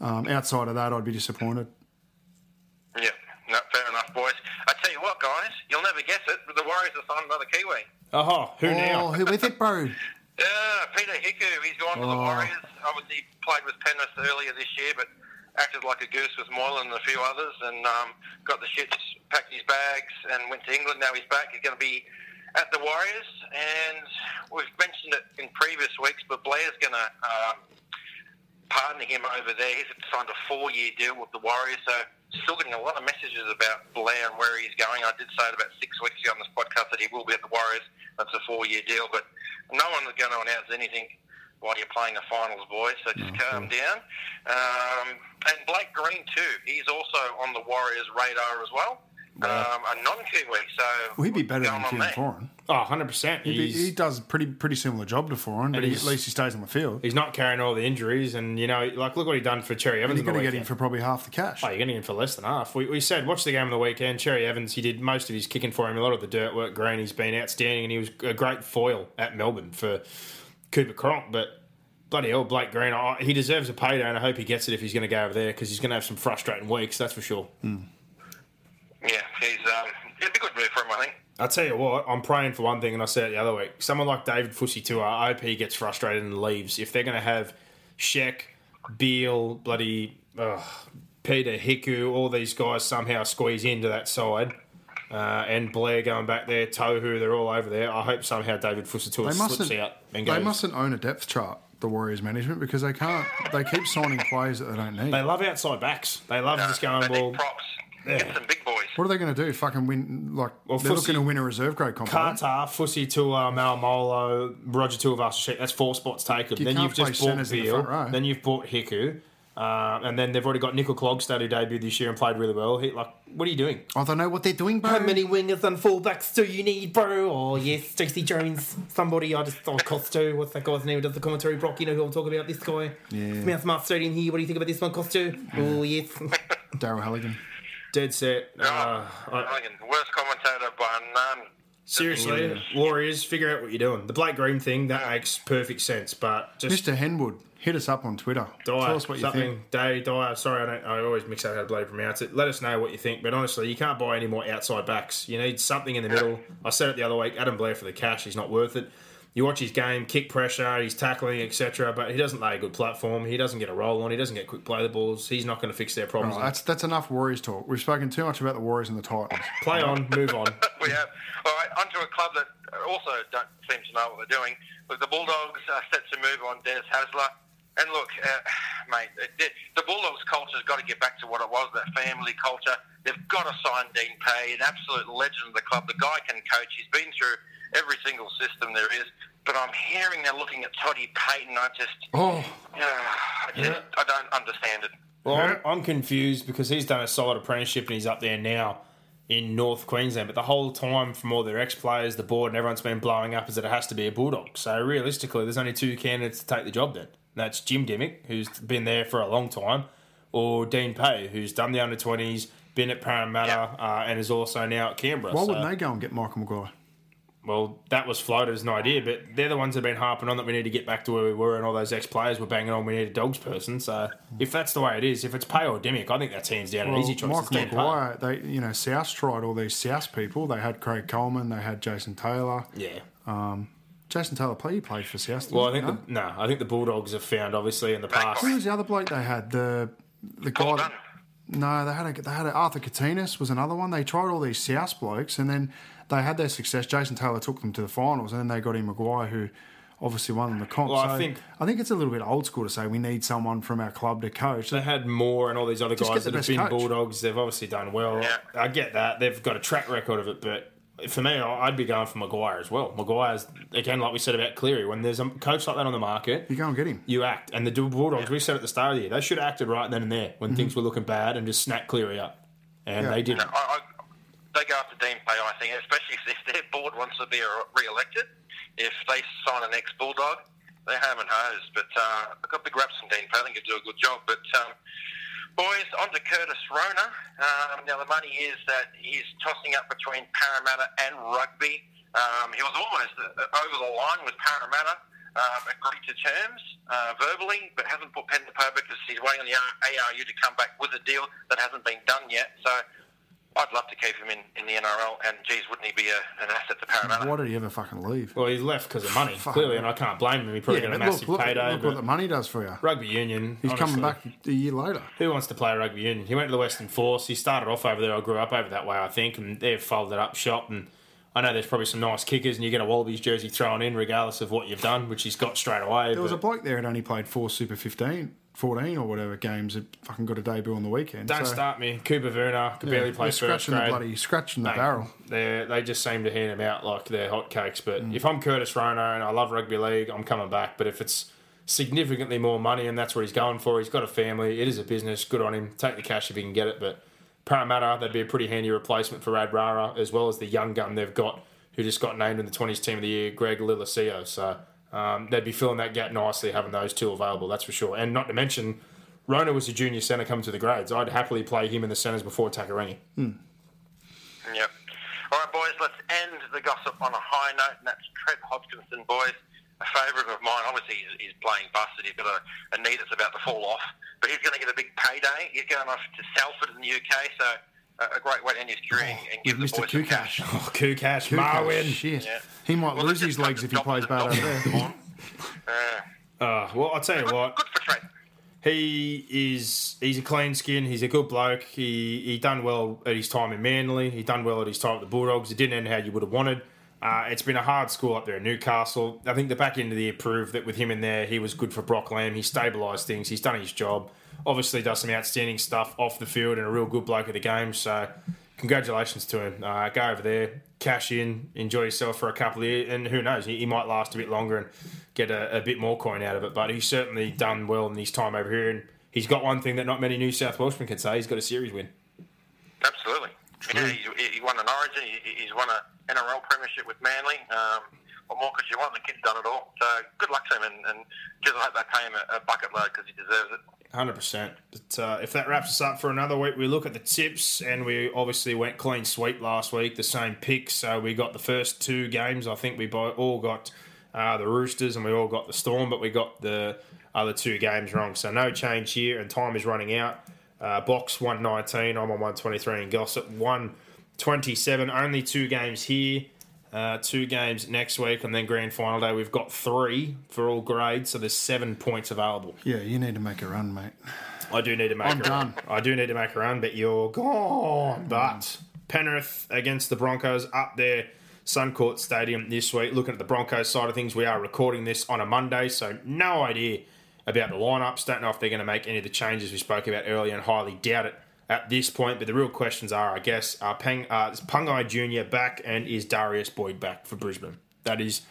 um, outside of that, I'd be disappointed. Yeah. No, fair enough, boys. I tell you what, guys, you'll never guess it, but the Warriors have signed another Kiwi. Uh-huh. who Oh, now? who with it, bro? Yeah, Peter Hiku, he's gone to the Oh. Warriors. Obviously, played with Penrith earlier this year, but acted like a goose with Moylan and a few others, and um, got the shits, packed his bags, and went to England. Now he's back. He's going to be at the Warriors, and we've mentioned it in previous weeks, but Blair's going to um, partner him over there. He's signed a four-year deal with the Warriors, so still getting a lot of messages about Blair and where he's going. I did say it about six weeks ago on this podcast that he will be at the Warriors. That's a four-year deal, but no one is going to announce anything while you're playing the finals, boys. So just calm down. Um, and Blake Green too. He's also on the Warriors' radar as well. Um, a non-Kiwi, so Well, he'd be better than on Kieran there. Foran. Oh, 100%. He, He's, he does a pretty pretty similar job to Foran, but he, at least he stays on the field. he's not carrying all the injuries, and, you know, like, look what he done for Cherry And Evans. you're going to get him for probably half the cash. Oh, you're getting him for less than half. We, we said, watch the game of the weekend. Cherry Evans, he did most of his kicking for him, a lot of the dirt work. Green, he's been outstanding, and he was a great foil at Melbourne for Cooper Cronk. But bloody hell, Blake Green, oh, he deserves a payday, and I hope he gets it if he's going to go over there because he's going to have some frustrating weeks, that's for sure. Yeah, he's um, it'd be a good move for him, I think. I'll tell you what, I'm praying for one thing, and I said it the other week. Someone like David Fussy too, I hope he gets frustrated and leaves. If they're going to have Sheck, Beale, bloody ugh, Peter Hiku, all these guys somehow squeeze into that side, uh, and Blair going back there, Tohu, they're all over there. I hope somehow David Fusitu'a They slips out and They mustn't own a depth chart. The Warriors management because they can't. They keep signing players that they don't need. They love outside backs. They love just going they ball. need props. Yeah. Get some big boys. What are they going to do? Fucking win? Like Well, they're Fussy- looking to win a reserve grade competition. Kata, Fussy Tua, Maumalo, Roger Tuivasa-Sheck. That's four spots taken. You then you've just bought centres in the Beale. front row. Then you've bought Hiku. Uh, and then they've already got Nickel Klogstad who debuted this year and played really well. He, like, what are you doing? Oh, they know what they're doing, bro. How many wingers and fullbacks do you need, bro? Oh, yes, JC Jones. Somebody, I just, oh, Costo. What's that guy's name? who Does the commentary, Brock? You know who I'm talking about? This guy. Yeah. Mount Smart Stadium here. What do you think about this one, Costo? Oh, yes. Daryl Halligan. Dead set. Uh, I- I worst commentator by none. seriously, Warriors, figure out what you're doing. The Blake Green thing, that makes perfect sense, but just. Mr. Henwood, hit us up on Twitter. Dyer, Tell us what you something. think. Day, Dyer. Sorry, I don't. I always mix up how to bloody pronounce it. Let us know what you think. But honestly, you can't buy any more outside backs. You need something in the middle. I said it the other week. Adam Blair for the cash. He's not worth it. You watch his game, kick pressure, he's tackling, etc. But he doesn't lay a good platform. He doesn't get a roll on. He doesn't get quick play the balls. He's not going to fix their problems. Right, that's that's enough Warriors talk. We've spoken too much about the Warriors and the Titans. Play on, move on. We have. All right, onto a club that also don't seem to know what they're doing. Look, the Bulldogs are set to move on Des Hasler. And look, uh, mate, the, the Bulldogs culture's got to get back to what it was, that family culture. They've got to sign Dean Pay, an absolute legend of the club. The guy can coach. He's been through every single system there is. But I'm hearing they're looking at Toddy Payten. I just, Oh, uh, I, just I don't understand it. Well, I'm, I'm confused because he's done a solid apprenticeship and he's up there now in North Queensland. But the whole time, from all their ex players, the board, and everyone's been blowing up, is that it has to be a Bulldog. So realistically, there's only two candidates to take the job then. And that's Jim Dymock, who's been there for a long time, or Dean Pay, who's done the under 20s, been at Parramatta, uh, and is also now at Canberra. why So- wouldn't they go and get Michael Maguire? Well, that was floated as an idea, but they're the ones that have been harping on that we need to get back to where we were, and all those ex players were banging on we need a dogs person. So if that's the way it is, if it's Pay or Dymock, I think that's hands down an Well, easy choice. It's Michael Dean they you know South tried all these South people. They had Craig Coleman, they had Jason Taylor. Yeah. Um, Jason Taylor play he played for South. Well, I think the, no, I think the Bulldogs have found obviously in the past. Who was the other bloke they had? The the guy. That- Dunn. No, they had a, they had a, Arthur Kitinas was another one. They tried all these South blokes, and then they had their success. Jason Taylor took them to the finals, and then they got in Maguire, who obviously won them the comp. Well, I think- I think it's a little bit old school to say we need someone from our club to coach. They had Moore and all these other Just guys the that have been coach. Bulldogs. They've obviously done well. Yeah. I get that. They've got a track record of it, but for me, I'd be going for Maguire as well. Maguire's, again, like we said about Cleary, when there's a coach like that on the market, You go and get him. you act. And the Bulldogs, we said at the start of the year, they should have acted right then and there when things were looking bad and just snap Cleary up. And Yeah. they didn't. I, I, they go after Dean Pay, I think, especially if their board wants to be re-elected. If they sign an ex-Bulldog, they're ham and hose. But uh, I've got big raps on Dean Pay. I think he'll do a good job. But um, boys, on to Curtis Rona. Um, now, the money is that he's tossing up between Parramatta and Rugby. Um, he was almost uh, over the line with Parramatta. Um, agreed to terms uh, verbally, but hasn't put pen to paper because he's waiting on the ARU to come back with a deal that hasn't been done yet. So I'd love to keep him in, in the NRL, and geez, wouldn't he be a, an asset to Parramatta? Why did he ever fucking leave? Well, he's left because of money, clearly, and I can't blame him. He probably got a massive look, look, payday. look what the money does for you. rugby union. He's coming back a year later. Who wants to play rugby union? He went to the Western Force. He started off over there. I grew up over that way, I think, and they've folded up shop. And I know there's probably some nice kickers, and you get a Wallabies jersey thrown in regardless of what you've done, which he's got straight away. There was a but bloke there that only played four Super 15, 14 or whatever games that fucking got a debut on the weekend. don't So, start me. Cooper Werner could yeah, barely play first scratching grade. the bloody scratching the Mate, barrel. They they just seem to hand him out like they're hotcakes. But Mm. if I'm Curtis Rona and I love rugby league, I'm coming back. But if it's significantly more money and that's what he's going for, he's got a family. It is a business. Good on him. Take the cash if he can get it. But Parramatta, that'd be a pretty handy replacement for Radradra, as well as the young gun they've got, who just got named in the 20s team of the year, Greg Lilicio. So um, they'd be filling that gap nicely having those two available. That's for sure. And not to mention. Rona was a junior centre coming to the grades. I'd happily play him in the centres before Takairangi. Yep. All right, boys, let's end the gossip on a high note, and that's Trent Hodgkinson, boys. A favourite of mine. Obviously, he's, he's playing busted. He's got a, a knee that's about to fall off, but he's going to get a big payday. He's going off to Salford in the UK, so a, a great way to end his career and- and give Mr. boys Koukash. Oh, Koukash, Koukash, Marwan. Shit. Yeah. He might Well, lose his legs if he plays bad over there. Uh, Uh, well, I'll tell you what. good for Trent. He is he's a clean skin. He's a good bloke. He he done well at his time in Manly. He done well at his time at the Bulldogs. It didn't end how you would have wanted. Uh, it's been a hard school up there in Newcastle. I think the back end of the year proved that with him in there, he was good for Brock Lamb. He stabilised things. He's done his job. Obviously, does some outstanding stuff off the field and a real good bloke at the game. So, congratulations to him. Uh, go over there, cash in, enjoy yourself for a couple of years, and who knows, he, he might last a bit longer and get a, a bit more coin out of it. But he's certainly done well in his time over here, and he's got one thing that not many New South Welshmen can say: he's got a series win. Absolutely. Yeah, he, he won an Origin. He, he's won a NRL premiership with Manly. Um, what more could you want? The kid's done it all. So good luck to him, and, and just I hope they pay him a, a bucket load because he deserves it. Hundred percent. But uh, if that wraps us up for another week, we look at the tips, and we obviously went clean sweep last week. The same picks, so we got the first two games. I think we all got uh, the Roosters, and we all got the Storm, but we got the other two games wrong. So no change here, and time is running out. Uh, box one nineteen. I'm on one twenty three, and Gossip one twenty seven. Only two games here. Uh, two games next week, and then grand final day. We've got three for all grades, so there's seven points available. Yeah, you need to make a run, mate. I do need to make I'm a done. run. I do need to make a run, but you're gone. But Penrith against the Broncos up there, Suncorp Stadium this week. Looking at the Broncos side of things, we are recording this on a Monday, so no idea about the lineups. Don't know if they're going to make any of the changes we spoke about earlier, and highly doubt it at this point. But the real questions are, I guess, are uh, is Pangai Junior back, and is Darius Boyd back for Brisbane? That is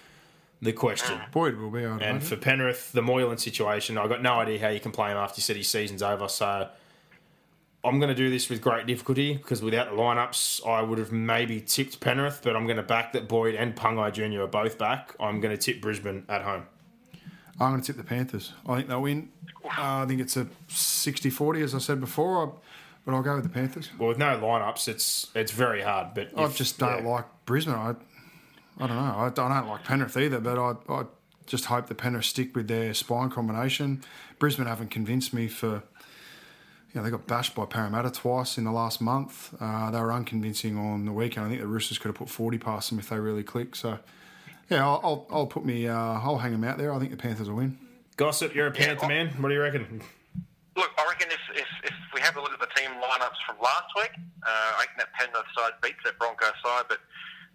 the question. Boyd will be, I'd And for Penrith, the Moylan situation, I've got no idea how you can play him after you said his season's over. So I'm going to do this with great difficulty because without the lineups, I would have maybe tipped Penrith, but I'm going to back that Boyd and Pangai Jr. are both back. I'm going to tip Brisbane at home. I'm going to tip the Panthers. I think they'll win. Uh, I think it's a 60 40, as I said before, I, but I'll go with the Panthers. Well, with no lineups, it's it's very hard. But I if- just don't yeah. like Brisbane. I, I don't know. I, I don't like Penrith either, but I, I just hope the Penrith stick with their spine combination. Brisbane haven't convinced me for. You know, they got bashed by Parramatta twice in the last month. Uh, they were unconvincing on the weekend. I think the Roosters could have put 40 past them if they really clicked. So, yeah, I'll, I'll, I'll put me. Uh, I'll hang them out there. I think the Panthers will win. Gossip, you're a Panther well- man. What do you reckon? Look, I reckon if, if, if we have a look at the team lineups from last week, uh, I think that Penrith side beats that Broncos side, but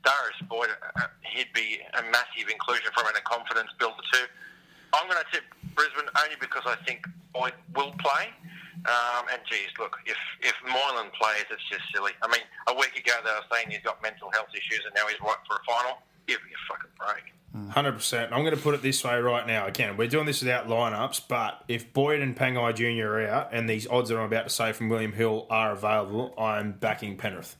Darius Boyd, uh, he'd be a massive inclusion from and a confidence builder too. I'm going to tip Brisbane only because I think Boyd will play. Um, and geez, look, if if Moylan plays, it's just silly. I mean, a week ago they were saying he's got mental health issues, and now he's right for a final. Give me a fucking break. Hundred percent. I'm going to put it this way right now. Again, we're doing this without lineups, but if Boyd and Pangai Junior are out, and these odds that I'm about to say from William Hill are available, I'm backing Penrith.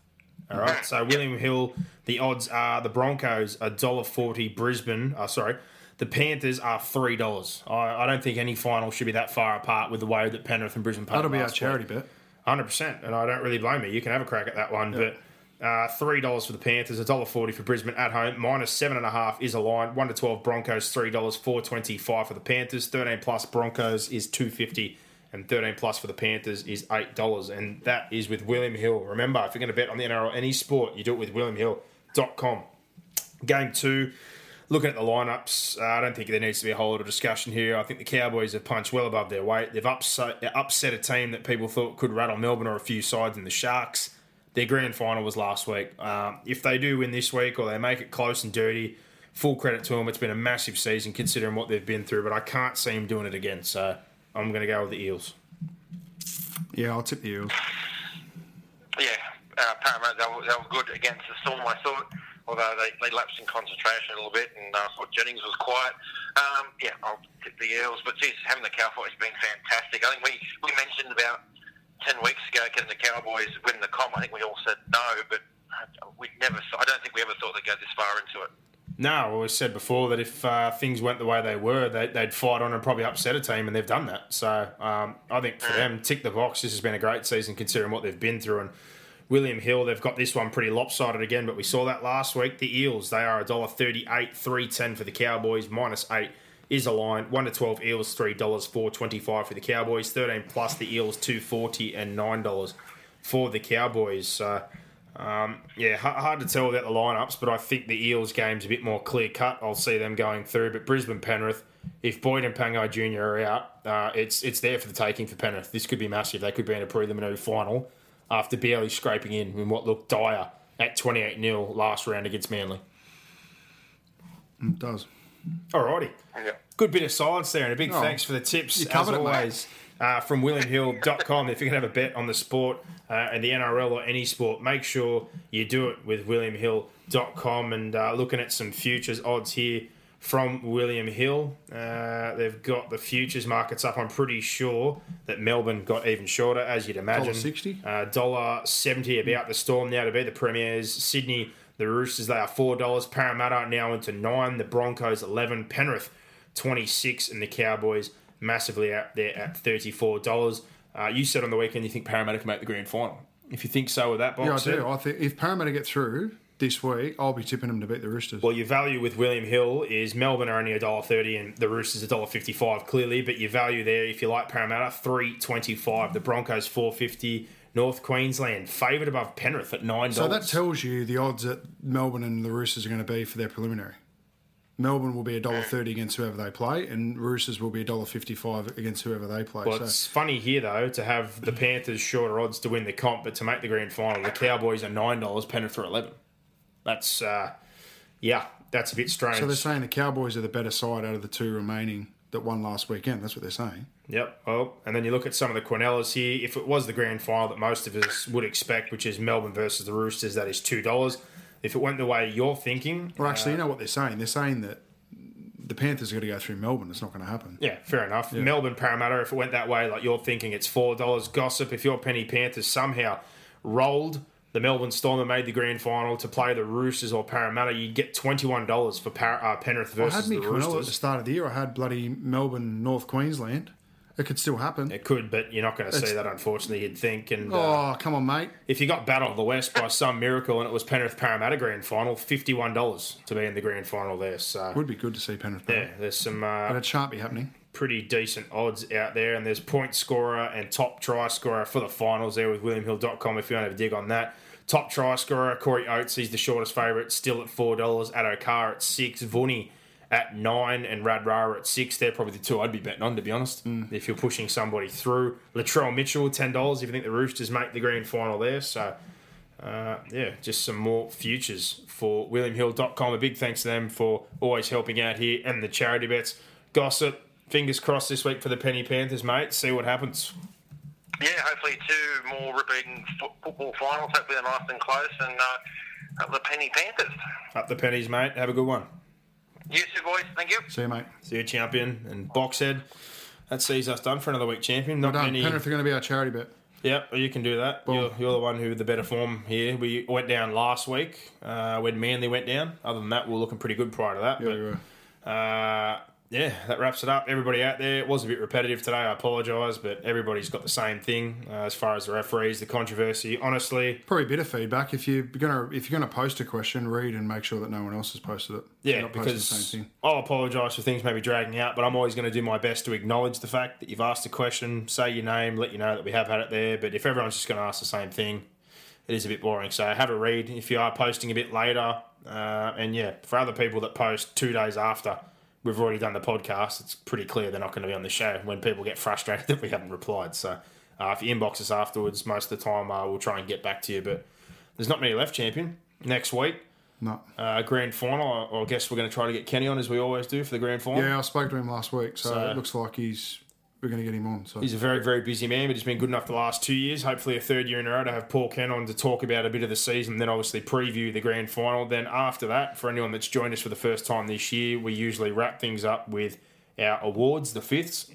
All right. So William Hill, the odds are the Broncos a dollar forty, Brisbane. Uh, sorry, the Panthers are three dollars. I, I don't think any final should be that far apart with the way that Penrith and Brisbane. That'll be our charity bet. Hundred percent, and I don't really blame you. You can have a crack at that one, but uh, three dollars for the Panthers, a dollar forty for Brisbane at home. Minus seven and a half is a line. One to twelve Broncos, three dollars, four twenty five for the Panthers. Thirteen plus Broncos is two fifty, and 13 plus for the Panthers is $8. And that is with William Hill. Remember, if you're going to bet on the NRL any sport, you do it with williamhill.com. Game two, looking at the lineups, uh, I don't think there needs to be a whole lot of discussion here. I think the Cowboys have punched well above their weight. They've upset, upset a team that people thought could rattle Melbourne or a few sides in the Sharks. Their grand final was last week. Um, if they do win this week or they make it close and dirty, full credit to them. It's been a massive season considering what they've been through, but I can't see them doing it again. So I'm going to go with the Eels. Yeah, I'll tip the Eels. Yeah, uh, Parramatta, they were, they were good against the Storm, I thought, although they, they lapsed in concentration a little bit, and uh, I thought Jennings was quiet. Um, yeah, I'll tip the Eels, but geez, having the Cowboys has been fantastic. I think we, we mentioned about 10 weeks ago, can the Cowboys win the comp? I think we all said no, but uh, we never. I don't think we ever thought they'd go this far into it. No, we said before that if uh, things went the way they were, they, would fight on and probably upset a team, and they've done that. So um, I think for them, tick the box. This has been a great season considering what they've been through. And William Hill, they've got this one pretty lopsided again, but we saw that last week. The Eels, they are $1.38, three ten for the Cowboys, minus eight is a line. One to twelve Eels, three dollars, four twenty-five for the Cowboys. Thirteen plus the Eels, two forty, and nine dollars for the Cowboys. So um, yeah, hard to tell about the lineups, but I think the Eels game's a bit more clear cut. I'll see them going through. But Brisbane Penrith, if Boyd and Pangai Jr. are out, uh, it's it's there for the taking for Penrith. This could be massive. They could be in a preliminary final after barely scraping in in what looked dire at 28 0 last round against Manly. It does. Alrighty. Yeah. Good bit of silence there, and a big Oh, thanks for the tips, as covered it, mate. always. uh, from WilliamHill.com. if you're going to have a bet on the sport uh, and the NRL or any sport, make sure you do it with WilliamHill.com and uh, looking at some futures odds here from William Hill. Uh, they've got the futures markets up. I'm pretty sure that Melbourne got even shorter, as you'd imagine. $1.60? Uh, dollar seventy about the Storm now to be the premiers. Sydney, the Roosters, they are four dollars. Parramatta now into nine. The Broncos eleven. Penrith twenty six, and the Cowboys massively out there at thirty four dollars. Uh, you said on the weekend you think Parramatta can make the grand final. If you think so with that box, Yeah, I do. I think if Parramatta get through this week, I'll be tipping them to beat the Roosters. Well, your value with William Hill is Melbourne are only a dollar thirty and the Roosters a dollar fifty five clearly, but your value there, if you like Parramatta, three twenty five. The Broncos four fifty. North Queensland favoured above Penrith at nine so that tells you the odds that Melbourne and the Roosters are going to be for their preliminary. Melbourne will be a dollar thirty against whoever they play, and Roosters will be a dollar fifty-five against whoever they play. Well, so it's funny here though to have the Panthers shorter odds to win the comp, but to make the grand final, the Cowboys are nine dollars, Penrith are eleven. That's uh, yeah, that's a bit strange. So they're saying the Cowboys are the better side out of the two remaining that won last weekend. That's what they're saying. Yep. Well, and then you look at some of the Quinellas here. If it was the grand final that most of us would expect, which is Melbourne versus the Roosters, that is two dollars. If it went the way you're thinking, Well, actually, you uh, know what they're saying? They're saying that the Panthers are going to go through Melbourne. It's not going to happen. Yeah, fair enough. Melbourne Parramatta, if it went that way, like you're thinking, it's four dollars. Gossip, if your Penny Panthers somehow rolled the Melbourne Storm made the grand final to play the Roosters or Parramatta, you'd get twenty one dollars for Par- uh, Penrith I had me the Cronulla at the start of the year. I had bloody Melbourne, North Queensland. It could still happen. It could, but you're not going to see that, unfortunately. You'd think, and uh, Oh, come on, mate. if you got Battle of the West by some miracle and it was Penrith Parramatta grand final, fifty one dollars to be in the grand final there. So it Would be good to see Penrith. yeah, Yeah. there's some But uh, it shan't be happening. pretty decent odds out there, and there's point scorer and top try scorer for the finals there with WilliamHill.com if you want to have a dig on that. Top try scorer, Corey Oates, he's the shortest favourite, still at $4. At Carr at 6 Vunny at 9 and Radra at 6 They're probably the two I'd be betting on, to be honest, if you're pushing somebody through. Latrell Mitchell, $10 if you think the Roosters make the grand final there. So, uh, yeah, just some more futures for WilliamHill.com. A big thanks to them for always helping out here and the charity bets. Gossip, fingers crossed this week for the Penny Panthers, mate. See what happens. Yeah, hopefully two more repeating football finals. Hopefully they're nice and close, and uh, the Penny Panthers. Up the pennies, mate. Have a good one. You two boys, thank you. See you, mate. See you, champion. And Boxhead, that sees us done for another week, champion. Not Done. many. Penrith are going to be our charity bet. Yep, you can do that. You're, you're the one who the better form here. We went down last week uh, when Manly went down. Other than that, we are looking pretty good prior to that. Yeah, but we were. Uh, yeah, that wraps it up. Everybody out there, it was a bit repetitive today. I apologise, but everybody's got the same thing uh, as far as the referees, the controversy. Honestly, Probably a bit of feedback if you're gonna if you're gonna post a question, read and make sure that no one else has posted it. Yeah, not because the same thing. I'll apologise for things maybe dragging out, but I'm always going to do my best to acknowledge the fact that you've asked a question, say your name, let you know that we have had it there. But if everyone's just going to ask the same thing, it is a bit boring. So have a read if you are posting a bit later. Uh, and yeah, for other people that post two days after we've already done the podcast, it's pretty clear they're not going to be on the show when people get frustrated that we haven't replied. So uh, if you inbox us afterwards, most of the time uh, we'll try and get back to you. But there's not many left, champion. Next week, No. uh, grand final. I, I guess we're going to try to get Kenny on as we always do for the grand final. Yeah, I spoke to him last week, so, So- it looks like he's we're going to get him on. So He's a very, very busy man, but he's been good enough the last two years. Hopefully, a third year in a row to have Paul Kent on to talk about a bit of the season, then obviously preview the grand final. Then, after that, for anyone that's joined us for the first time this year, we usually wrap things up with our awards, the fifths.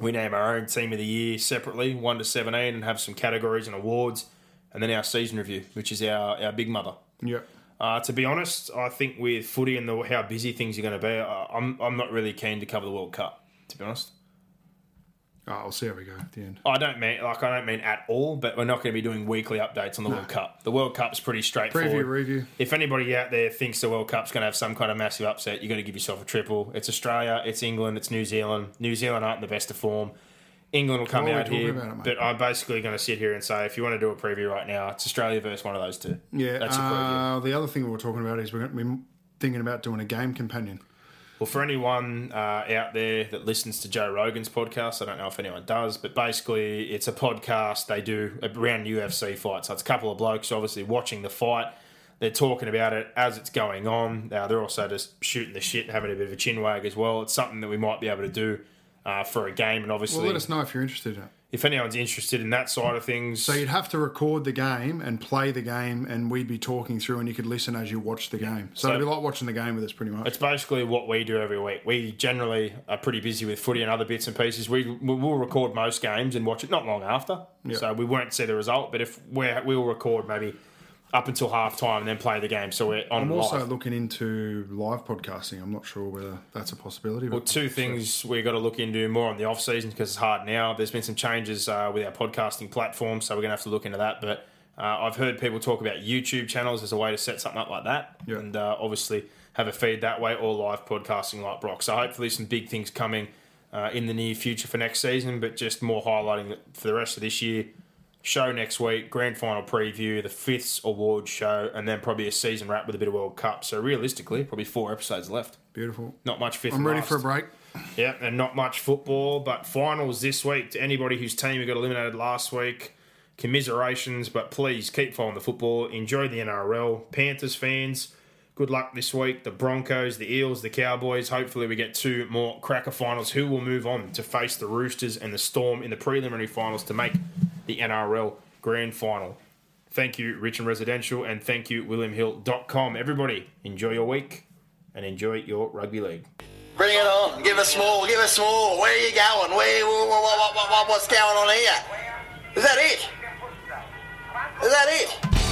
We name our own team of the year separately, 1 to 17, and have some categories and awards. And then our season review, which is our, our big mother. yeah, Uh, to be honest, I think with footy and the, how busy things are going to be, I'm, I'm not really keen to cover the World Cup, to be honest. Oh, I'll see how we go at the end. I don't mean like I don't mean at all, but we're not going to be doing weekly updates on the World Cup. The World Cup's pretty straightforward. Preview, review. If anybody out there thinks the World Cup's going to have some kind of massive upset, you're going to give yourself a triple. It's Australia, it's England, it's New Zealand. New Zealand aren't in the best of form. England will come What are we out here, it, but I'm basically going to sit here and say if you want to do a preview right now, it's Australia versus one of those two. Yeah, that's a preview. uh, the other thing we we're talking about is we're be thinking about doing a game companion. Well, for anyone uh, out there that listens to Joe Rogan's podcast, I don't know if anyone does, but basically it's a podcast they do around UFC fights. So it's a couple of blokes obviously watching the fight. They're talking about it as it's going on. Uh, they're also just shooting the shit, having a bit of a chin wag as well. It's something that we might be able to do uh, for a game, and obviously, Well, let us know if you're interested in it. If anyone's interested in that side of things, So you'd have to record the game and play the game, and we'd be talking through, and you could listen as you watch the game. So, So- it'd be like watching the game with us, pretty much. It's basically what we do every week. We generally are pretty busy with footy and other bits and pieces. We we will record most games and watch it not long after, so we won't see the result. But if we're we'll record maybe up until half time and then play the game, so we're on I'm also live. looking into live podcasting. I'm not sure whether that's a possibility. Well, But two things we've got to look into more on the off season because it's hard now. There's been some changes uh, with our podcasting platform, so we're going to have to look into that. But uh, I've heard people talk about YouTube channels as a way to set something up like that, Yeah. and uh, obviously have a feed that way or live podcasting like Brock. So hopefully some big things coming uh, in the near future for next season, but just more highlighting for the rest of this year. Show next week, grand final preview, the fifths award show, and then probably a season wrap with a bit of World Cup. So realistically, probably four episodes left. beautiful. Not much fifth. I'm ready last. for a break. Yeah, and not much football, but finals this week to anybody whose team got eliminated last week. Commiserations, but please keep following the football. Enjoy the NRL. Panthers fans, good luck this week. The Broncos, the Eels, the Cowboys. Hopefully, we get two more cracker finals who will move on to face the Roosters and the Storm in the preliminary finals to make the NRL grand final. Thank you, Rich and Residential, and thank you, WilliamHill.com. Everybody, enjoy your week and enjoy your rugby league. Bring it on. Give us more. Give us more. Where are you going? Where? What, what, what, what, what's going on here? Is that it? Is that it?